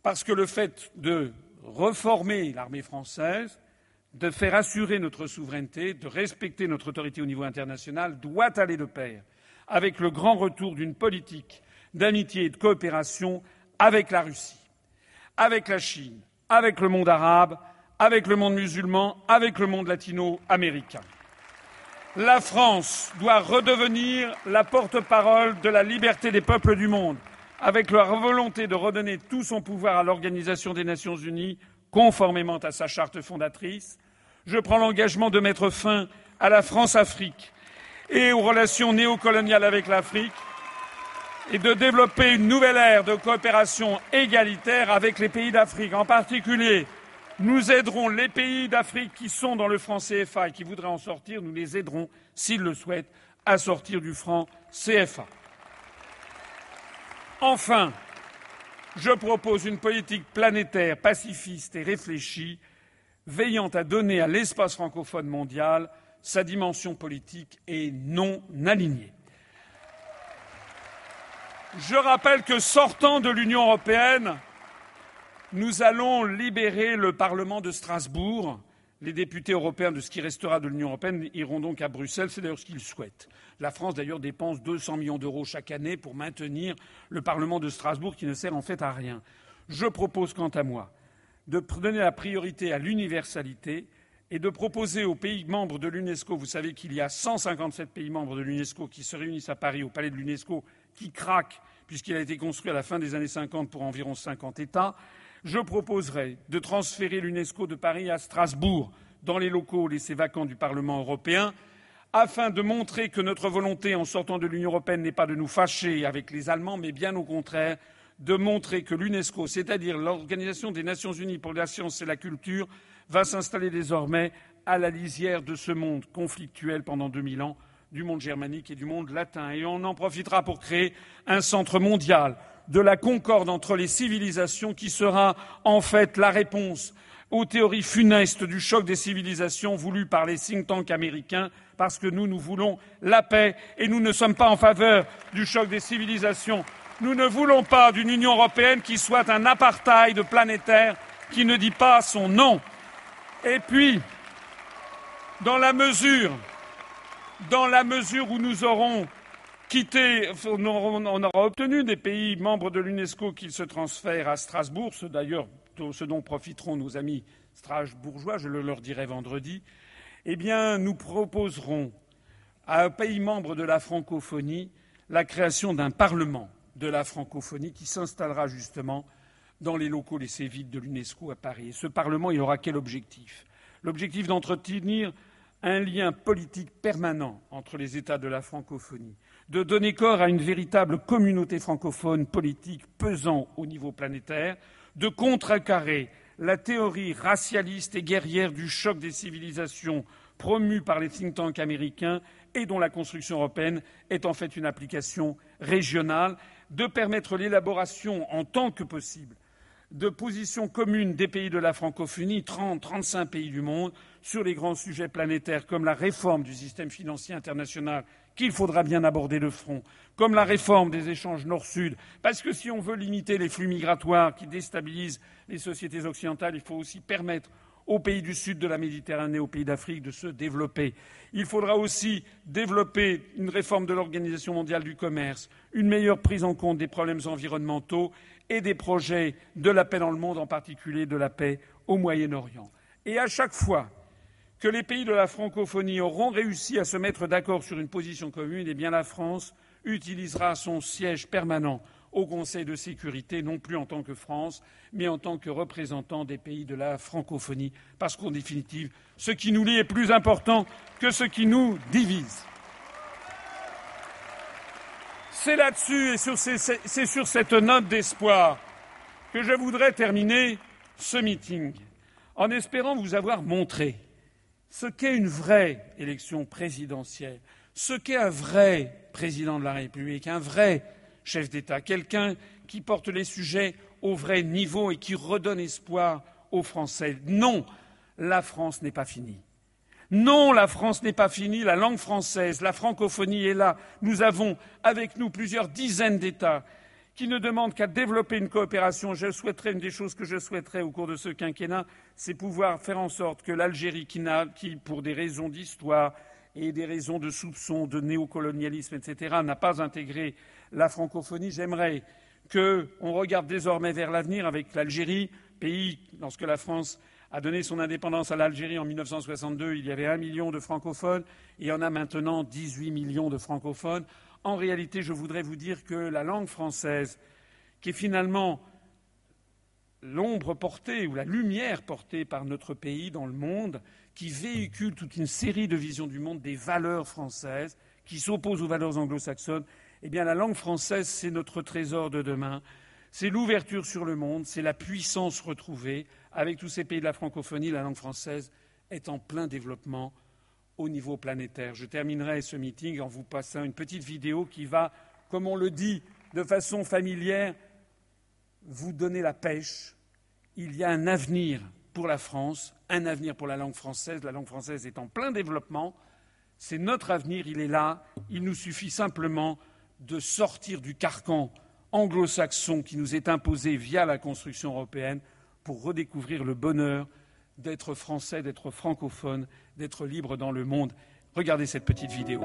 Speaker 1: Parce que le fait de reformer l'armée française, de faire assurer notre souveraineté, de respecter notre autorité au niveau international doit aller de pair avec le grand retour d'une politique d'amitié et de coopération avec la Russie, avec la Chine, avec le monde arabe, avec le monde musulman, avec le monde latino-américain. La France doit redevenir la porte-parole de la liberté des peuples du monde. avec la volonté de redonner tout son pouvoir à l'Organisation des Nations Unies, conformément à sa charte fondatrice. Je prends l'engagement de mettre fin à la France-Afrique et aux relations néocoloniales avec l'Afrique et de développer une nouvelle ère de coopération égalitaire avec les pays d'Afrique. En particulier, nous aiderons les pays d'Afrique qui sont dans le franc CFA et qui voudraient en sortir, nous les aiderons, s'ils le souhaitent, à sortir du franc CFA. Enfin, je propose une politique planétaire pacifiste et réfléchie, veillant à donner à l'espace francophone mondial sa dimension politique et non alignée. Je rappelle que sortant de l'Union européenne, nous allons libérer le Parlement de Strasbourg. Les députés européens de ce qui restera de l'Union européenne iront donc à Bruxelles. C'est d'ailleurs ce qu'ils souhaitent. La France, d'ailleurs, dépense 200 millions d'euros chaque année pour maintenir le Parlement de Strasbourg, qui ne sert en fait à rien. Je propose, quant à moi, de donner la priorité à l'universalité et de proposer aux pays membres de l'UNESCO vous savez qu'il y a 157 pays membres de l'UNESCO qui se réunissent à Paris au palais de l'UNESCO qui craque puisqu'il a été construit à la fin des années 50 pour environ 50 États, je proposerai de transférer l'UNESCO de Paris à Strasbourg, dans les locaux laissés vacants du Parlement européen, afin de montrer que notre volonté, en sortant de l'Union européenne, n'est pas de nous fâcher avec les Allemands, mais bien au contraire, de montrer que l'UNESCO, c'est-à-dire l'Organisation des Nations Unies pour la science et la culture, va s'installer désormais à la lisière de ce monde conflictuel pendant 2000 ans du monde germanique et du monde latin. Et on en profitera pour créer un centre mondial de la concorde entre les civilisations qui sera en fait la réponse aux théories funestes du choc des civilisations voulues par les think tanks américains, parce que nous, nous voulons la paix et nous ne sommes pas en faveur du choc des civilisations. Nous ne voulons pas d'une Union européenne qui soit un apartheid planétaire qui ne dit pas son nom. Et puis, dans la mesure dans la mesure où nous aurons quitté, on aura obtenu des pays membres de l'UNESCO qu'ils se transfèrent à Strasbourg, ce d'ailleurs ce dont profiteront nos amis strasbourgeois, je le leur dirai vendredi, eh bien, nous proposerons à un pays membre de la francophonie la création d'un Parlement de la francophonie qui s'installera justement dans les locaux laissés vides de l'UNESCO à Paris. Ce Parlement, il aura quel objectif? L'objectif d'entretenir un lien politique permanent entre les États de la francophonie, de donner corps à une véritable communauté francophone politique pesant au niveau planétaire, de contrecarrer la théorie racialiste et guerrière du choc des civilisations promue par les think tanks américains et dont la construction européenne est en fait une application régionale, de permettre l'élaboration en tant que possible de positions communes des pays de la francophonie, 30, 35 pays du monde, sur les grands sujets planétaires comme la réforme du système financier international qu'il faudra bien aborder de front, comme la réforme des échanges nord-sud, parce que si on veut limiter les flux migratoires qui déstabilisent les sociétés occidentales, il faut aussi permettre aux pays du sud de la Méditerranée, aux pays d'Afrique de se développer. Il faudra aussi développer une réforme de l'Organisation mondiale du commerce, une meilleure prise en compte des problèmes environnementaux et des projets de la paix dans le monde, en particulier de la paix au Moyen-Orient. Et à chaque fois que les pays de la francophonie auront réussi à se mettre d'accord sur une position commune, eh bien la France utilisera son siège permanent au Conseil de sécurité, non plus en tant que France, mais en tant que représentant des pays de la francophonie, parce qu'en définitive, ce qui nous lie est plus important que ce qui nous divise. C'est là-dessus et c'est sur cette note d'espoir que je voudrais terminer ce meeting, en espérant vous avoir montré ce qu'est une vraie élection présidentielle, ce qu'est un vrai président de la République, un vrai chef d'État, quelqu'un qui porte les sujets au vrai niveau et qui redonne espoir aux Français. Non, la France n'est pas finie. Non, la France n'est pas finie, la langue française, la francophonie est là. Nous avons avec nous plusieurs dizaines d'États qui ne demandent qu'à développer une coopération. Je souhaiterais, une des choses que je souhaiterais au cours de ce quinquennat, c'est pouvoir faire en sorte que l'Algérie, qui, qui, pour des raisons d'histoire et des raisons de soupçon, de néocolonialisme, etc., n'a pas intégré la francophonie, j'aimerais qu'on regarde désormais vers l'avenir avec l'Algérie, pays, lorsque la France a donné son indépendance à l'Algérie en 1962, il y avait un million de francophones, et il y en a maintenant 18 millions de francophones. En réalité, je voudrais vous dire que la langue française qui est finalement l'ombre portée ou la lumière portée par notre pays dans le monde, qui véhicule toute une série de visions du monde, des valeurs françaises, qui s'opposent aux valeurs anglo-saxonnes, eh bien la langue française, c'est notre trésor de demain, c'est l'ouverture sur le monde, c'est la puissance retrouvée. Avec tous ces pays de la francophonie, la langue française est en plein développement au niveau planétaire. Je terminerai ce meeting en vous passant une petite vidéo qui va, comme on le dit de façon familière, vous donner la pêche. Il y a un avenir pour la France, un avenir pour la langue française. La langue française est en plein développement. C'est notre avenir, il est là. Il nous suffit simplement de sortir du carcan anglo-saxon qui nous est imposé via la construction européenne pour redécouvrir le bonheur d'être français, d'être francophone, d'être libre dans le monde. Regardez cette petite vidéo.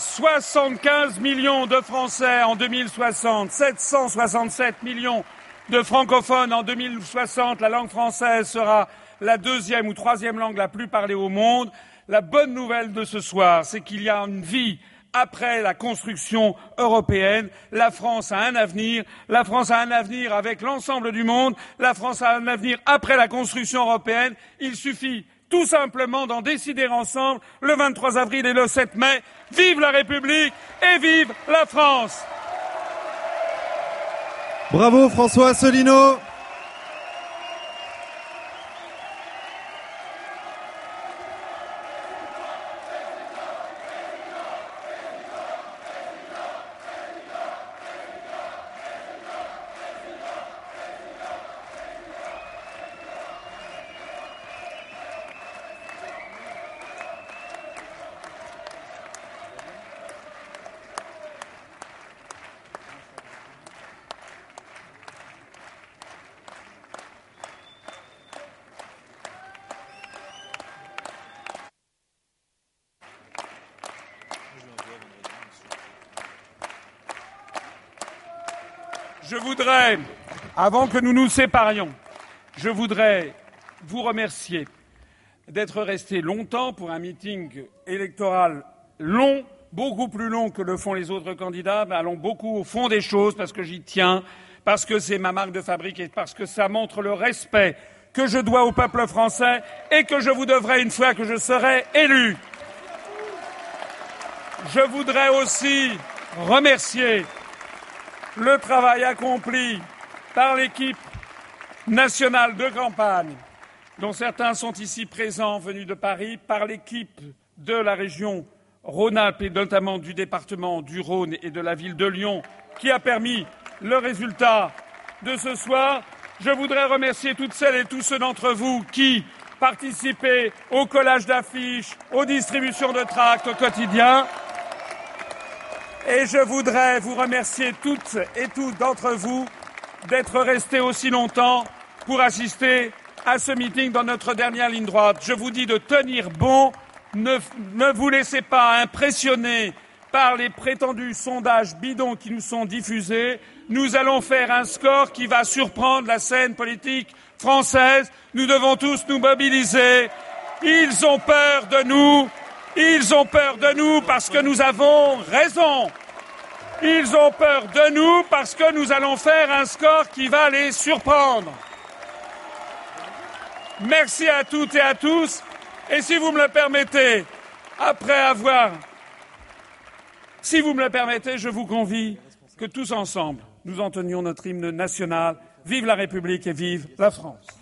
Speaker 1: 75 millions de Français en 2060, 767 millions de francophones en 2060. La langue française sera la deuxième ou troisième langue la plus parlée au monde. La bonne nouvelle de ce soir, c'est qu'il y a une vie après la construction européenne. La France a un avenir. La France a un avenir avec l'ensemble du monde. La France a un avenir après la construction européenne. Il suffit tout simplement d'en décider ensemble le 23 avril et le 7 mai. Vive la République et vive la France
Speaker 15: Bravo François Asselineau
Speaker 1: avant que nous nous séparions, je voudrais vous remercier d'être resté longtemps pour un meeting électoral long, beaucoup plus long que le font les autres candidats, mais allons beaucoup au fond des choses parce que j'y tiens, parce que c'est ma marque de fabrique et parce que ça montre le respect que je dois au peuple français et que je vous devrai une fois que je serai élu. Je voudrais aussi remercier le travail accompli par l'équipe nationale de campagne, dont certains sont ici présents, venus de Paris, par l'équipe de la région Rhône-Alpes et notamment du département du Rhône et de la ville de Lyon, qui a permis le résultat de ce soir. Je voudrais remercier toutes celles et tous ceux d'entre vous qui participaient au collage d'affiches, aux distributions de tracts au quotidien. Et je voudrais vous remercier toutes et tous d'entre vous d'être restés aussi longtemps pour assister à ce meeting dans notre dernière ligne droite. Je vous dis de tenir bon, ne, ne vous laissez pas impressionner par les prétendus sondages bidons qui nous sont diffusés. Nous allons faire un score qui va surprendre la scène politique française. Nous devons tous nous mobiliser. Ils ont peur de nous. Ils ont peur de nous parce que nous avons raison. Ils ont peur de nous parce que nous allons faire un score qui va les surprendre. Merci à toutes et à tous. Et si vous me le permettez, après avoir, si vous me le permettez, je vous convie que tous ensemble, nous entenions notre hymne national. Vive la République et vive la France.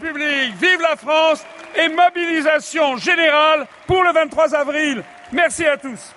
Speaker 1: République, vive la France et mobilisation générale pour le 23 avril. Merci à tous.